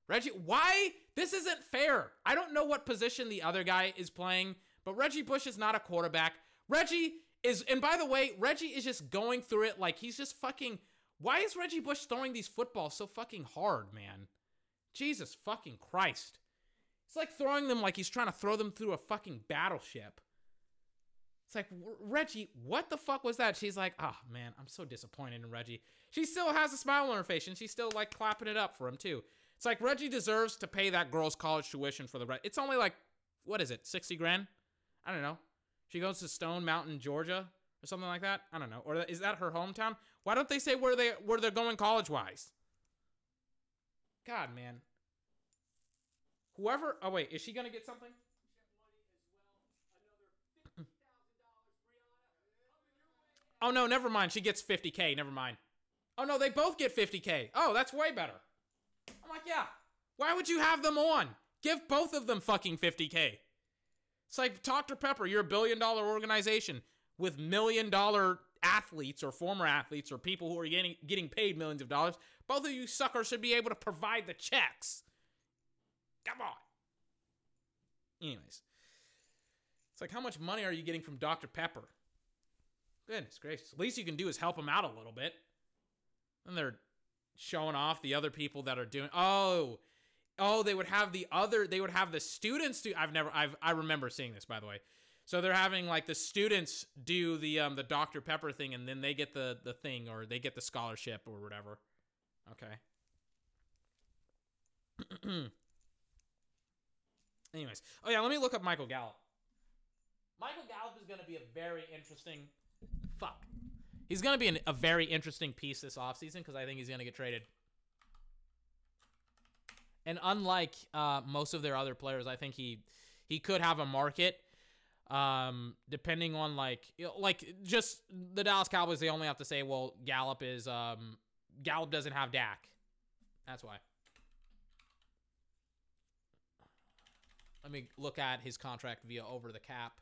Reggie, why? This isn't fair. I don't know what position the other guy is playing, but Reggie Bush is not a quarterback. Reggie is, and by the way, Reggie is just going through it like he's just fucking. Why is Reggie Bush throwing these footballs so fucking hard, man? Jesus fucking Christ. It's like throwing them like he's trying to throw them through a fucking battleship. It's like, Reggie, what the fuck was that? She's like, oh man, I'm so disappointed in Reggie. She still has a smile on her face and she's still like clapping it up for him too. It's like Reggie deserves to pay that girl's college tuition for the rest. It's only like, what is it, 60 grand? I don't know. She goes to Stone Mountain, Georgia or something like that. I don't know. Or is that her hometown? Why don't they say where they where they're going college wise? God, man. Whoever. Oh wait, is she gonna get something? Oh no, never mind. She gets 50k. Never mind. Oh no, they both get 50k. Oh, that's way better. I'm like, yeah. Why would you have them on? Give both of them fucking 50k. It's like Dr. Pepper, you're a billion dollar organization with million dollar athletes or former athletes or people who are getting getting paid millions of dollars. Both of you suckers should be able to provide the checks. Come on. Anyways, it's like how much money are you getting from Dr. Pepper? Goodness gracious. At least you can do is help them out a little bit. And they're showing off the other people that are doing. Oh, oh, they would have the other. They would have the students do. I've never. I've. I remember seeing this by the way. So they're having like the students do the um the Dr Pepper thing, and then they get the the thing, or they get the scholarship or whatever. Okay. Anyways, oh yeah, let me look up Michael Gallup. Michael Gallup is going to be a very interesting. Fuck. He's going to be an, a very interesting piece this offseason because I think he's going to get traded. And unlike uh, most of their other players, I think he he could have a market. Um, depending on like like just the Dallas Cowboys, they only have to say, well, Gallup is um Gallup doesn't have Dak. That's why. Let me look at his contract via over the cap.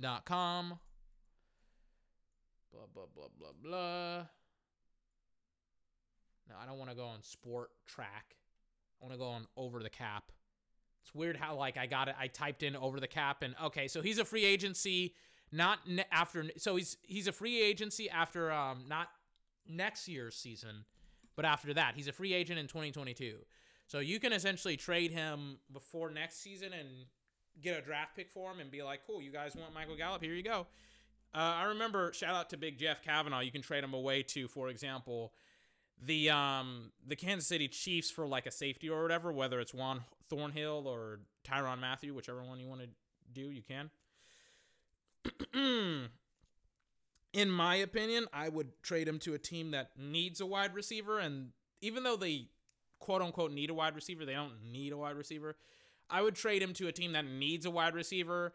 Dot com. Blah blah blah blah blah. No, I don't want to go on sport track. I want to go on over the cap. It's weird how like I got it. I typed in over the cap and okay, so he's a free agency not ne- after so he's he's a free agency after um not next year's season, but after that. He's a free agent in 2022. So you can essentially trade him before next season and get a draft pick for him and be like, "Cool, you guys want Michael Gallup? Here you go." Uh, I remember shout out to Big Jeff Kavanaugh. You can trade him away to, for example, the um the Kansas City Chiefs for like a safety or whatever, whether it's Juan Thornhill or Tyrann Mathieu, whichever one you want to do, you can. In my opinion, I would trade him to a team that needs a wide receiver, and even though they quote unquote need a wide receiver, they don't need a wide receiver. I would trade him to a team that needs a wide receiver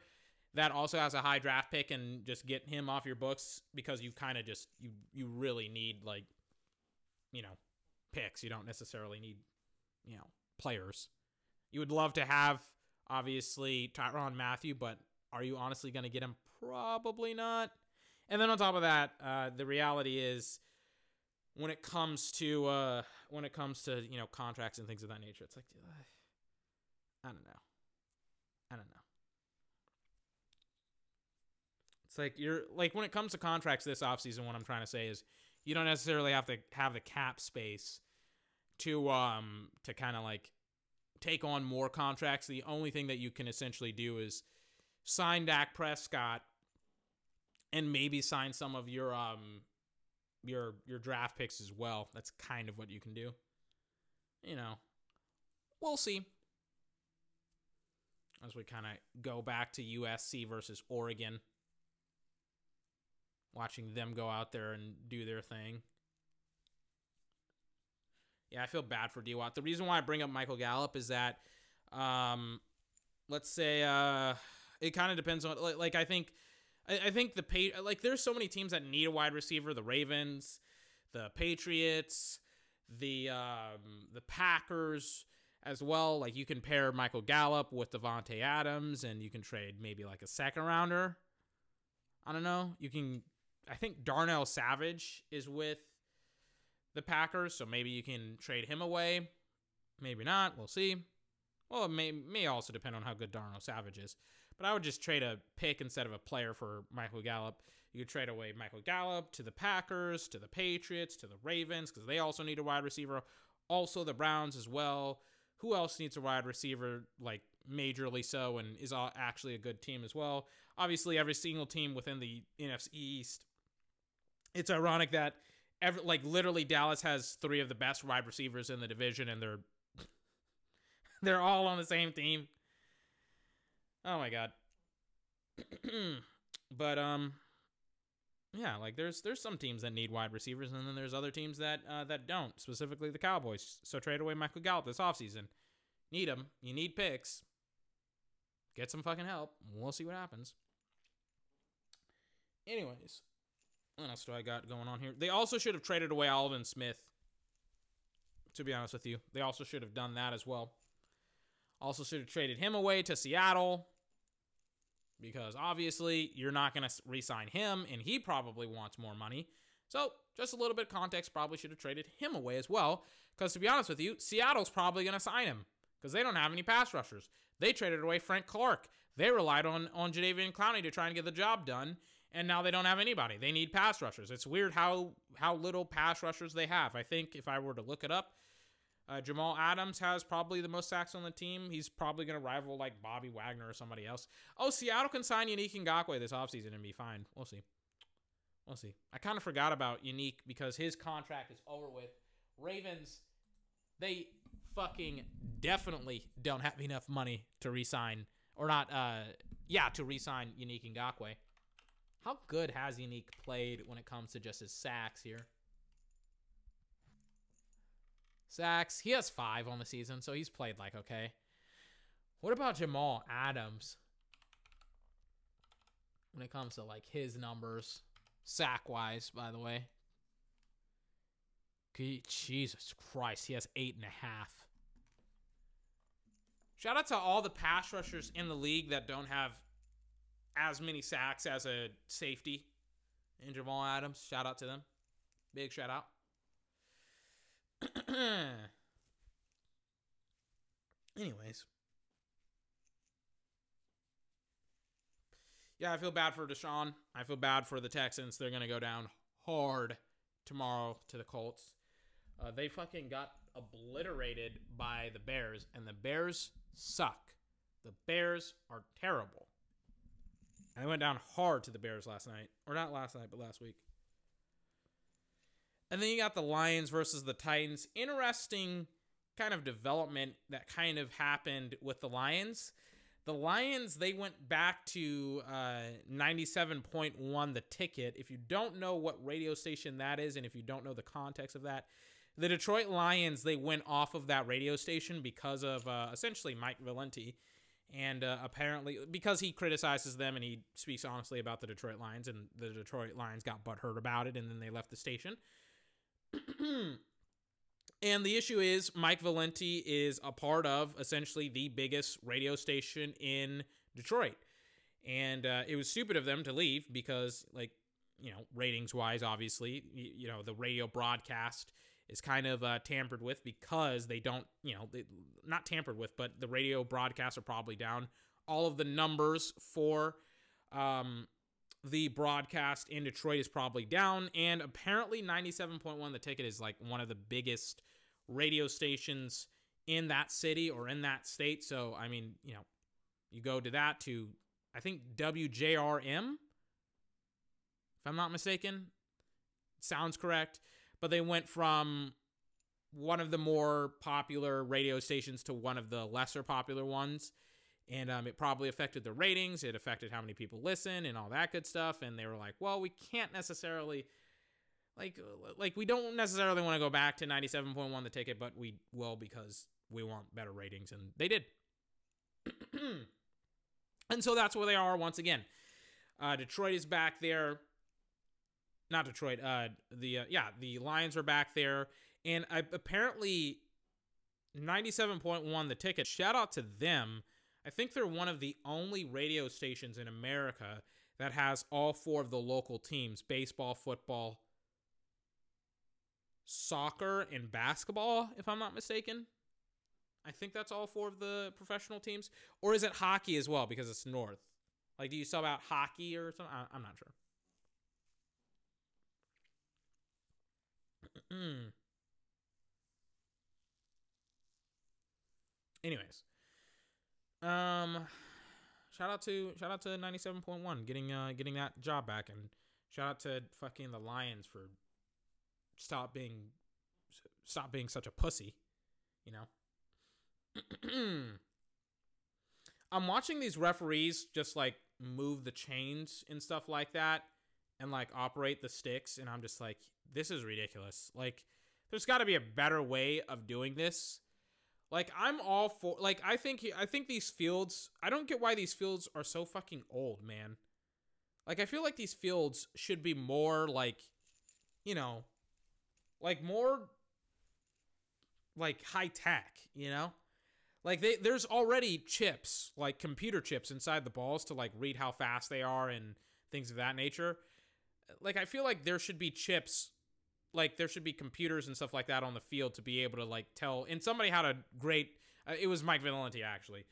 that also has a high draft pick and just get him off your books because you kind of just you you really need like you know picks. You don't necessarily need you know players. You would love to have obviously Tyrann Mathieu, but are you honestly going to get him? Probably not. And then on top of that, uh, the reality is when it comes to uh, when it comes to you know contracts and things of that nature, it's like I don't know, I don't know. It's like you're like when it comes to contracts this offseason, what I'm trying to say is you don't necessarily have to have the cap space to um to kind of like take on more contracts. The only thing that you can essentially do is sign Dak Prescott and maybe sign some of your um your your draft picks as well. That's kind of what you can do. You know, we'll see. As we kind of go back to USC versus Oregon, watching them go out there and do their thing. Yeah, I feel bad for D Watt. The reason why I bring up Michael Gallup is that, um, let's say, uh, it kind of depends on like, like I think, I, I think the pay like there's so many teams that need a wide receiver. The Ravens, the Patriots, the um, the Packers as well. Like you can pair Michael Gallup with Davante Adams, and you can trade maybe like a second rounder. I don't know. You can. I think Darnell Savage is with the Packers, so maybe you can trade him away. Maybe not. We'll see. Well, it may may also depend on how good Darnell Savage is. But I would just trade a pick instead of a player for Michael Gallup. You could trade away Michael Gallup to the Packers, to the Patriots, to the Ravens, because they also need a wide receiver. Also the Browns as well. Who else needs a wide receiver like majorly so and is actually a good team as well? Obviously, every single team within the NFC East. It's ironic that every, like literally Dallas has three of the best wide receivers in the division, and they're they're all on the same team. Oh my god. but um yeah, like there's there's some teams that need wide receivers and then there's other teams that uh, that don't, specifically the Cowboys. So trade away Michael Gallup this offseason. Need him. You need picks. Get some fucking help. We'll see what happens. Anyways, what else do I got going on here? They also should have traded away Aldon Smith. To be honest with you, they also should have done that as well. Also, should have traded him away to Seattle because obviously you're not going to re sign him, and he probably wants more money. So, just a little bit of context, probably should have traded him away as well. Because to be honest with you, Seattle's probably going to sign him because they don't have any pass rushers. They traded away Frank Clark. They relied on on Jadeveon Clowney to try and get the job done, and now they don't have anybody. They need pass rushers. It's weird how how little pass rushers they have. I think if I were to look it up, uh, Jamal Adams has probably the most sacks on the team. He's probably going to rival like Bobby Wagner or somebody else. Oh, Seattle can sign Unique Ngakoue this offseason and be fine. We'll see. We'll see. I kind of forgot about Unique because his contract is over with. Ravens, they fucking definitely don't have enough money to re-sign or not. Uh, yeah, to re-sign Unique Ngakoue. How good has Unique played when it comes to just his sacks here? Sacks. He has five on the season, so he's played like okay. What about Jamal Adams? When it comes to like his numbers, sack wise, by the way. Jesus Christ, he has eight and a half. Shout out to all the pass rushers in the league that don't have as many sacks as a safety. And Jamal Adams, shout out to them. Big shout out. Anyways. Yeah, I feel bad for Deshaun. I feel bad for the Texans. They're going to go down hard tomorrow to the Colts. Uh, they fucking got obliterated by the Bears, and the Bears suck. The Bears are terrible. They went down hard to the Bears last night. Or not last night, but last week. And then you got the Lions versus the Titans. Interesting kind of development that kind of happened with the Lions. The Lions, they went back to uh, 97.1 the ticket. If you don't know what radio station that is, and if you don't know the context of that, the Detroit Lions, they went off of that radio station because of uh, essentially Mike Valenti. And uh, apparently, because he criticizes them and he speaks honestly about the Detroit Lions, and the Detroit Lions got butthurt about it, and then they left the station. and the issue is, Mike Valenti is a part of essentially the biggest radio station in Detroit. And uh, it was stupid of them to leave because, like, you know, ratings wise, obviously, you, you know, the radio broadcast is kind of uh, tampered with because they don't, you know, they, not tampered with, but the radio broadcasts are probably down. All of the numbers for um, the broadcast in Detroit is probably down, and apparently 97.1 the ticket is like one of the biggest radio stations in that city or in that state. So, I mean, you know, you go to that to, I think WJRM, if I'm not mistaken, sounds correct. But they went from one of the more popular radio stations to one of the lesser popular ones. And um, it probably affected the ratings. It affected how many people listen and all that good stuff. And they were like, well, we can't necessarily like like we don't necessarily want to go back to 97.1 the ticket but we will because we want better ratings and they did and so that's where they are once again uh, detroit is back there not detroit uh, the uh, yeah the lions are back there and I, apparently 97.1 the ticket shout out to them i think they're one of the only radio stations in america that has all four of the local teams baseball football soccer and basketball, if I'm not mistaken. I think that's all four of the professional teams. Or is it hockey as well because it's North? Like, do you sub out hockey or something? I- I'm not sure. Anyways, um, shout out to shout out to 97.1 getting uh getting that job back, and shout out to fucking the Lions for stop being stop being such a pussy, you know. I'm watching these referees just like move the chains and stuff like that and like operate the sticks and I'm just like this is ridiculous. Like there's got to be a better way of doing this. Like I'm all for like I think I think these fields I don't get why these fields are so fucking old, man. Like I feel like these fields should be more like you know, like more like high tech, you know? Like they there's already chips, like computer chips inside the balls to like read how fast they are and things of that nature. Like I feel like there should be chips like there should be computers and stuff like that on the field to be able to like tell and somebody had a great uh, it was Mike Valenti actually.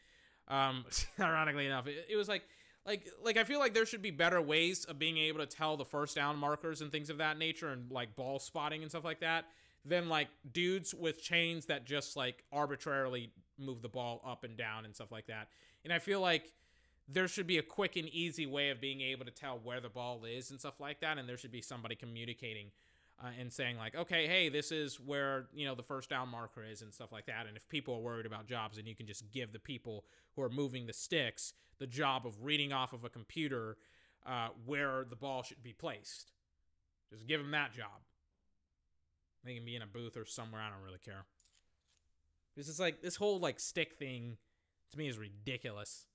Um ironically enough, it, it was like like like I feel like there should be better ways of being able to tell the first down markers and things of that nature and like ball spotting and stuff like that than like dudes with chains that just like arbitrarily move the ball up and down and stuff like that. And I feel like there should be a quick and easy way of being able to tell where the ball is and stuff like that and there should be somebody communicating uh, and saying like okay hey this is where you know the first down marker is and stuff like that. And if people are worried about jobs then you can just give the people who are moving the sticks the job of reading off of a computer uh, where the ball should be placed. Just give them that job. They can be in a booth or somewhere i don't really care. This is like this whole like stick thing to me is ridiculous.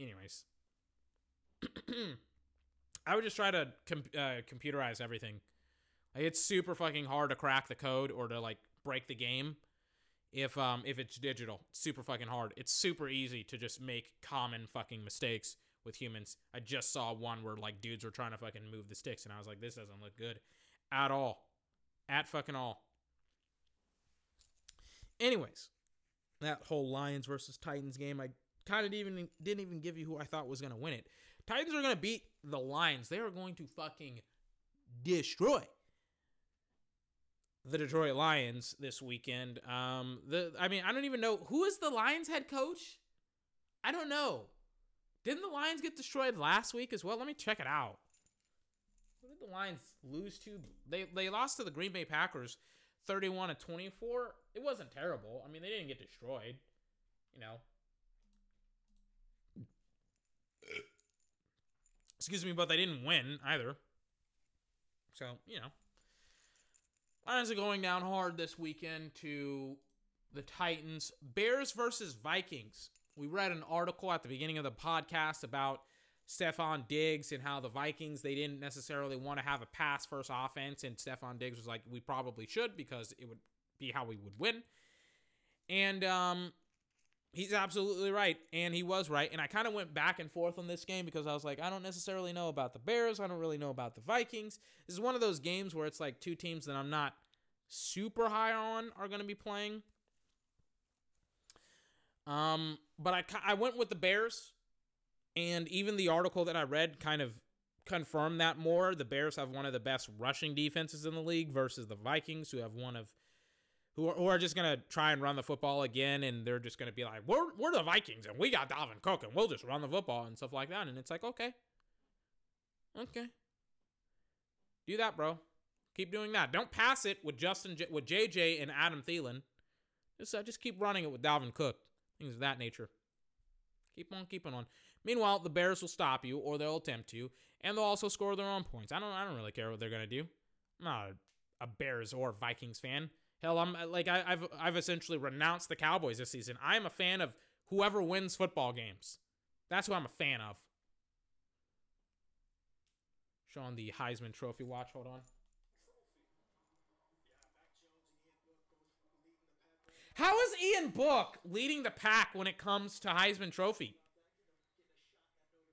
Anyways I would just try to com- uh, computerize everything. Like, it's super fucking hard to crack the code or to like break the game if um if it's digital. It's super fucking hard. It's super easy to just make common fucking mistakes with humans. I just saw one where like dudes were trying to fucking move the sticks and I was like this doesn't look good at all. At fucking all. Anyways, that whole Lions versus Titans game, I kind of even didn't even give you who I thought was going to win it. Titans are going to beat the Lions. They are going to fucking destroy the Detroit Lions this weekend. Um, the I mean, I don't even know who is the Lions head coach. I don't know. Didn't the Lions get destroyed last week as well? Let me check it out. What did the Lions lose to? They they lost to the Green Bay Packers, thirty-one to twenty-four. It wasn't terrible. I mean, they didn't get destroyed. You know. Excuse me, but they didn't win either. So you know, Lions are going down hard this weekend to the Titans. Bears versus Vikings. We read an article at the beginning of the podcast about Stefon Diggs and how the Vikings they didn't necessarily want to have a pass first offense, and Stefon Diggs was like, "We probably should because it would be how we would win." And um, he's absolutely right, and he was right. And I kind of went back and forth on this game because I was like, I don't necessarily know about the Bears, I don't really know about the Vikings. This is one of those games where it's like two teams that I'm not super high on are going to be playing. Um, but I I went with the Bears, and even the article that I read kind of confirmed that more. The Bears have one of the best rushing defenses in the league versus the Vikings, who have one of who are, who are just gonna try and run the football again, and they're just gonna be like, "We're we're the Vikings, and we got Dalvin Cook, and we'll just run the football and stuff like that." And it's like, okay, okay, do that, bro. Keep doing that. Don't pass it with Justin, J- with JJ and Adam Thielen. Just uh, just keep running it with Dalvin Cook. Things of that nature. Keep on keeping on. Meanwhile, the Bears will stop you, or they'll attempt to, and they'll also score their own points. I don't I don't really care what they're gonna do. I'm not a, a Bears or Vikings fan. Hell, I'm like I, I've I've essentially renounced the Cowboys this season. I am a fan of whoever wins football games. That's who I'm a fan of. Showing the Heisman Trophy watch. Hold on. How is Ian Book leading the pack when it comes to Heisman Trophy?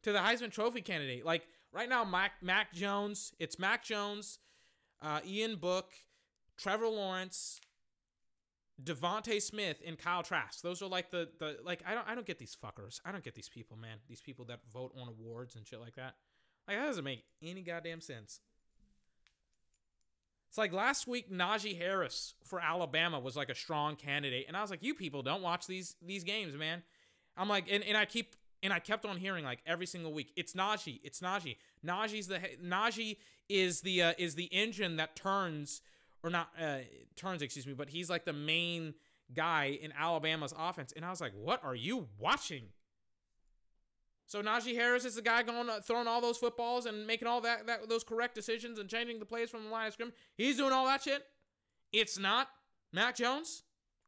To the Heisman Trophy candidate. Like right now, Mac, Mac Jones, it's Mac Jones, uh, Ian Book, Trevor Lawrence, DeVonta Smith, and Kyle Trask. Those are like the the like I don't I don't get these fuckers. I don't get these people, man. These people that vote on awards and shit like that. Like that doesn't make any goddamn sense. It's like last week Najee Harris for Alabama was like a strong candidate, and I was like, you people don't watch these these games, man. I'm like, and, and I keep and I kept on hearing like every single week, it's Najee, it's Najee. Najee's the Najee is the uh, is the engine that turns or not uh, turns, excuse me, but he's like the main guy in Alabama's offense, and I was like, what are you watching? So Najee Harris is the guy going uh, throwing all those footballs and making all that, that those correct decisions and changing the plays from the line of scrimmage. He's doing all that shit. It's not Mac Jones.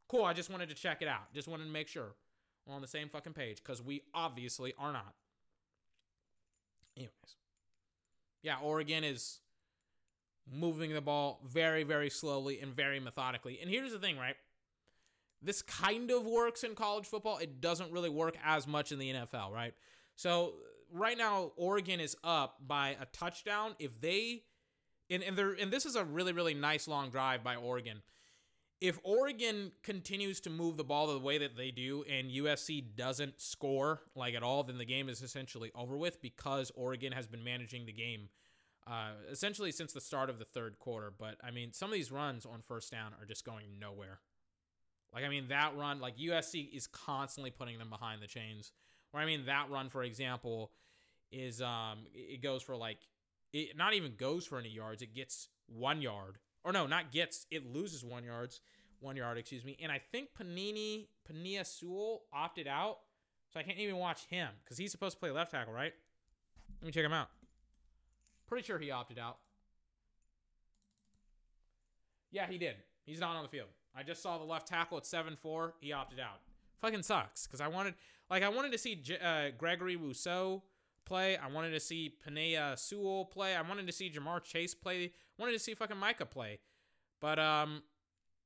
Cool. I just wanted to check it out. Just wanted to make sure we're on the same fucking page because we obviously are not. Anyways, yeah, Oregon is moving the ball very, very slowly and very methodically. And here's the thing, right? This kind of works in college football. It doesn't really work as much in the NFL, right? So right now, Oregon is up by a touchdown. If they and and they're and this is a really really nice long drive by Oregon. If Oregon continues to move the ball the way that they do, and USC doesn't score like at all, then the game is essentially over with because Oregon has been managing the game uh, essentially since the start of the third quarter. But I mean, some of these runs on first down are just going nowhere. Like I mean, that run, like USC is constantly putting them behind the chains. Where I mean, that run, for example, is um, it goes for like it not even goes for any yards. It gets one yard, or no, not gets. It loses one yards, one yard, excuse me. And I think Panini Penei Sewell opted out, so I can't even watch him because he's supposed to play left tackle, right? Let me check him out. Pretty sure he opted out. Yeah, he did. He's not on the field. I just saw the left tackle at 7-4. He opted out. Fucking sucks because I wanted, like, I wanted to see J- uh, Gregory Rousseau play. I wanted to see Penei Sewell play. I wanted to see Ja'Marr Chase play. I wanted to see fucking Micah play. But um,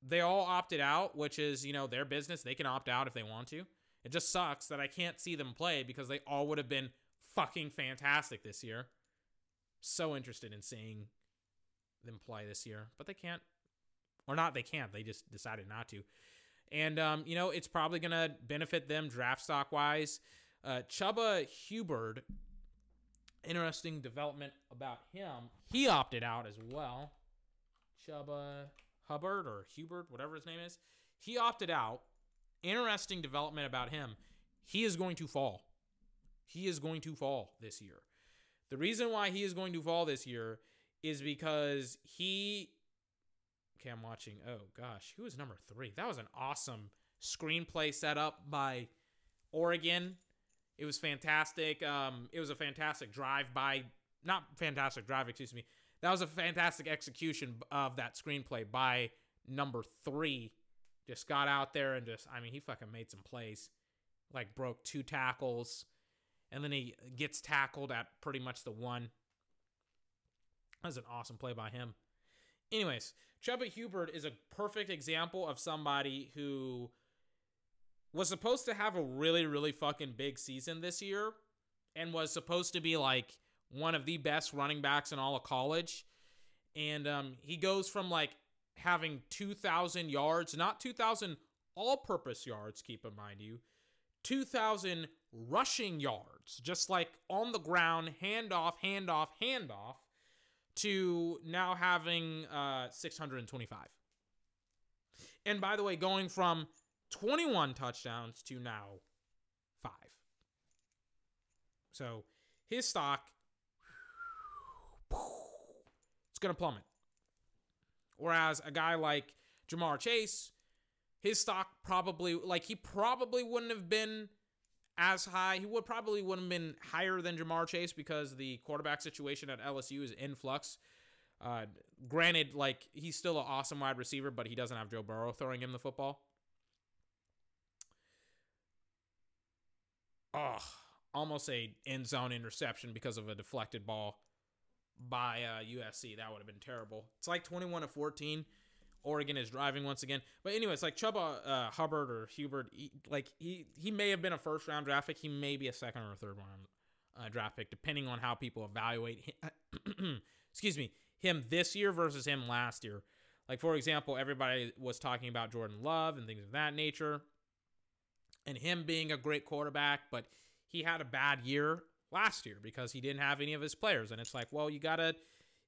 they all opted out, which is, you know, their business. They can opt out if they want to. It just sucks that I can't see them play because they all would have been fucking fantastic this year. So interested in seeing them play this year, but they can't. Or not, they can't. They just decided not to. And, um, you know, it's probably going to benefit them draft stock wise. Uh, Chuba Hubbard, interesting development about him. He opted out as well. Chuba Hubbard or Hubert, whatever his name is. He opted out. Interesting development about him. He is going to fall. He is going to fall this year. The reason why he is going to fall this year is because he. Okay, I'm watching. Oh gosh, who was number three? That was an awesome screenplay set up by Oregon. It was fantastic. Um, it was a fantastic drive by, not fantastic drive, excuse me. That was a fantastic execution of that screenplay by number three. Just got out there and just, I mean, he fucking made some plays. Like broke two tackles, and then he gets tackled at pretty much the one. That was an awesome play by him. Anyways, Chuba Hubert is a perfect example of somebody who was supposed to have a really, really fucking big season this year and was supposed to be like one of the best running backs in all of college. And um, he goes from like having 2,000 yards, not 2,000 all purpose yards, keep in mind you, 2,000 rushing yards, just like on the ground, hand off, hand off, hand off, to now having uh, 625. And by the way, going from 21 touchdowns to now five. So his stock, it's going to plummet. Whereas a guy like Ja'Marr Chase, his stock probably, like, he probably wouldn't have been as high. He would probably wouldn't have been higher than Ja'Marr Chase because the quarterback situation at LSU is in flux. Uh, granted, like, he's still an awesome wide receiver, but he doesn't have Joe Burrow throwing him the football. oh, almost a end zone interception because of a deflected ball by uh, USC. That would have been terrible. It's like 21 to 14. Oregon is driving once again. But anyways, like Chuba uh, Hubbard or Hubert, he, like he he may have been a first round draft pick. He may be a second or a third round uh, draft pick, depending on how people evaluate. Him, excuse me, him this year versus him last year. Like for example, everybody was talking about Jordan Love and things of that nature and him being a great quarterback, but he had a bad year last year because he didn't have any of his players. And it's like, well, you got to,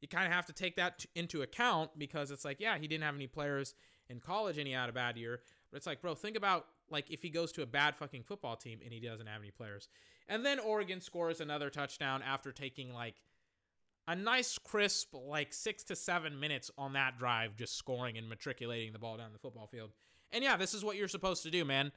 you kind of have to take that t- into account because it's like, yeah, he didn't have any players in college and he had a bad year. But it's like, bro, think about like if he goes to a bad fucking football team and he doesn't have any players. And then Oregon scores another touchdown after taking like a nice crisp like six to seven minutes on that drive, just scoring and matriculating the ball down the football field. And yeah, this is what you're supposed to do, man.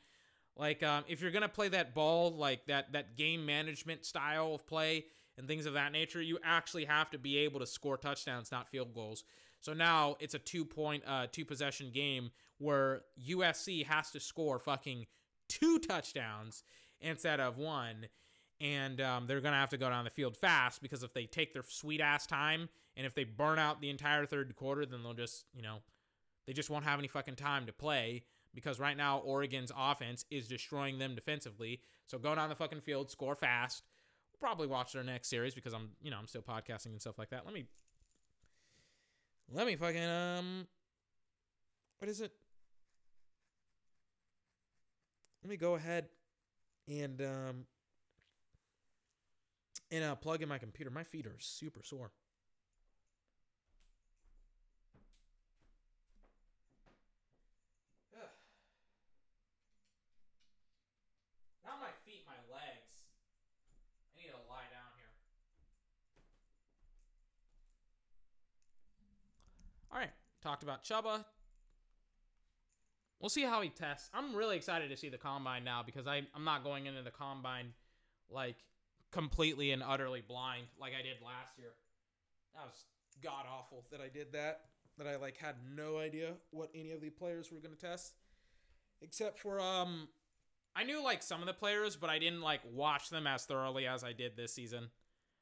Like um, if you're gonna play that ball, like that that game management style of play and things of that nature, you actually have to be able to score touchdowns, not field goals. So now it's a two point, uh, two possession game where USC has to score fucking two touchdowns instead of one, and um, they're gonna have to go down the field fast because if they take their sweet ass time and if they burn out the entire third quarter, then they'll just you know they just won't have any fucking time to play because right now Oregon's offense is destroying them defensively. So go down the fucking field, score fast. Probably watch their next series because I'm, you know, I'm still podcasting and stuff like that. Let me, let me fucking um, what is it? Let me go ahead and um, and uh, plug in my computer. My feet are super sore. Not my feet, my legs. I need to lie down here. All right, talked about Chuba. We'll see how he tests. I'm really excited to see the combine now because I, I'm not going into the combine like completely and utterly blind like I did last year. That was god awful that I did that. That I like had no idea what any of the players were going to test, except for um I knew like some of the players, but I didn't like watch them as thoroughly as I did this season.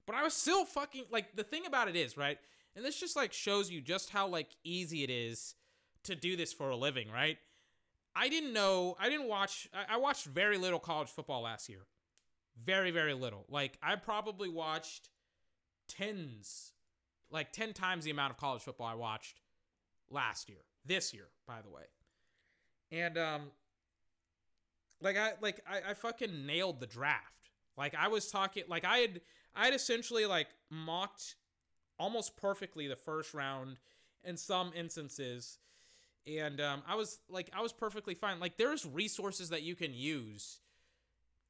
But I was still fucking like the thing about it is, right? And this just like shows you just how like easy it is to do this for a living, right? I didn't know, I didn't watch, I, watched very little college football last year. Very, very little. Like I probably watched tens, like 10 times the amount of college football I watched last year. This year, by the way. And um like I like I, I fucking nailed the draft. Like I was talking like I had I had essentially like mocked almost perfectly the first round in some instances. And um I was like I was perfectly fine. Like there's resources that you can use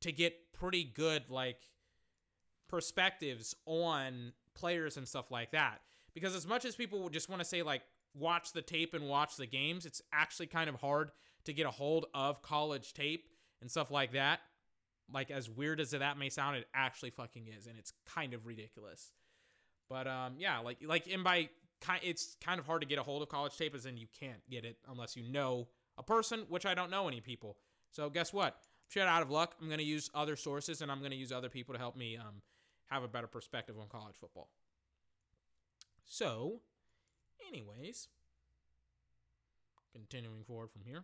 to get pretty good like perspectives on players and stuff like that. because as much as people would just want to say like watch the tape and watch the games, it's actually kind of hard to get a hold of college tape and stuff like that. Like as weird as that may sound, it actually fucking is, and it's kind of ridiculous. But um, yeah, like like and by it's kind of hard to get a hold of college tape, as in you can't get it unless you know a person, which I don't know any people. So guess what? I'm shit out of luck. I'm gonna use other sources, and I'm gonna use other people to help me um have a better perspective on college football. So, anyways, continuing forward from here.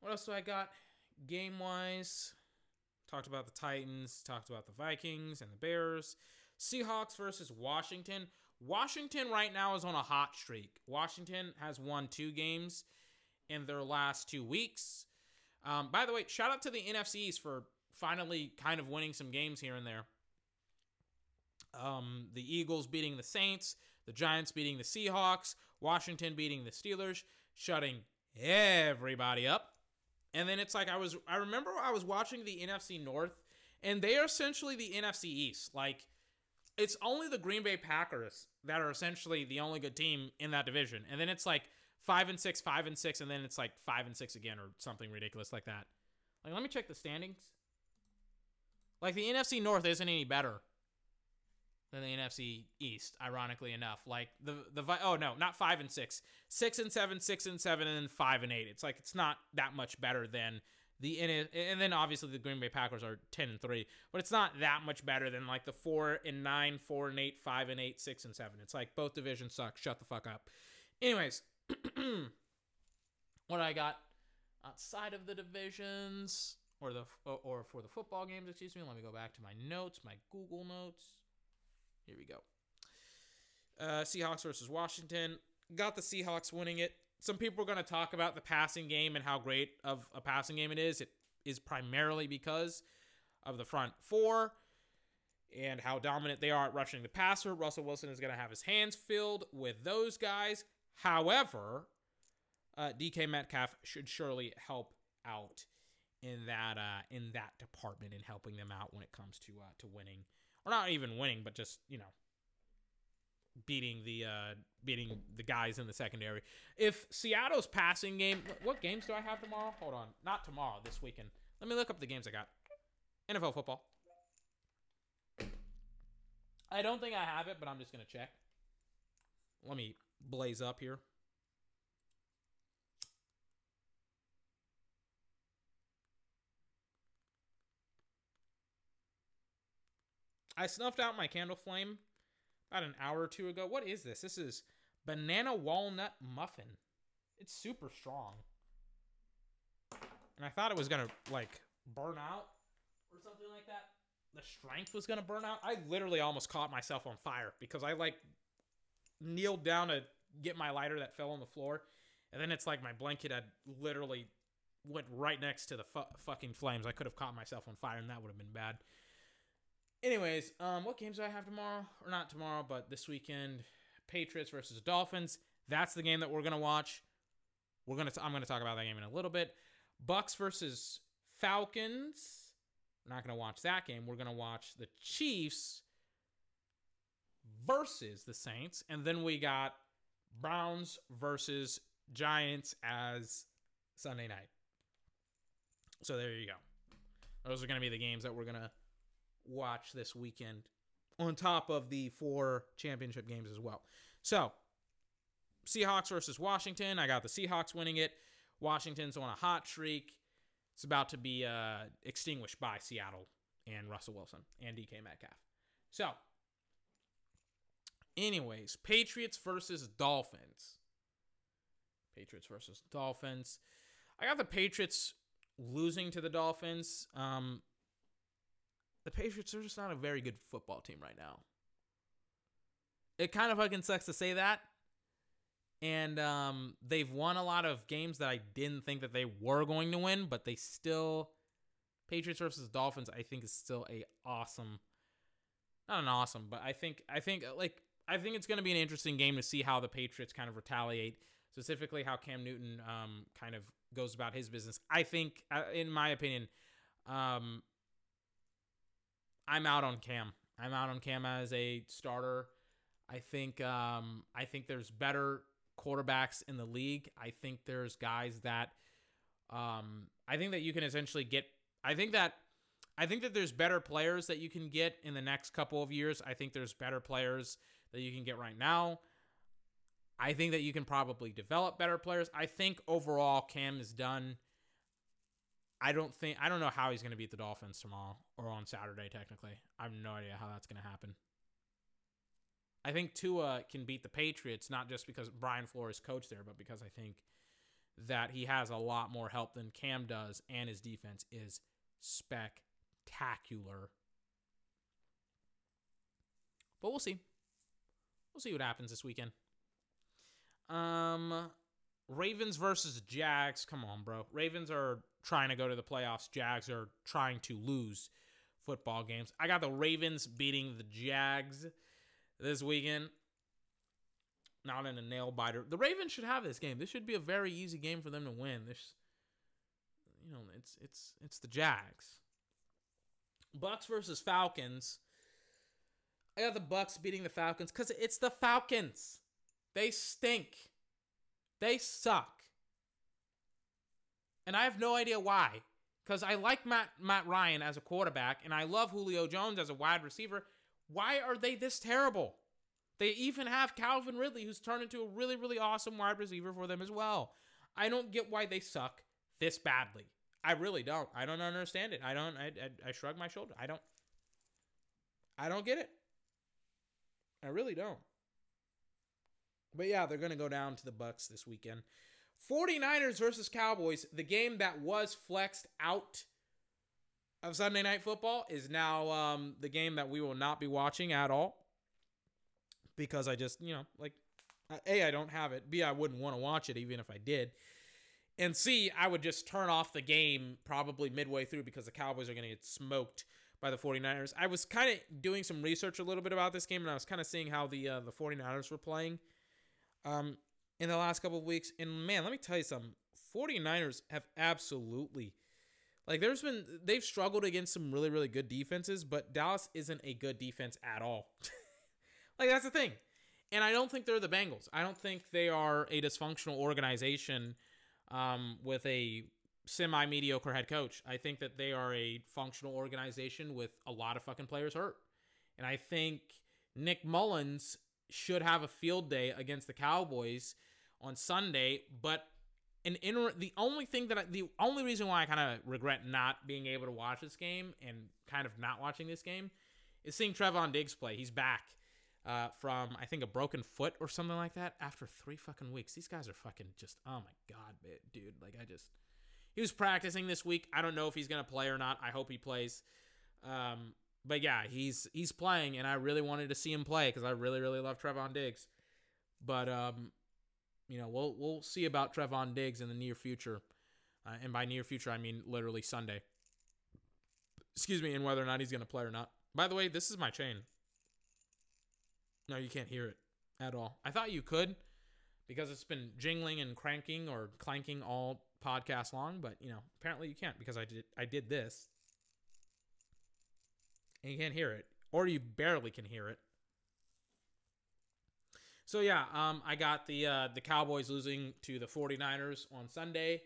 What else do I got? Game wise, talked about the Titans, talked about the Vikings and the Bears. Seahawks versus Washington. Washington right now is on a hot streak. Washington has won two games in their last two weeks. Um, by the way, shout out to the NFCs for finally kind of winning some games here and there. Um, the Eagles beating the Saints, the Giants beating the Seahawks, Washington beating the Steelers, shutting everybody up. And then it's like I was I remember I was watching the NFC North and they are essentially the NFC East. Like it's only the Green Bay Packers that are essentially the only good team in that division. And then it's like 5 and 6, 5 and 6 and then it's like 5 and 6 again or something ridiculous like that. Like let me check the standings. Like the NFC North isn't any better than the NFC East, ironically enough. Like the the oh no, not five and six, six and seven, six and seven, and then five and eight. It's like it's not that much better than the and then obviously the Green Bay Packers are ten and three, but it's not that much better than like the four and nine, four and eight, five and eight, six and seven. It's like both divisions suck. Shut the fuck up. Anyways, what I got outside of the divisions or the or for the football games, excuse me. Let me go back to my notes, my Google notes. Here we go. Uh, Seahawks versus Washington. Got the Seahawks winning it. Some people are going to talk about the passing game and how great of a passing game it is. It is primarily because of the front four and how dominant they are at rushing the passer. Russell Wilson is going to have his hands filled with those guys. However, uh, DK Metcalf should surely help out in that uh, in that department and helping them out when it comes to uh, to winning or not even winning, but just you know beating the uh, beating the guys in the secondary. If Seattle's passing game, what games do I have tomorrow? Hold on, not tomorrow. This weekend. Let me look up the games I got. NFL football. I don't think I have it, but I'm just gonna check. Let me blaze up here. I snuffed out my candle flame about an hour or two ago. What is this? This is banana walnut muffin. It's super strong. And I thought it was gonna like burn out or something like that. The strength was gonna burn out. I literally almost caught myself on fire because I like kneeled down to get my lighter that fell on the floor, and then it's like my blanket had literally went right next to the fu- fucking flames. I could have caught myself on fire, and that would have been bad. Anyways, um, what games do I have tomorrow? Or not tomorrow, but this weekend, Patriots versus Dolphins. That's the game that we're gonna watch. We're gonna. T- I'm gonna talk about that game in a little bit. Bucs versus Falcons. We're not gonna watch that game. We're gonna watch the Chiefs versus the Saints, and then we got Browns versus Giants as Sunday night. So there you go. Those are gonna be the games that we're gonna watch this weekend on top of the four championship games as well. So, Seahawks versus Washington. I got the Seahawks winning it. Washington's on a hot streak. It's about to be uh, extinguished by Seattle and Russell Wilson and DK Metcalf. So, anyways, Patriots versus Dolphins. Patriots versus Dolphins. I got the Patriots losing to the Dolphins. Um, the Patriots are just not a very good football team right now. It kind of fucking sucks to say that. And um, they've won a lot of games that I didn't think that they were going to win, but they still Patriots versus Dolphins I think is still a awesome not an awesome, but I think I think like I think it's going to be an interesting game to see how the Patriots kind of retaliate, specifically how Cam Newton um, kind of goes about his business. I think, uh, in my opinion, um, I'm out on Cam. I'm out on Cam as a starter. I think um, I think there's better quarterbacks in the league. I think there's guys that um, I think that you can essentially get. I think that I think that there's better players that you can get in the next couple of years. I think there's better players that you can get right now. I think that you can probably develop better players. I think overall Cam is done. I don't think I don't know how he's going to beat the Dolphins tomorrow or on Saturday technically. I have no idea how that's going to happen. I think Tua can beat the Patriots not just because Brian Flores coached there, but because I think that he has a lot more help than Cam does and his defense is spectacular. But we'll see. We'll see what happens this weekend. Um Ravens versus Jags. Come on, bro. Ravens are trying to go to the playoffs. Jags are trying to lose football games. I got the Ravens beating the Jags this weekend. Not in a nail biter. The Ravens should have this game. This should be a very easy game for them to win. This you know, it's it's it's the Jags. Bucs versus Falcons. I got the Bucs beating the Falcons cuz it's the Falcons. They stink. They suck. And I have no idea why. Because I like Matt Matt Ryan as a quarterback and I love Julio Jones as a wide receiver. Why are they this terrible? They even have Calvin Ridley, who's turned into a really, really awesome wide receiver for them as well. I don't get why they suck this badly. I really don't. I don't understand it. I don't. I, I, I shrug my shoulder. I don't. I don't get it. I really don't. But yeah, they're going to go down to the Bucs this weekend. 49ers versus Cowboys, the game that was flexed out of Sunday Night Football is now um, the game that we will not be watching at all because I just, you know, like, A, I don't have it. B, I wouldn't want to watch it even if I did. And C, I would just turn off the game probably midway through because the Cowboys are going to get smoked by the 49ers. I was kind of doing some research a little bit about this game and I was kind of seeing how the uh, the 49ers were playing um, in the last couple of weeks. And man, let me tell you something. 49ers have absolutely like there's been they've struggled against some really really good defenses, but Dallas isn't a good defense at all. like that's the thing. And I don't think they're the Bengals. I don't think they are a dysfunctional organization um, with a semi mediocre head coach. I think that they are a functional organization with a lot of fucking players hurt. And I think Nick Mullens should have a field day against the Cowboys on Sunday, but an inter- the only thing that I, the only reason why I kind of regret not being able to watch this game and kind of not watching this game is seeing Trevon Diggs play. He's back uh, from I think a broken foot or something like that after three fucking weeks. These guys are fucking just oh my god, dude. Like I just he was practicing this week. I don't know if he's gonna play or not. I hope he plays. Um, but yeah, he's he's playing, and I really wanted to see him play because I really really love Trevon Diggs. But um, you know, we'll we'll see about Trevon Diggs in the near future, uh, and by near future I mean literally Sunday. Excuse me, and whether or not he's gonna play or not. By the way, this is my chain. No, you can't hear it at all. I thought you could because it's been jingling and cranking or clanking all podcast long, but you know, apparently you can't because I did I did this. And you can't hear it or you barely can hear it. So yeah, um I got the uh the Cowboys losing to the 49ers on Sunday.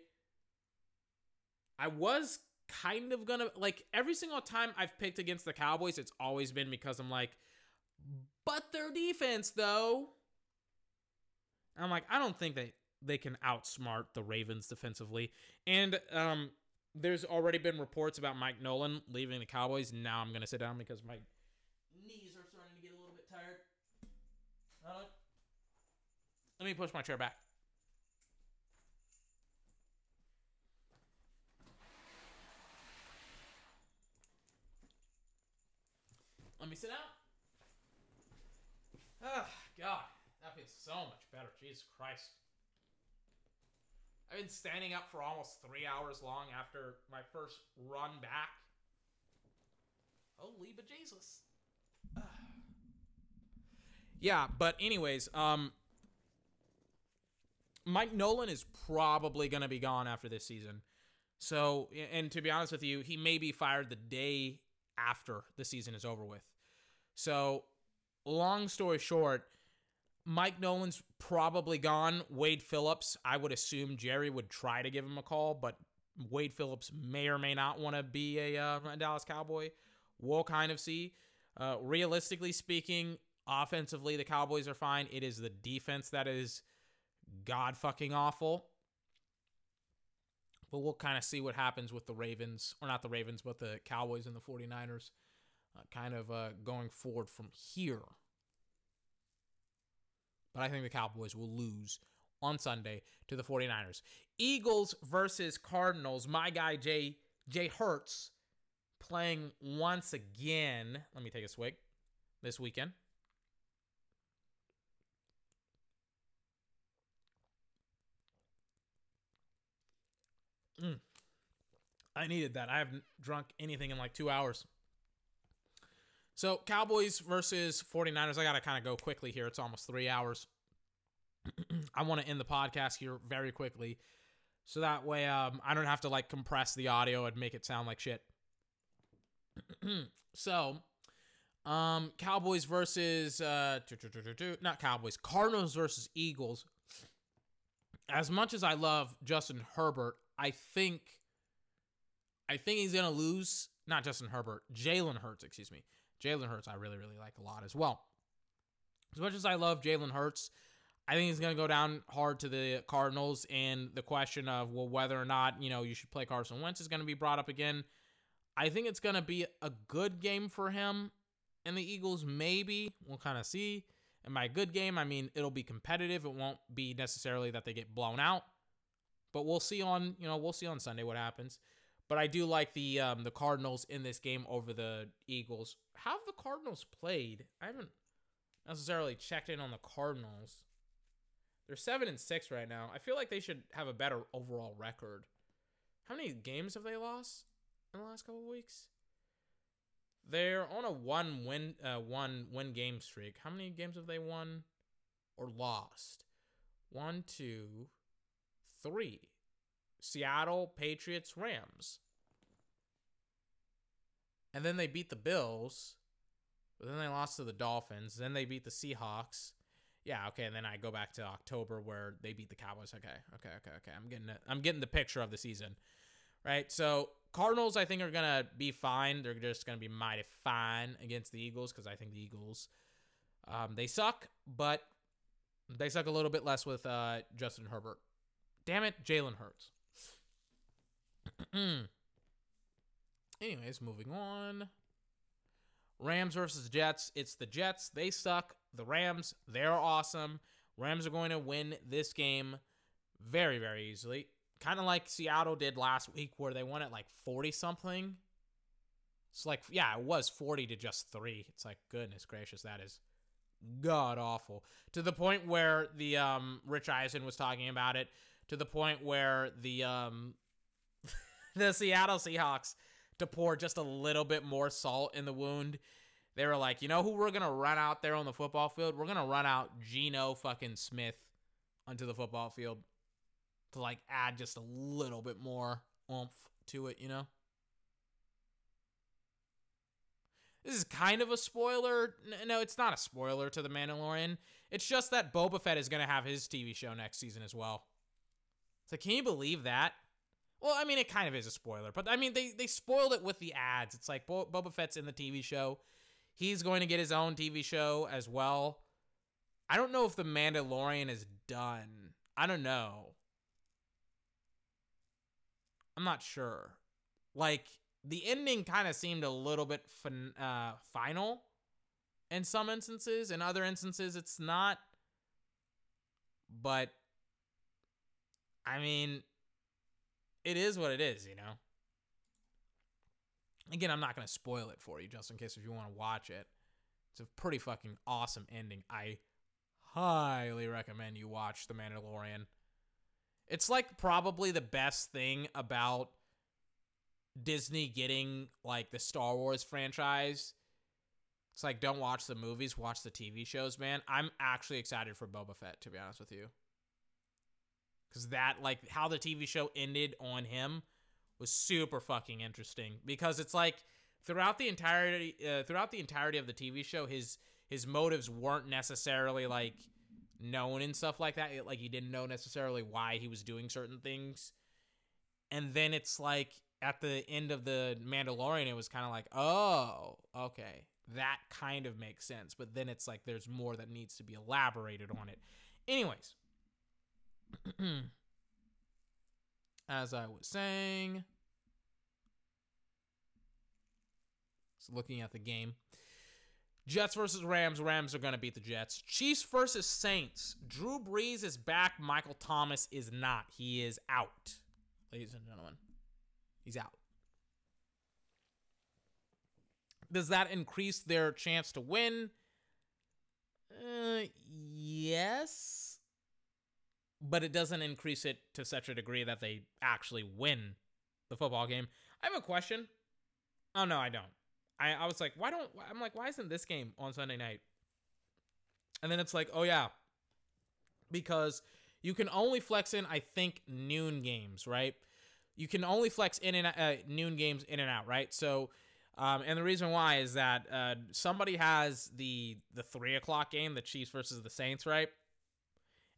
I was kind of gonna like every single time I've picked against the Cowboys, it's always been because I'm like, but their defense though. I'm like, I don't think they they can outsmart the Ravens defensively. And um there's already been reports about Mike Nolan leaving the Cowboys. Now I'm gonna sit down because my knees are starting to get a little bit tired. Let me push my chair back. Let me sit down. Ah, God, that feels so much better. Jesus Christ. I've been standing up for almost three hours long after my first run back. Holy but Jesus. Ah. Yeah, but anyways, um Mike Nolan is probably going to be gone after this season. So, and to be honest with you, he may be fired the day after the season is over with. So, long story short, Mike Nolan's probably gone. Wade Phillips, I would assume Jerry would try to give him a call, but Wade Phillips may or may not want to be a uh, Dallas Cowboy. We'll kind of see. Uh, realistically speaking, offensively, the Cowboys are fine. It is the defense that is god fucking awful. But we'll kind of see what happens with the Ravens, or not the Ravens, but the Cowboys and the 49ers, uh, kind of uh, going forward from here. But I think the Cowboys will lose on Sunday to the 49ers. Eagles versus Cardinals. My guy Jay Jay Hurts playing once again. Let me take a swig this weekend. Mm. I needed that. I haven't drunk anything in like two hours. So, Cowboys versus 49ers. I got to kind of go quickly here. It's almost three hours. I want to end the podcast here very quickly. So that way um, I don't have to like compress the audio and make it sound like shit. so, um, Cowboys versus, uh, not Cowboys, Cardinals versus Eagles. As much as I love Justin Herbert, I think I think he's gonna lose. Not Justin Herbert, Jalen Hurts, excuse me. Jalen Hurts, I really, really like a lot as well. As much as I love Jalen Hurts, I think he's gonna go down hard to the Cardinals, and the question of well whether or not you know you should play Carson Wentz is gonna be brought up again. I think it's gonna be a good game for him and the Eagles. Maybe we'll kind of see. And by good game, I mean it'll be competitive. It won't be necessarily that they get blown out. But we'll see on you know we'll see on Sunday what happens. But I do like the um, the Cardinals in this game over the Eagles. How have the Cardinals played? I haven't necessarily checked in on the Cardinals. They're seven and six right now. I feel like they should have a better overall record. How many games have they lost in the last couple of weeks? They're on a one win uh, one win game streak. How many games have they won or lost? One, two, three. Seattle, Patriots, Rams. And then they beat the Bills. But then they lost to the Dolphins. Then they beat the Seahawks. Yeah, okay, and then I go back to October where they beat the Cowboys. Okay, okay, okay, okay. I'm getting it. I'm getting the picture of the season. Right? So Cardinals I think are gonna be fine. They're just gonna be mighty fine against the Eagles because I think the Eagles um, they suck, but they suck a little bit less with uh, Justin Herbert. Damn it, Jalen Hurts. Anyways, moving on. Rams versus Jets. It's the Jets. They suck. The Rams, they're awesome. Rams are going to win this game very, very easily. Kind of like Seattle did last week, where they won at like 40 something. It's like, yeah, it was 40 to just three. It's like, goodness gracious, that is god awful. To the point where the um, Rich Eisen was talking about it, to the point where the um, the Seattle Seahawks to pour just a little bit more salt in the wound. They were like, you know who we're gonna run out there on the football field? We're gonna run out Geno fucking Smith onto the football field to like add just a little bit more oomph to it, you know? This is kind of a spoiler. No, it's not a spoiler to The Mandalorian. It's just that Boba Fett is going to have his TV show next season as well. So can you believe that? Well, I mean, it kind of is a spoiler, but I mean, they they spoiled it with the ads. It's like Bo- Boba Fett's in the TV show. He's going to get his own TV show as well. I don't know if The Mandalorian is done. I don't know. I'm not sure. Like the ending kind of seemed a little bit fin- uh, final in some instances. In other instances, it's not. But I mean, it is what it is, you know. Again, I'm not gonna spoil it for you, just in case if you want to watch it. It's a pretty fucking awesome ending. I highly recommend you watch The Mandalorian. It's like probably the best thing about Disney getting like the Star Wars franchise. It's like don't watch the movies, watch the TV shows, man. I'm actually excited for Boba Fett to be honest with you. Cuz that like how the TV show ended on him was super fucking interesting because it's like throughout the entirety uh, throughout the entirety of the TV show, his his motives weren't necessarily like known and stuff like that. It- like he didn't know necessarily why he was doing certain things. And then it's like at the end of the Mandalorian, it was kind of like, oh, okay, that kind of makes sense. But then it's like there's more that needs to be elaborated on it. Anyways, as I was saying, so looking at the game. Jets versus Rams. Rams are going to beat the Jets. Chiefs versus Saints. Drew Brees is back. Michael Thomas is not. He is out. Ladies and gentlemen, he's out. Does that increase their chance to win? Uh, yes. But it doesn't increase it to such a degree that they actually win the football game. I have a question. Oh, no, I don't. I, I was like, why don't I'm like, why isn't this game on Sunday night? And then it's like, oh yeah, because you can only flex in, I think, noon games, right? You can only flex in and uh, noon games in and out, right? So, um, and the reason why is that uh, somebody has the the three o'clock game, the Chiefs versus the Saints, right?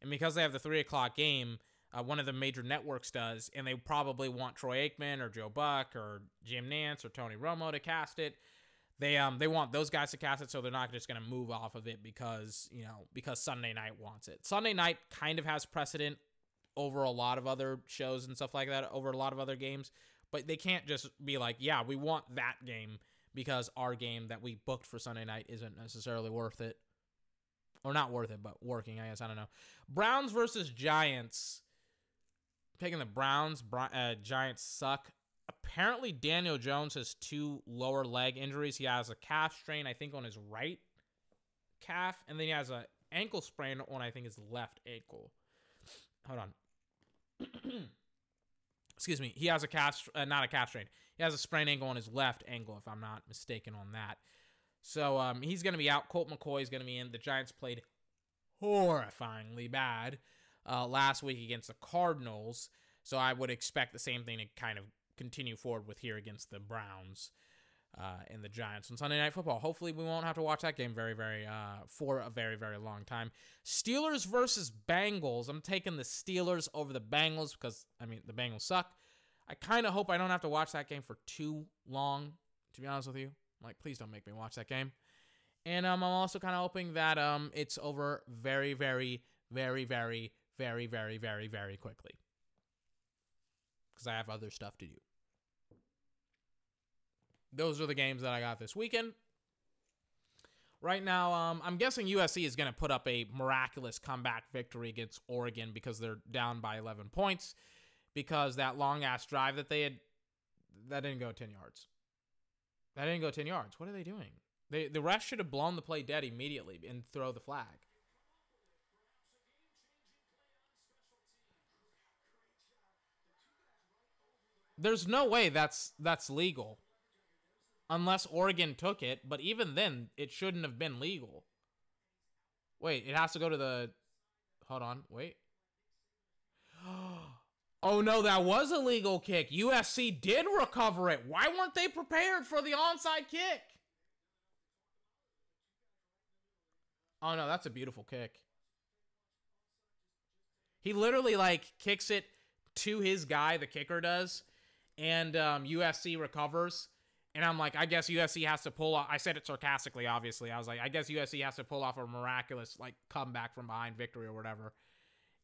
And because they have the three o'clock game, uh, one of the major networks does, and they probably want Troy Aikman or Joe Buck or Jim Nantz or Tony Romo to cast it. They um they want those guys to cast it, so they're not just gonna move off of it because you know because Sunday night wants it. Sunday night kind of has precedent over a lot of other shows and stuff like that, over a lot of other games, but they can't just be like, yeah, we want that game because our game that we booked for Sunday night isn't necessarily worth it. Or not worth it, but working, I guess. I don't know. Browns versus Giants. Taking the Browns. Uh, Giants suck. Apparently, Daniel Jones has two lower leg injuries. He has a calf strain, I think, on his right calf, and then he has a ankle sprain on, I think, his left ankle. Hold on. Excuse me. He has a calf, uh, not a calf strain. He has a sprained ankle on his left ankle, if I'm not mistaken on that. So um, he's going to be out. Colt McCoy is going to be in. The Giants played horrifyingly bad uh, last week against the Cardinals. So I would expect the same thing to kind of continue forward with here against the Browns uh, and the Giants on Sunday Night Football. Hopefully, we won't have to watch that game very, very uh, for a very, very long time. Steelers versus Bengals. I'm taking the Steelers over the Bengals because I mean the Bengals suck. I kind of hope I don't have to watch that game for too long. To be honest with you, I'm like please don't make me watch that game. And um, I'm also kind of hoping that um, it's over very, very, very, very, very, very, very, very quickly because I have other stuff to do. Those are the games that I got this weekend. Right now, um, I'm guessing USC is going to put up a miraculous comeback victory against Oregon because they're down by 11 points. Because that long ass drive that they had, that didn't go 10 yards. That didn't go 10 yards. What are they doing? They, the refs should have blown the play dead immediately and throw the flag. There's no way that's that's legal. Unless Oregon took it, but even then it shouldn't have been legal. Wait, it has to go to the Hold on, wait. Oh no, that was a legal kick. USC did recover it. Why weren't they prepared for the onside kick? Oh no, that's a beautiful kick. He literally like kicks it to his guy, the kicker does, and um, USC recovers. And I'm like, I guess USC has to pull off. I said it sarcastically, obviously. I was like, I guess USC has to pull off a miraculous like comeback from behind victory or whatever.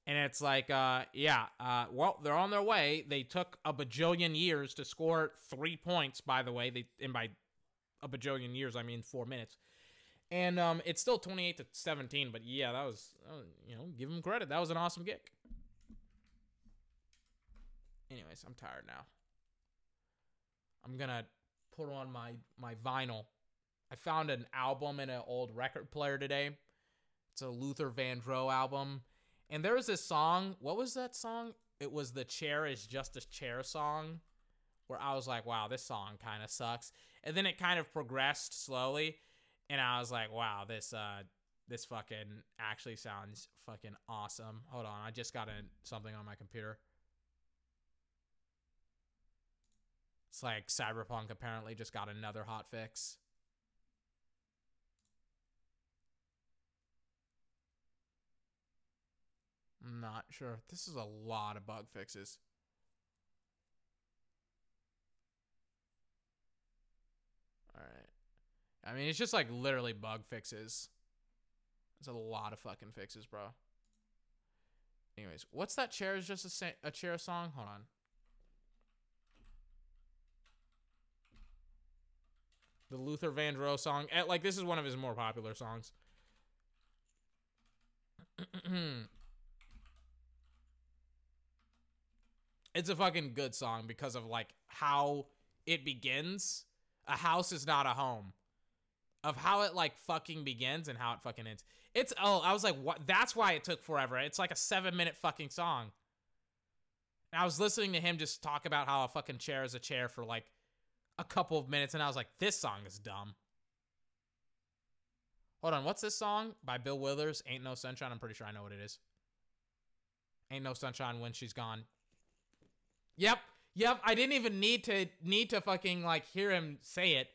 And it's like, uh, yeah, uh, well, they're on their way. They took a bajillion years to score three points. By the way, they and by a bajillion years, I mean four minutes. And um, it's still 28 to 17, but yeah, that was, uh, you know, give them credit. That was an awesome kick. Anyways, I'm tired now. I'm gonna put on my my vinyl. I found an album in an old record player today. It's a Luther Vandross album, and there was this song. What was that song? It was the "Chair is Just a Chair" song, where I was like, "Wow, this song kind of sucks." And then it kind of progressed slowly, and I was like, "Wow, this uh, this fucking actually sounds fucking awesome." Hold on, I just got a, something on my computer. It's like Cyberpunk apparently just got another hot fix. I'm not sure. This is a lot of bug fixes. All right. I mean, it's just like literally bug fixes. There's a lot of fucking fixes, bro. Anyways, what's that chair is just a, a chair song? Hold on. The Luther Vandross song. Eh, Like this is one of his more popular songs. it's a fucking good song because of like how it begins. A house is not a home. Of how it like fucking begins and how it fucking ends. It's oh, I was like, what? That's why it took forever. It's like a seven minute fucking song. And I was listening to him just talk about how a fucking chair is a chair for like a couple of minutes, and I was like, this song is dumb. Hold on, what's this song by Bill Withers? Ain't No Sunshine. I'm pretty sure I know what it is. Ain't No Sunshine when she's gone. Yep, yep. I didn't even need to need to fucking like hear him say it.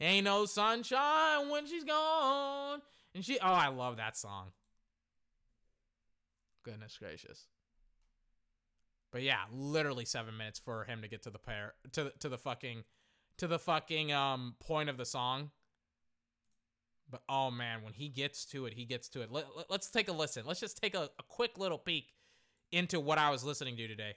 Ain't no sunshine when she's gone. And she oh, I love that song. Goodness gracious. But yeah, literally seven minutes for him to get to the pair to to the fucking to the fucking um point of the song. But oh man, when he gets to it, he gets to it. Let, let, us take a listen. Let's just take a, a quick little peek into what I was listening to today.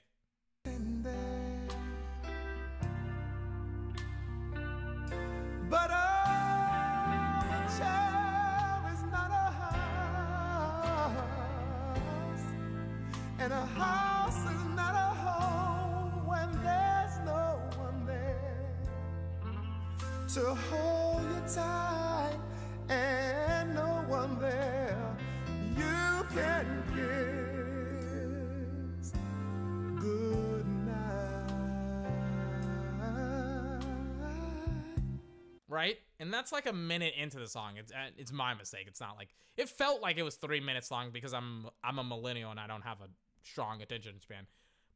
That's like a minute into the song. It's uh, it's my mistake. It's not like it felt like it was three minutes long because I'm I'm a millennial and I don't have a strong attention span.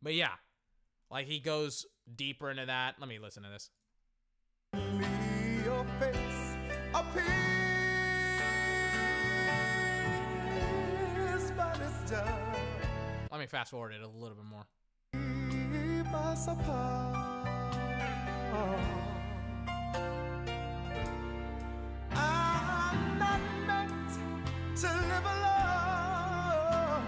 But yeah, like he goes deeper into that. Let me listen to this. your face appears, but it's just Let me fast forward it a little bit more. To live alone.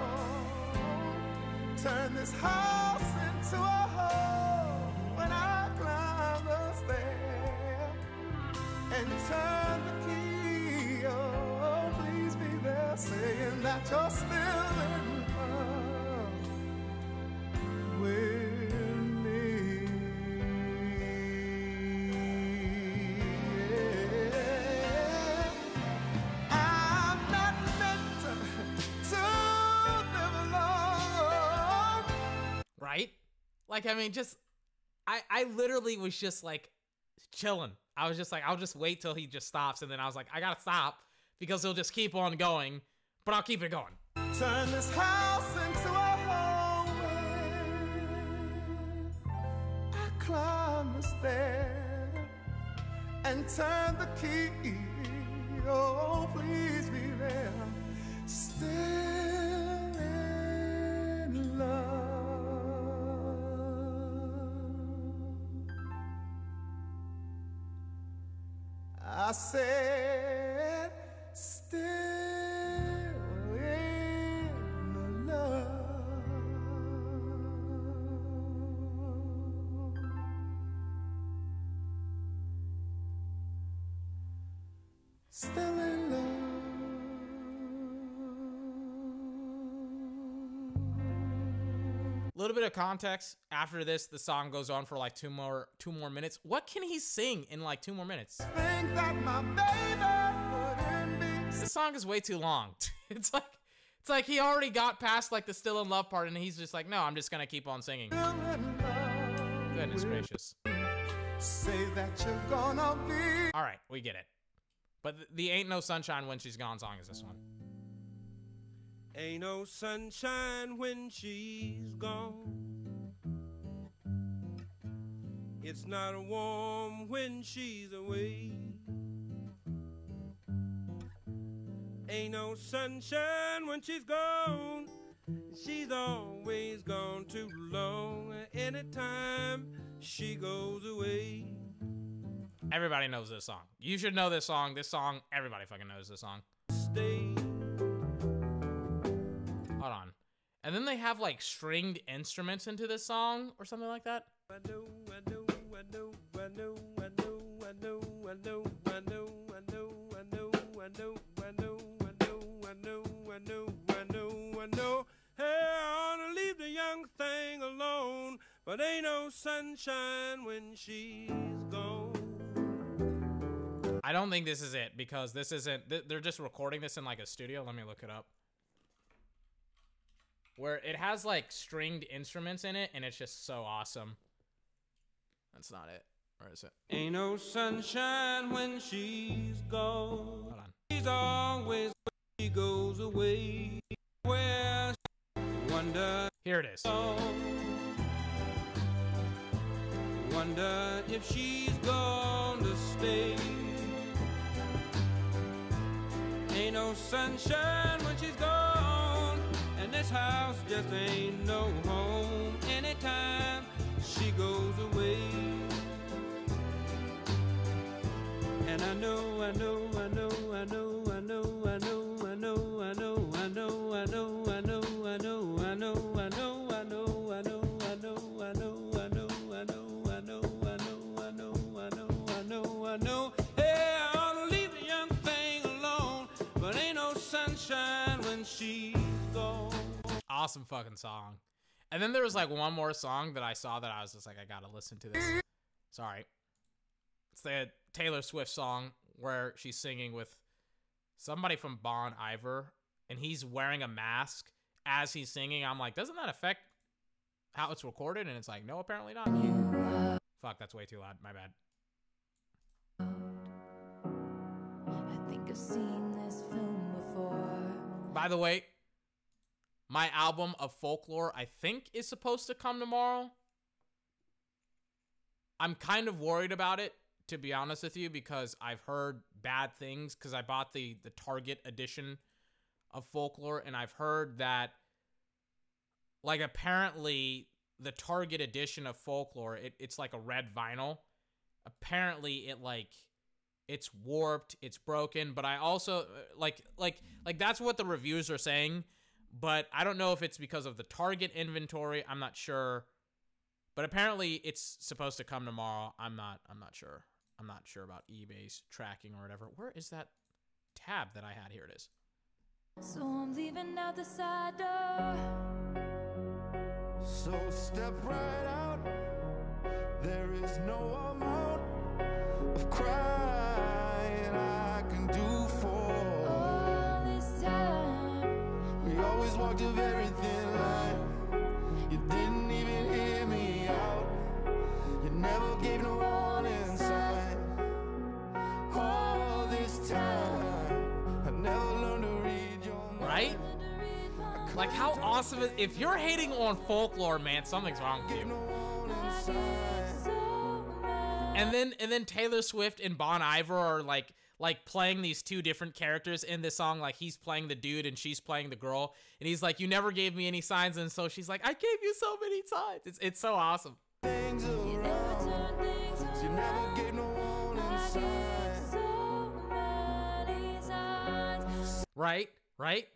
Turn this house into a home when I climb the stair and turn the key. Oh, please be there, saying that you're still Like I mean, just I I literally was just like chilling. I was just like, I'll just wait till he just stops, and then I was like, I gotta stop because he'll just keep on going, but I'll keep it going. Turn this house into a home. I climb the stair and turn the key. Oh, please be there. In love. I said, still in love. Still little bit of context. After this, the song goes on for like two more two more minutes. What can he sing in like two more minutes? Think that my baby be This song is way too long. it's like it's like he already got past like the still in love part, and he's just like, no, I'm just gonna keep on singing. still in love. Goodness gracious. Say that you're gonna be. All right, we get it. But the, the "Ain't No Sunshine When She's Gone" song is this one. Ain't no sunshine when she's gone. It's not warm when she's away. Ain't no sunshine when she's gone. She's always gone too long. Anytime she goes away. Everybody knows this song. You should know this song. This song, everybody fucking knows this song. Stay. And then they have like stringed instruments into this song or something like that. But ain't no sunshine when she's gone. I don't think this is it because this isn't. They're just recording this in like a studio. Let me look it up. Where it has like stringed instruments in it, and it's just so awesome. That's not it. Where is it? Ain't no sunshine when she's gone. Hold on. She's always when she goes away. Where wonder Here it is. Wonder if she's gonna stay. Ain't no sunshine when she's gone, house just ain't no home anytime she goes away. And I know, I know, I know, I know, I know, I know, I know, I know, I know, I know, Awesome fucking song. And then there was like one more song that I saw that I was just like, I gotta listen to this. Sorry. It's the Taylor Swift song where she's singing with somebody from Bon Iver and he's wearing a mask as he's singing. I'm like, doesn't that affect how it's recorded? And it's like, no, apparently not. Fuck, that's way too loud. My bad. I think I've seen this film before. By the way, my album of folklore, I think, is supposed to come tomorrow. I'm kind of worried about it, to be honest with you, because I've heard bad things. Because I bought the the Target edition of folklore, and I've heard that, like, apparently the Target edition of folklore, it, it's like a red vinyl. Apparently, it like it's warped, it's broken, but I also uh, like like like that's what the reviews are saying, but I don't know if it's because of the Target inventory, I'm not sure. But apparently it's supposed to come tomorrow. I'm not I'm not sure. I'm not sure about eBay's tracking or whatever. Where is that tab that I had? Here it is. So I'm leaving out the side door. So step right out. There is no amount of crying I always walked a very thin line. You didn't even hear me out. You never gave no warning sign. All this time, I never learned to read your mind. Right? Like how awesome is if you're hating on folklore, man, something's wrong with you. No warning sign. so mad. And then and then Taylor Swift and Bon Iver are like like playing these two different characters in this song. Like he's playing the dude and she's playing the girl. And he's like, "You never gave me any signs," and so she's like, "I gave you so many signs." It's it's so awesome. Things Never around. turn things You never around. gave no warning I sign. gave so many signs. Right? Right?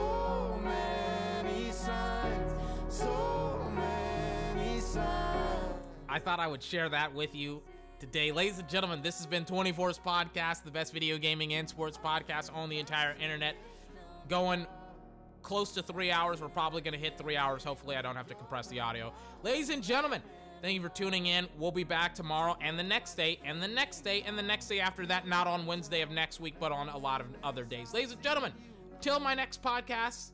So many signs. So many signs. I thought I would share that with you today. Ladies and gentlemen, this has been 24's podcast, the best video gaming and sports podcast on the entire internet. Going close to three hours. We're probably going to hit three hours. Hopefully, I don't have to compress the audio. Ladies and gentlemen, thank you for tuning in. We'll be back tomorrow and the next day and the next day and the next day after that. Not on Wednesday of next week, but on a lot of other days. Ladies and gentlemen, till my next podcast,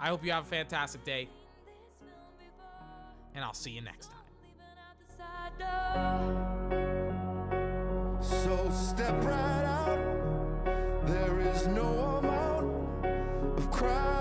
I hope you have a fantastic day, and I'll see you next time. So step right out. There is no amount of crying.